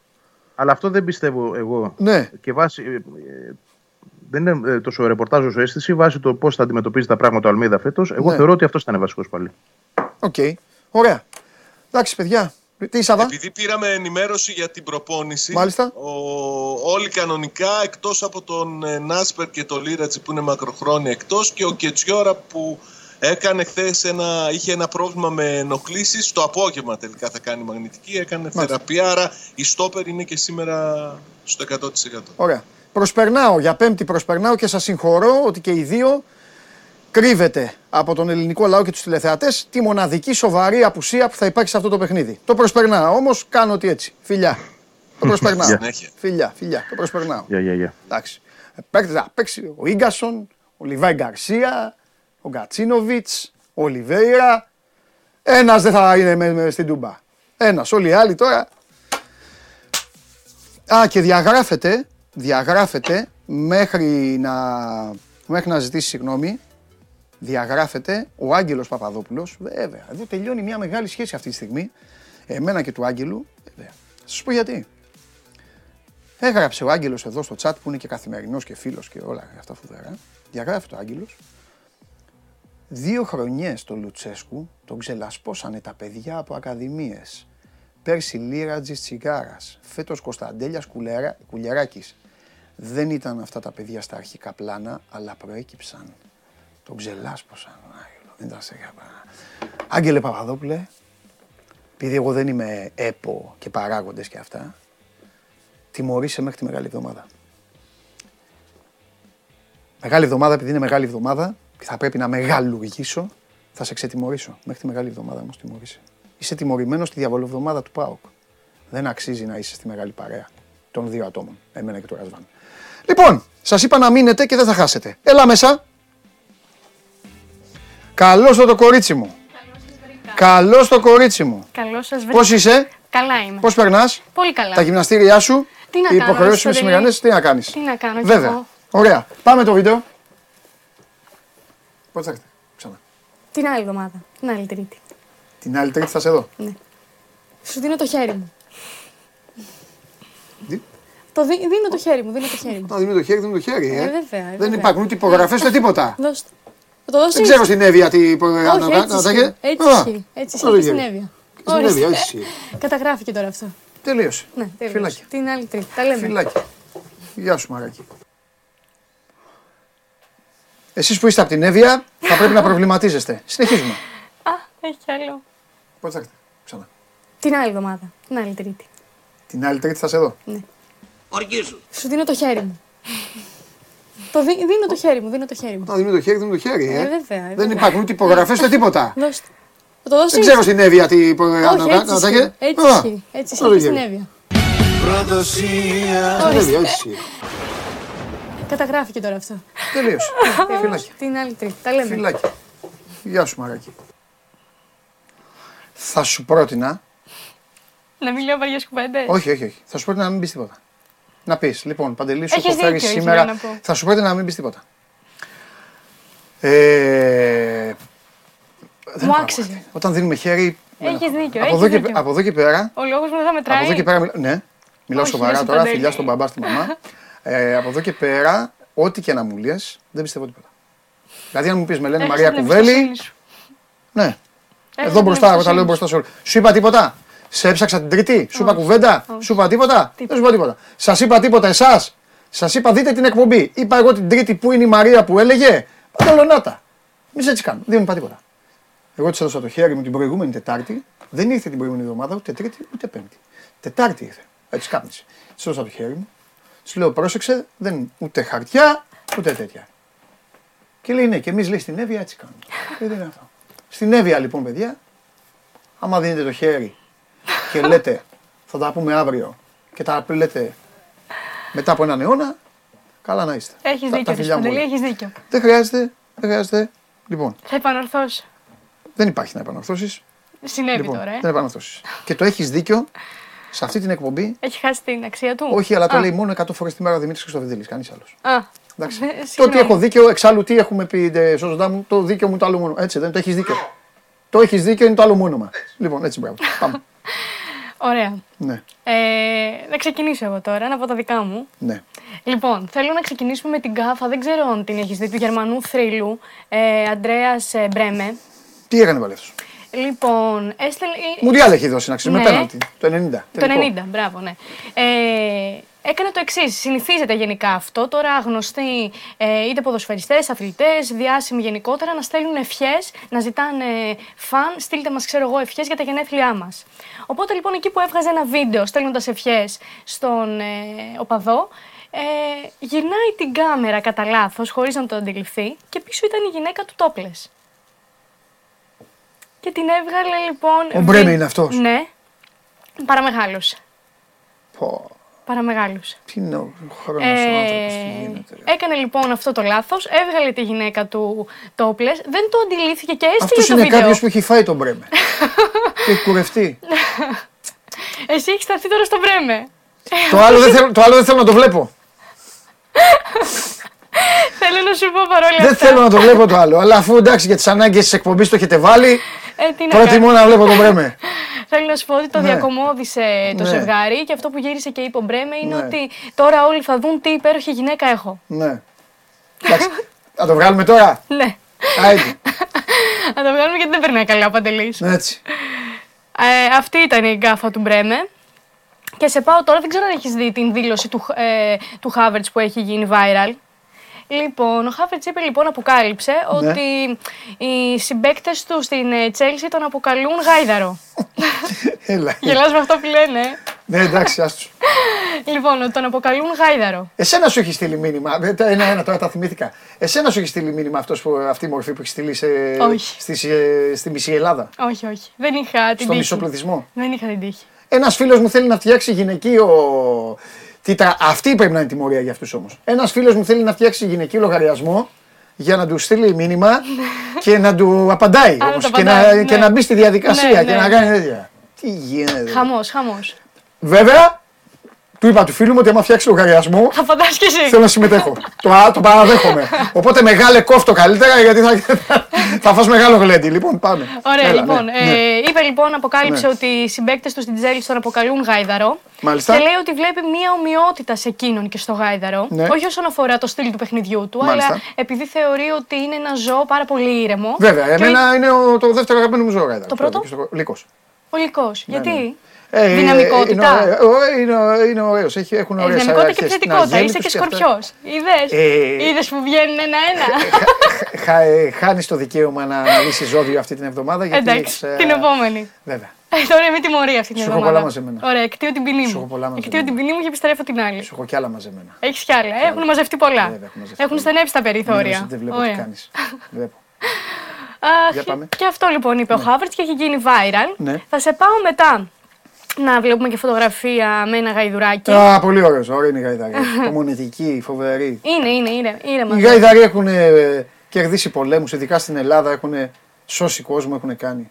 Αλλά αυτό δεν πιστεύω εγώ. Ναι. Και βάσει. ε, ε, δεν είναι ε, τόσο ρεπορτάζ όσο αίσθηση, βάσει το πώς θα αντιμετωπίζει τα πράγματα ο Αλμέιδα φέτος. Εγώ Ναι. θεωρώ ότι αυτός ήταν βασικός πάλι. Οκ. Ωραία. Εντάξει, παιδιά. Τι Σάβα; Επειδή πήραμε ενημέρωση για την προπόνηση, Μάλιστα. Ο, όλοι κανονικά εκτός από τον ε, Νάσμπεργκ και τον Λύρατζη που είναι μακροχρόνια εκτός και ο Κεντζιόρα που έκανε χθες ένα, είχε ένα πρόβλημα με ενοχλήσεις, το απόγευμα τελικά θα κάνει μαγνητική, έκανε θεραπεία, άρα η στόπερ είναι και σήμερα στο 100%. Ωραία. Προσπερνάω, για πέμπτη προσπερνάω και σας συγχωρώ ότι και οι δύο κρύβεται από τον ελληνικό λαό και τους τηλεθεατές τη μοναδική σοβαρή απουσία που θα υπάρχει σε αυτό το παιχνίδι. Το προσπερνάω όμως, κάνω ότι έτσι. Φιλιά. Το προσπερνάω. Συνέχεια. φιλιά, φιλιά. Το προσπερνάω. Γεια, γεια, γεια. Εντάξει. Ε, Παίκτες να παίξει ο Ίγκασον, ο Λιβάη Γκαρσία, ο Γκατσίνοβιτς, ο Ολιβέηρα. Ένας δεν θα είναι με, με στην Τούμπα. Ένας. Όλοι οι άλλοι τώρα. Α, και διαγράφεται, διαγράφεται μέχρι να, μέχρι να ζητήσει συγγνώμη, διαγράφεται ο Άγγελος Παπαδόπουλος. Βέβαια, εδώ τελειώνει μια μεγάλη σχέση αυτή τη στιγμή. Εμένα και του Άγγελου. Βέβαια. Θα σας πω γιατί. Έγραψε ο Άγγελος εδώ στο chat που είναι και καθημερινός και φίλος και όλα αυτά φουδερά. Διαγράφει το Άγγελος. Δύο χρονιές το Λουτσέσκου τον ξελασπώσανε τα παιδιά από ακαδημίες. Πέρσι Λίρατζης Τσιγάρας, φέτος Κωνσταντέλιας Κουλερα, Κουλιαράκης. Δεν ήταν αυτά τα παιδιά στα αρχικά πλάνα, αλλά προέκυψαν. Τον ξελάσπωσαν. τον Άγγελο. Δεν ήταν σε καμπάνα. Άγγελε Παπαδόπουλε, επειδή εγώ δεν είμαι έπο και παράγοντες και αυτά, τιμωρήσε μέχρι τη Μεγάλη Εβδομάδα. Μεγάλη Εβδομάδα, επειδή είναι Μεγάλη Εβδομάδα και θα πρέπει να μεγαλουργήσω, θα σε ξετιμωρήσω. Μέχρι τη Μεγάλη Εβδομάδα όμως τιμωρήσε. Είσαι τιμωρημένος στη διαβολοβδομάδα του ΠΑΟΚ. Δεν αξίζει να είσαι στη μεγάλη παρέα των δύο ατόμων, εμένα και του Ρασβάν. Λοιπόν, σας είπα να μείνετε και δεν θα χάσετε. Έλα μέσα. Καλώς το, το κορίτσι μου. Καλώς το κορίτσι μου. Καλώ σας βρήκα. Πώς είσαι, Καλά είμαι. πώς περνάς, Πολύ καλά. τα γυμναστήριά σου, Τι να οι κάνω, υποχρεώσεις σου Αριστοτέλη; σημερινές, τι να κάνεις; Τι να κάνω, κι Βέβαια. εγώ. Ωραία. Πάμε το βίντεο. Πότε θα έρθετε, ξανά. Την άλλη εβδομάδα. Την άλλη Τρίτη. Την άλλη τρίτη θα σε δω. Σου δίνω το χέρι μου. Τι; Το δι- δίνω το χέρι μου, δίνω το χέρι μου. Να δίνουμε το χέρι, δίνουμε το χέρι. Ε, Ε. βέβαια, ε, Δεν βέβαια. υπάρχουν ούτε υπογραφές ούτε τίποτα. Δώστε. Θα το δώσω Δεν ξέρω στην Εύβοια τι Όχι, υπογραφές. έτσι ισχύει. Έτσι ισχύει. Έτσι ισχύει και στην Εύβοια. Στην Ορίστε. Εύβοια, έτσι ισχύει. Καταγράφηκε τώρα αυτό. Τελείωσε. Ναι, τέλος. Φιλάκια. Την άλλη Τρίτη. Τα λέμε. Φιλάκια. Γεια σου Μαράκη. Εσείς που είστε από την Εύβοια θα πρέπει να *laughs* προβληματίζεστε. Συνεχίζουμε. Α, έχει κι άλλο. Πότε θα έρθετε, ξανά. Την άλλη εβδομάδα. Την άλλη Τρίτη. Την άλλη τρίτη θα σε δω. Σου δίνω το χέρι μου. Το δι- δίνω το χέρι μου, δίνω το χέρι μου. Να δίνουμε το χέρι, δίνουμε το χέρι. Ε, Ε. βέβαια, ε, Δεν βέβαια. υπάρχουν ούτε υπογραφές ούτε τίποτα. *laughs* Δώστε. Θα το δώσω Δεν ξέρω στην Εύβοια τι υπογραφές. Όχι, έτσι ισχύει. Έτσι ισχύει. Έτσι ισχύει και στην Εύβοια. Στην Εύβοια, έτσι ισχύει. Καταγράφηκε τώρα αυτό. Τελείωσε. *laughs* Φιλάκια. Την άλλη Τρίτη. Τα λέμε. Φιλάκια. Γεια σου Μαράκη. Θα σου πρότεινα Να μην λέω βαριές κουβέντες. Όχι, όχι, όχι. Θα σου πρότεινα να μην πεις τίποτα. Να πεις, λοιπόν, Παντελή, σου Έχεις έχω φέρει δίκιο, ήθελα σήμερα. να πω. Θα σου πρότεινα να μην πεις τίποτα. Ε, δεν Μου πάω άξιζε. κάτι. Όταν δίνουμε χέρι. Έχεις δεν έχω. δίκιο, Από έχεις εδώ, και, δίκιο. από εδώ και πέρα. Ο λόγος μου δεν θα μετράει. Από εδώ και πέρα. μιλ- Ναι, μιλάω Όχι, σοβαρά Γιώργο τώρα. Παντελή. Φιλιά στον μπαμπά, στη μαμά. ε, από εδώ και πέρα, ό,τι και να μου λες, δεν πιστεύω τίποτα. Δηλαδή, αν μου πεις με λένε Έχεις Μαρία την Κουβέλη. εμπιστοσύνη σου. Ναι, Έχεις εδώ την μπροστά, εγώ τα εμπιστοσύνη λέω σου. μπροστά σε όλους. Σου είπα τίποτα. Σε έψαξα την Τρίτη. Σου είπα κουβέντα. Σου είπα τίποτα. Δεν σου είπα τίποτα. Σας είπα τίποτα εσάς. Σας είπα δείτε την εκπομπή. Είπα εγώ την Τρίτη που είναι η Μαρία που έλεγε. Παντελονάτα. Μη έτσι κάνω. Δεν μου είπα τίποτα. Εγώ της έδωσα το χέρι μου την προηγούμενη Τετάρτη. Δεν ήρθε την προηγούμενη εβδομάδα ούτε Τρίτη ούτε Πέμπτη. Τετάρτη ήρθε. Έτσι κάπνισε. Της έδωσα το χέρι μου. Της λέω πρόσεξε. Δεν ούτε χαρτιά ούτε τέτοια. Και λέει ναι, και εμείς λέει στην Εύβοια έτσι κάνουμε. Και δεν είναι αυτό. Στην Εύβοια λοιπόν, παιδιά, άμα δίνετε το χέρι και λέτε θα τα πούμε αύριο και τα λέτε μετά από έναν αιώνα, καλά να είστε. Έχεις Τα- δίκιο. τα φιλιά μου Παντελή, όλα. έχεις δίκιο. Δεν χρειάζεται, δεν χρειάζεται. Λοιπόν, Θα επανορθώσω. δεν υπάρχει να επανορθώσεις. Συνέβη Λοιπόν, τώρα, ε. δεν επανορθώσεις. Και το έχεις δίκιο σε αυτή την εκπομπή. Έχει χάσει την αξία του; Όχι, αλλά το Α, λέει μόνο 100 φορές τη μέρα ο Δημήτρης Χρυστοφιδέλη. Κανείς άλλος. Α, Εντάξει. ε, Το ότι συγγνώμη. έχω δίκιο, εξάλλου τι έχουμε πει ε, σώζοντά μου, το δίκιο μου το άλλο μόνο. Έτσι δεν το έχεις δίκιο. Το έχεις δίκιο είναι το άλλο μόνομα. Λοιπόν, έτσι μπράβο. Πάμε. *laughs* Ωραία. Ναι, Ε, να ξεκινήσω εγώ τώρα, να πω τα δικά μου. ναι. Λοιπόν, θέλω να ξεκινήσουμε με την γκάφα, δεν ξέρω αν την έχεις δει, του Γερμανού θρύλου, ε, Αντρέας ε, Μπρέμε. Τι έκανε πάλι αυτός; Λοιπόν, έστελε... Μουντιάλ έχει δώσει να ξέρει, με Ναι. πέναλτι. Το 90. Το τελικό. 90, μπράβο, ναι. Ε, έκανε το εξής. Συνηθίζεται γενικά αυτό. Τώρα γνωστοί ε, είτε ποδοσφαιριστές, αθλητές, διάσημοι γενικότερα να στέλνουν ευχές, να ζητάνε φαν, στείλτε μας, ξέρω εγώ, ευχές για τα γενέθλιά μας. Οπότε λοιπόν εκεί που έβγαζε ένα βίντεο στέλνοντας ευχές στον ε, οπαδό, ε, γυρνάει την κάμερα κατά λάθος, χωρίς να το αντιληφθεί, και πίσω ήταν η γυναίκα του τόπλες. Και την έβγαλε λοιπόν. Ο Μπρέμε βι- είναι αυτός; Ναι. Παραμεγάλωσε. Πω, Παραμεγάλωσε. τι είναι ο χρόνος Ε, ο άνθρωπος, τι γίνεται. ρε. έκανε λοιπόν αυτό το λάθος, έβγαλε τη γυναίκα του τόπλες, δεν το αντιλήφθηκε και έστειλε Αυτός το είναι βίντεο. κάποιος που έχει φάει τον Μπρέμε. *laughs* και έχει κουρευτεί. Εσύ έχεις σταθεί τώρα στο Μπρέμε. το, άλλο δεν θέλω, το άλλο δεν θέλω να το βλέπω. *laughs* Θέλω να σου πω παρόλα δεν αυτά. θέλω να το βλέπω το άλλο. Αλλά αφού εντάξει για τις ανάγκες της εκπομπής το έχετε βάλει, Ε, τι να προτιμώ κάνω. να βλέπω τον Μπρέμε. *laughs* Θέλω να σου πω ότι το Ναι. διακομώδισε το Ναι. ζευγάρι και αυτό που γύρισε και είπε ο Μπρέμε είναι Ναι. ότι τώρα όλοι θα δουν τι υπέροχη γυναίκα έχω. ναι. εντάξει. Θα το βγάλουμε τώρα; Ναι. Άιντε. Θα το βγάλουμε γιατί δεν περνάει καλά ο Παντελής. Έτσι. Ε, αυτή ήταν η γκάφα του Μπρέμε. Και σε πάω τώρα, δεν ξέρω αν έχεις δει την δήλωση του, ε, του Havertz που έχει γίνει viral. Λοιπόν, ο Havertz είπε λοιπόν, αποκάλυψε Ναι. ότι οι συμπαίκτες του στην ε, Chelsea τον αποκαλούν γάιδαρο. *laughs* Έλα. Γελάς με αυτό που λένε. ε. ναι, εντάξει, άστος. *laughs* Λοιπόν, ότι τον αποκαλούν γάιδαρο. Εσένα σου έχει στείλει μήνυμα. ε, τα- Ένα-ένα τώρα τα θυμήθηκα. Εσένα σου έχει στείλει μήνυμα αυτός που, αυτή η μορφή που έχει στείλει σε, Όχι. στη, σε- στη μισή Ελλάδα; Όχι, όχι. Δεν είχα την Στο τύχη. μισό πληθυσμό. Δεν είχα την τύχη. Ένας φίλος μου θέλει να φτιάξει γυναικείο. Τι τα... Αυτή πρέπει να είναι τιμωρία για αυτούς όμως. Ένας φίλος μου θέλει να φτιάξει γυναικείο λογαριασμό για να του στείλει μήνυμα και να του απαντάει. να όμως, του και, να, απαντάει, και ναι. να μπει στη διαδικασία Ναι, και ναι. να κάνει τέτοια. Τι γίνεται. Χαμός, χαμός. Βέβαια, του είπα του φίλου μου ότι άμα φτιάξει λογαριασμό Θα φαντάσει κι εσύ. θέλω να συμμετέχω. το, α- το παραδέχομαι. Οπότε μεγάλε κόφτο καλύτερα γιατί θα, θα φας μεγάλο γλέντι. Λοιπόν, πάμε. Ωραία, Έλα, λοιπόν. ναι, ε, ναι. είπε λοιπόν, αποκάλυψε Ναι. ότι οι συμπαίκτες τους στην Τζέλη τον αποκαλούν γάιδαρο. Μάλιστα. Και λέει ότι βλέπει μία ομοιότητα σε εκείνον και στο γάιδαρο. Ναι. Όχι όσον αφορά το στυλ του παιχνιδιού του, Μάλιστα. αλλά επειδή θεωρεί ότι είναι ένα ζώο πάρα πολύ ήρεμο. Βέβαια, Και εμένα είναι ο, το δεύτερο αγαπημένο μου ζώο. γάιδαρο. Το πρώτο; Λύκος. Ο λυκό. Γιατί; Ναι. Ε, Δυναμικότητα. Είναι, ωραίο- είναι, ωραίο- είναι ωραίος. Έχουν Ε, ωραίε δυναμικότητα και επιθετικότητα. Είσαι και σκορπιός. Είδες; Ε, Είδες που βγαίνουν ένα-ένα; *laughs* Χάνεις το δικαίωμα να αναλύσει ζώδιο αυτή την εβδομάδα. Γιατί Εντάξει, έχεις, ε, την επόμενη. Βέβαια. Ε, Τώρα είμαι τιμωρία αυτή την Σου έχω εβδομάδα. πολλά μαζεμένα. Ωραία, εκτείω την ποινή Σου έχω μου. πολλά μαζεμένα. Εκτείω την ποινή μου και επιστρέφω την άλλη. Σου έχω κι άλλα μαζεμένα. Έχεις κι άλλα. ε, Έχουν μαζευτεί πολλά. Βέβαια, έχουν μαζευτεί Έχουν πολλά. στενέψει τα Μην νομίζεις περιθώρια. ότι Δεν βλέπω τι Ωραία. κάνεις. Βλέπω. Αχ, Για πάμε. Και αυτό λοιπόν είπε ο Χάβερτς και έχει γίνει viral. Ναι. Θα σε πάω μετά να βλέπουμε και φωτογραφία με ένα γαϊδουράκι. Α, πολύ ωραίος. Ωραία είναι η γαϊδαρή. *laughs* Κομμουνητική, φοβερή. Είναι, είναι, είναι. ήρεμα. Οι γαϊδαροί έχουν ε, κερδίσει πολέμους, ειδικά στην Ελλάδα έχουν σώσει κόσμο, έχουν κάνει.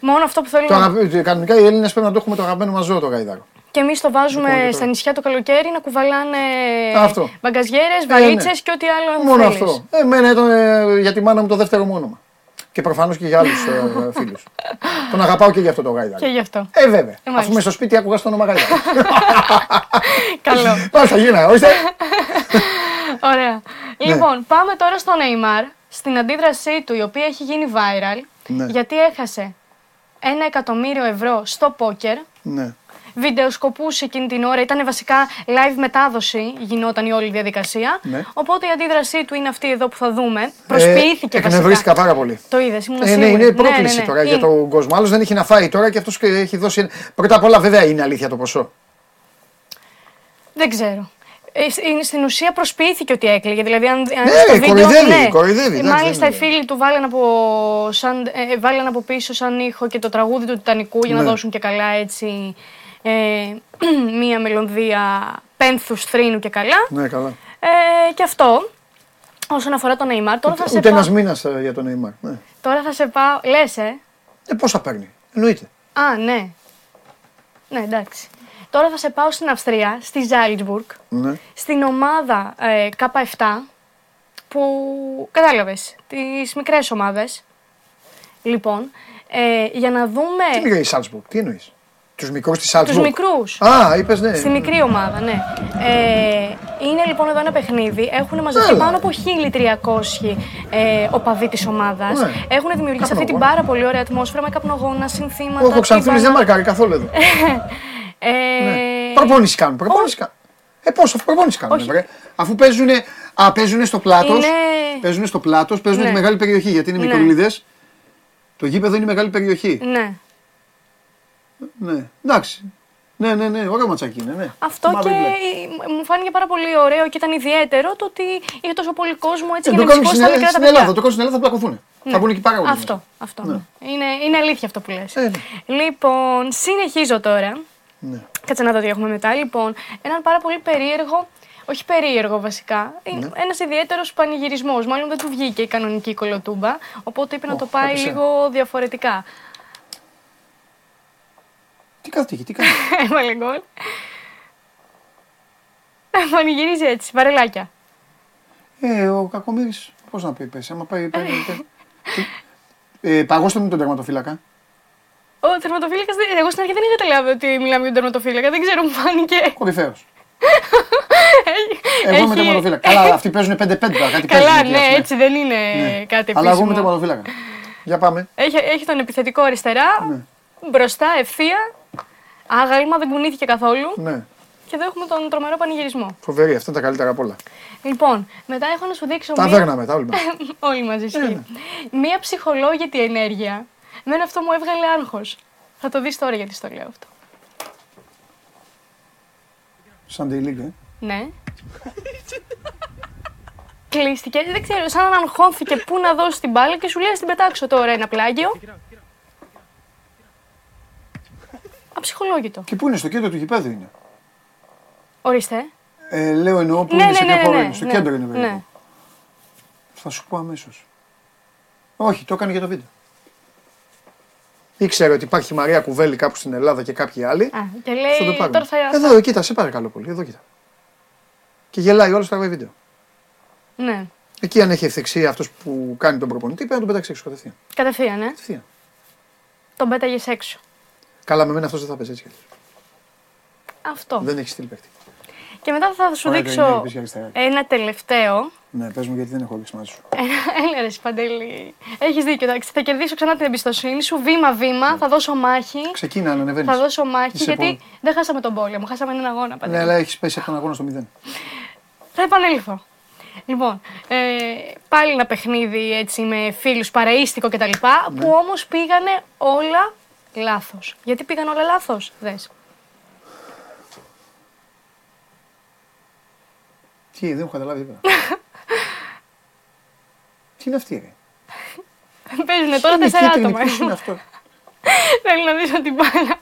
Μόνο αυτό που θέλω Το να. αγαπη- Κανονικά οι Έλληνες πρέπει να το έχουμε το αγαπημένο μας ζώο το γαϊδάρο. Και εμείς το βάζουμε Λοιπόν, και στα τώρα. νησιά το καλοκαίρι να κουβαλάνε Α, αυτό. μπαγκαζιέρες, ναι. βαλίτσες και ό,τι άλλο Μόνο θέλεις. αυτό. Εμένα ήταν ε, για τη μάνα μου το δεύτερο μου όνομα. Και προφανώς και για άλλους ε, φίλους. *laughs* Τον αγαπάω και για αυτό το γαϊδάρο. Και γι' αυτό. Ε, βέβαια. μάλιστα. Αφού είμαι στο σπίτι άκουγα στο όνομα γαϊδάρο. *laughs* Καλό. *laughs* Μάλιστα, γίνα, ορίστε. Ωραία. Λοιπόν, πάμε τώρα στο Neymar, στην αντίδρασή του, η οποία έχει γίνει viral, Ναι. γιατί έχασε ένα εκατομμύριο ευρώ στο πόκερ. Ναι. Βιντεοσκοπούσε εκείνη την ώρα, ήταν βασικά live μετάδοση, γινόταν η όλη διαδικασία. Ναι. Οπότε η αντίδρασή του είναι αυτή εδώ που θα δούμε. Προσποιήθηκε Ε, βασικά. εκνευρίστηκα πάρα πολύ. Το είδες, ήμουν Ε, σίγουρη. ναι, είναι Ναι, πρόκληση ναι, ναι. τώρα για Είναι. τον κόσμο. Άλλος δεν έχει να φάει τώρα και αυτός έχει δώσει. ένα- Πρώτα απ' όλα, βέβαια, είναι αλήθεια το ποσό. Δεν ξέρω. Ε, σ- είναι- στην ουσία προσποιήθηκε ότι έκλαιγε. Δηλαδή, αν, αν Ναι, στο βίντεο. κοροϊδεύει, κοροϊδεύει, Ε, εντάξει, Μάλιστα, οι δεν είναι. φίλοι του βάλαν από, σαν, ε, βάλαν από πίσω σαν ήχο και το τραγούδι του Τιτανικού για να Ναι. δώσουν και καλά έτσι ε, *clears throat* μία μελωδία πένθους, θρήνου και καλά. Ναι, καλά. Ε, και αυτό, όσον αφορά τον Neymar, τώρα θα, σε Ούτε πάω, ένας μήνας για τον Neymar. Ναι. τώρα θα σε πάω. Λες, ε. Ε, πόσα παίρνει. Εννοείται. Α, ναι. Ναι, εντάξει. Τώρα θα σε πάω στην Αυστρία, στη Ζάλιτσμπουργκ, Ναι. στην ομάδα ε, K7, που κατάλαβες, τις μικρές ομάδες. Λοιπόν, ε, για να Τι δούμε μιλάει η Σάλτσμπουργκ, τι εννοείς; Τους μικρούς της Σάλτσμπουργκ. τους μικρούς. Α, είπες ναι. Στη μικρή ομάδα, ναι. Ε, είναι λοιπόν εδώ ένα παιχνίδι. Έχουν μαζευτεί Έλα. πάνω από 1.300 ε, οπαδοί της ομάδας. Ναι. Έχουν δημιουργήσει αυτή την Καπνογόνα. πάρα πολύ ωραία ατμόσφαιρα με καπνογόνα, συνθήματα. Όχι, ο Ξανθούλη δεν τύμπανα. μαρκάρει καθόλου εδώ. *laughs* Ε, Ναι. Προπόνηση κάνουν. Προπόνηση κάνουν. Ε, πώς, αφού προπόνηση κάνουν. Όχι. βρε. Αφού παίζουν, α, παίζουν στο πλάτος. Είναι- Παίζουν στο πλάτος, παίζουν Ναι. τη μεγάλη περιοχή. Γιατί είναι Ναι. μικρολίδε. Το γήπεδο είναι μεγάλη περιοχή. Ναι. Ναι, εντάξει. Ναι, ναι, ναι, ωραίο ματσάκι είναι. Ναι. Αυτό Μαύρη και μπλε. μου φάνηκε πάρα πολύ ωραίο και ήταν ιδιαίτερο το ότι είχε τόσο πολύ κόσμο έτσι Ε, για το να κάνουν μισηκώσει στην, τα μικρά τα στην παιδιά. Ελλάδα. Το κάνουν στην Ελλάδα θα πλακωθούν. Θα βγουν εκεί πάρα πολύ. Αυτό, αυτό. Ναι. Είναι, είναι αλήθεια αυτό που λες. Ε, ναι. Λοιπόν, συνεχίζω τώρα. Ναι. Κάτσε να δω τι έχουμε μετά. Λοιπόν, έναν πάρα πολύ περίεργο, όχι περίεργο βασικά, Ναι. ένας ένας ιδιαίτερος πανηγυρισμός. Μάλλον δεν του βγήκε η κανονική κολοτούμπα, οπότε είπε να Ω, το πάει έπεσε. λίγο διαφορετικά. Τι κάθεται εκεί, τι κάνει; *laughs* Έβαλε γκολ. Πανηγυρίζει έτσι, βαρελάκια. ε, ο Κακομοίρης, πώς να πει, πες, άμα πάει. πάει, πάει. ε, παγώστε μου τον τερματοφύλακα. Ο τερματοφύλακας. Εγώ στην αρχή δεν είχα καταλάβει ότι μιλάμε για τον τερματοφύλακα. Δεν ξέρω, μου φάνηκε. Κορυφαίος. Εγώ είμαι Έχει- τερματοφύλακα. Καλά, αυτοί παίζουν 5-5 τώρα. Κάτι Καλά, παίζουν εκεί, ναι, ας πούμε. έτσι δεν είναι Ναι. κάτι Αλλά εγώ είμαι επίσημο. τερματοφύλακα. Για πάμε. Έχει, έχει τον επιθετικό αριστερά, Ναι. Μπροστά ευθεία. Άγαλμα, δεν κουνήθηκε καθόλου. Ναι. Και εδώ έχουμε τον τρομερό πανηγυρισμό. Φοβερή, αυτά είναι τα καλύτερα απ' όλα. Λοιπόν, μετά έχω να σου δείξω. Τα μία- βέρναμε, τα όλοι μας. *laughs* όλοι μαζί Ε, ισχύει. ναι. Μία ψυχολόγητη ενέργεια. Εμένα αυτό μου έβγαλε άγχος. Θα το δεις τώρα γιατί στο λέω αυτό. Σαν τη λίγα. ε. Ναι. Κλείστηκε, δεν ξέρω, σαν να αγχώθηκε πού να δώσει την μπάλα και σου λέει «Ας την πετάξω τώρα ένα πλάγιο. Αψυχολόγητο. Και πού είναι, στο κέντρο του γηπέδου είναι. Ορίστε. Ε, λέω εννοώ που Ναι, είναι ναι, σε ναι, ποιο χώρο ναι, είναι. Στο ναι, κέντρο είναι ναι. περίπου. Θα σου πω αμέσως. Όχι, το έκανε για το βίντεο. Ήξερε ότι υπάρχει Μαρία Κουβέλη κάπου στην Ελλάδα και κάποιοι άλλοι. Α, και Θα το λέει πάρουμε. τώρα θα. Εδώ, εδώ, κοίτα, σε παρακαλώ πολύ. Εδώ, κοίτα. Και γελάει όλος στο βίντεο. Ναι, Εκεί αν έχει ευθεξία αυτός που κάνει τον προπονητή, πρέπει να τον πετάξει έξω κατευθείαν. κατευθείαν, ναι. κατευθείαν. Τον πέταγες έξω. Καλά, με μένα αυτός δεν θα παίζει έτσι. κι αλλιώς. Αυτό. Δεν έχει στείλει παίκτη. Και μετά θα σου Ωραία, δείξω Καρινάκη, πες για αριστερά. ένα τελευταίο. Ναι, πες μου γιατί δεν έχω ρίξει μαζί σου. Έλα ρε Σπαντέλη. Έχεις δίκιο, εντάξει. Θα κερδίσω ξανά την εμπιστοσύνη σου. Βήμα-βήμα, θα δώσω μάχη. Ξεκίνα να ανεβαίνεις. Θα δώσω μάχη Είσαι γιατί πολύ. δεν χάσαμε τον πόλεμο. Χάσαμε έναν αγώνα, Ναι, Παντέλη. αλλά έχεις πέσει από τον αγώνα στο μηδέν. Θα επανέλθω. Λοιπόν, ε, πάλι ένα παιχνίδι έτσι με φίλους, παρεΐστικο κτλ. Ναι. Που όμως πήγανε όλα λάθος. Γιατί πήγαν όλα λάθος, δες. Τι, δεν έχω καταλάβει τίποτα. *laughs* Τι είναι αυτή, ρε; Παίζουνε τώρα Είναι τέσσερα κίτρινη, άτομα. ποιος είναι αυτό; *laughs* Θέλω να δεις την μπάλα.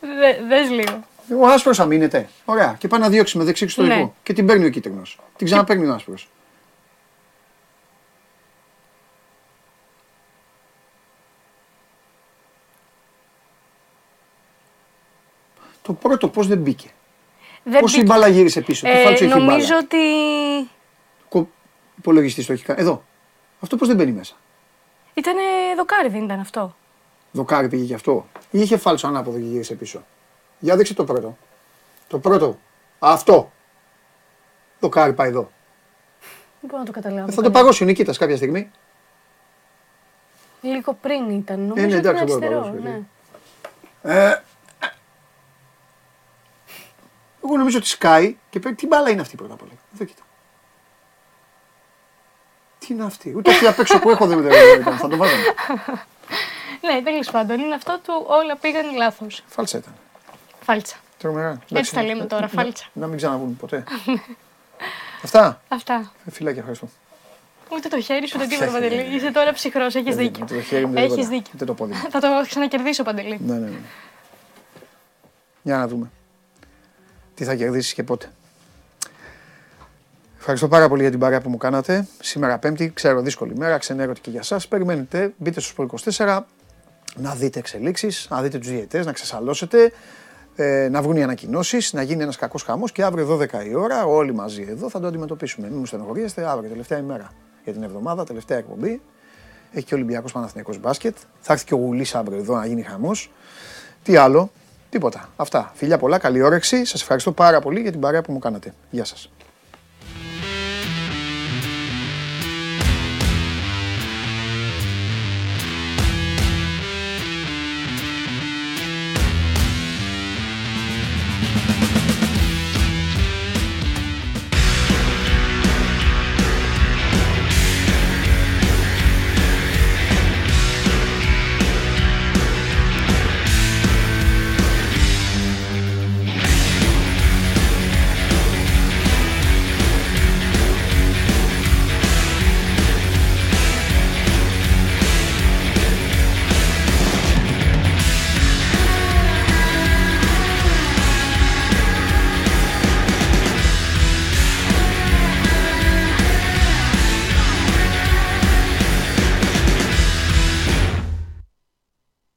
Δε- Δες λίγο. Ο άσπρος αμήνεται. Ωραία. Και πάει να διώξει με δεξί εξωτερικό. Ναι. Και την παίρνει ο κίτρινος. Την ξαναπαίρνει ο άσπρος. Το πρώτο πώς δεν μπήκε; Δεν Πώς η μπήκε. μπάλα γύρισε πίσω; Τι Ε, φάλτσο έχει η μπάλα; νομίζω ότι Κο... Υπολογιστής το έχει κάνει. Εδώ. Αυτό πώς δεν μπαίνει μέσα; ήταν δοκάρι, δεν ήταν αυτό; Δοκάρι πήγε και αυτό. Ή είχε φάλτσο ανάποδο και γύρισε πίσω; Για δείξε το πρώτο. Το πρώτο. Αυτό. Δοκάρι πάει εδώ. Δεν μπορώ να το καταλάβω. Ε, θα το καλά. παγώσει ο Νικήτας κάποια στιγμή. Λίγο πριν ήταν. Νομίζω ναι, ότι ήταν εντάξει, μπορώ να αριστερό. παγώσει, ναι. Ε, εγώ νομίζω ότι σκάει και πρέπει. Τι μπάλα είναι αυτή πρώτα απ' όλα. Εδώ κοίτα. Τι είναι αυτή; Ούτε αυτή απ' έξω που έχω δεν δεν ήταν. Θα το βάζαμε. Ναι, τέλος πάντων είναι αυτό του όλα πήγαν λάθος. Φάλτσα ήταν. Φάλτσα. Τρομερά. Εντάξει, τα λέμε τώρα, να- φάλτσα. Να μην ξαναβγούν ποτέ. *laughs* Αυτά. Αυτά. Ε, Φιλάκια, ευχαριστώ. Ούτε το χέρι σου, ούτε Όχι, τίποτα όχι, παντελή. όχι. Είσαι τώρα ψυχρός, έχεις Δεν δίκιο. Ούτε το χέρι μου, ούτε Έχεις τίποτα. δίκιο. Ούτε το πόδι μου. Θα το ξανακερδίσω παντελή. Ναι, ναι, ναι. Για να δούμε. Τι θα κερδίσεις και πότε. Ευχαριστώ πάρα πολύ για την παρέα που μου κάνατε. Σήμερα Πέμπτη, ξέρω δύσκολη μέρα, ξενέρωτη και για σας. Περιμένετε, μπείτε στο Sport 24, να δείτε εξελίξεις, να δείτε τους διαιτές, να ξεσαλώσετε, ε, να βγουν οι ανακοινώσεις, να γίνει ένας κακός χαμός και αύριο 12 η ώρα όλοι μαζί εδώ θα το αντιμετωπίσουμε. Μην μου στενοχωρήσετε, αύριο τελευταία ημέρα για την εβδομάδα, τελευταία εκπομπή. Έχει και ο Ολυμπιακός Παναθηναϊκός μπάσκετ. Θα έρθει και ο Γουλής αύριο εδώ να γίνει χαμός. Τι άλλο, τίποτα. Αυτά. Φιλιά πολλά, καλή όρεξη. Σας ευχαριστώ πάρα πολύ για την παρέα που μου κάνατε. Γεια σας.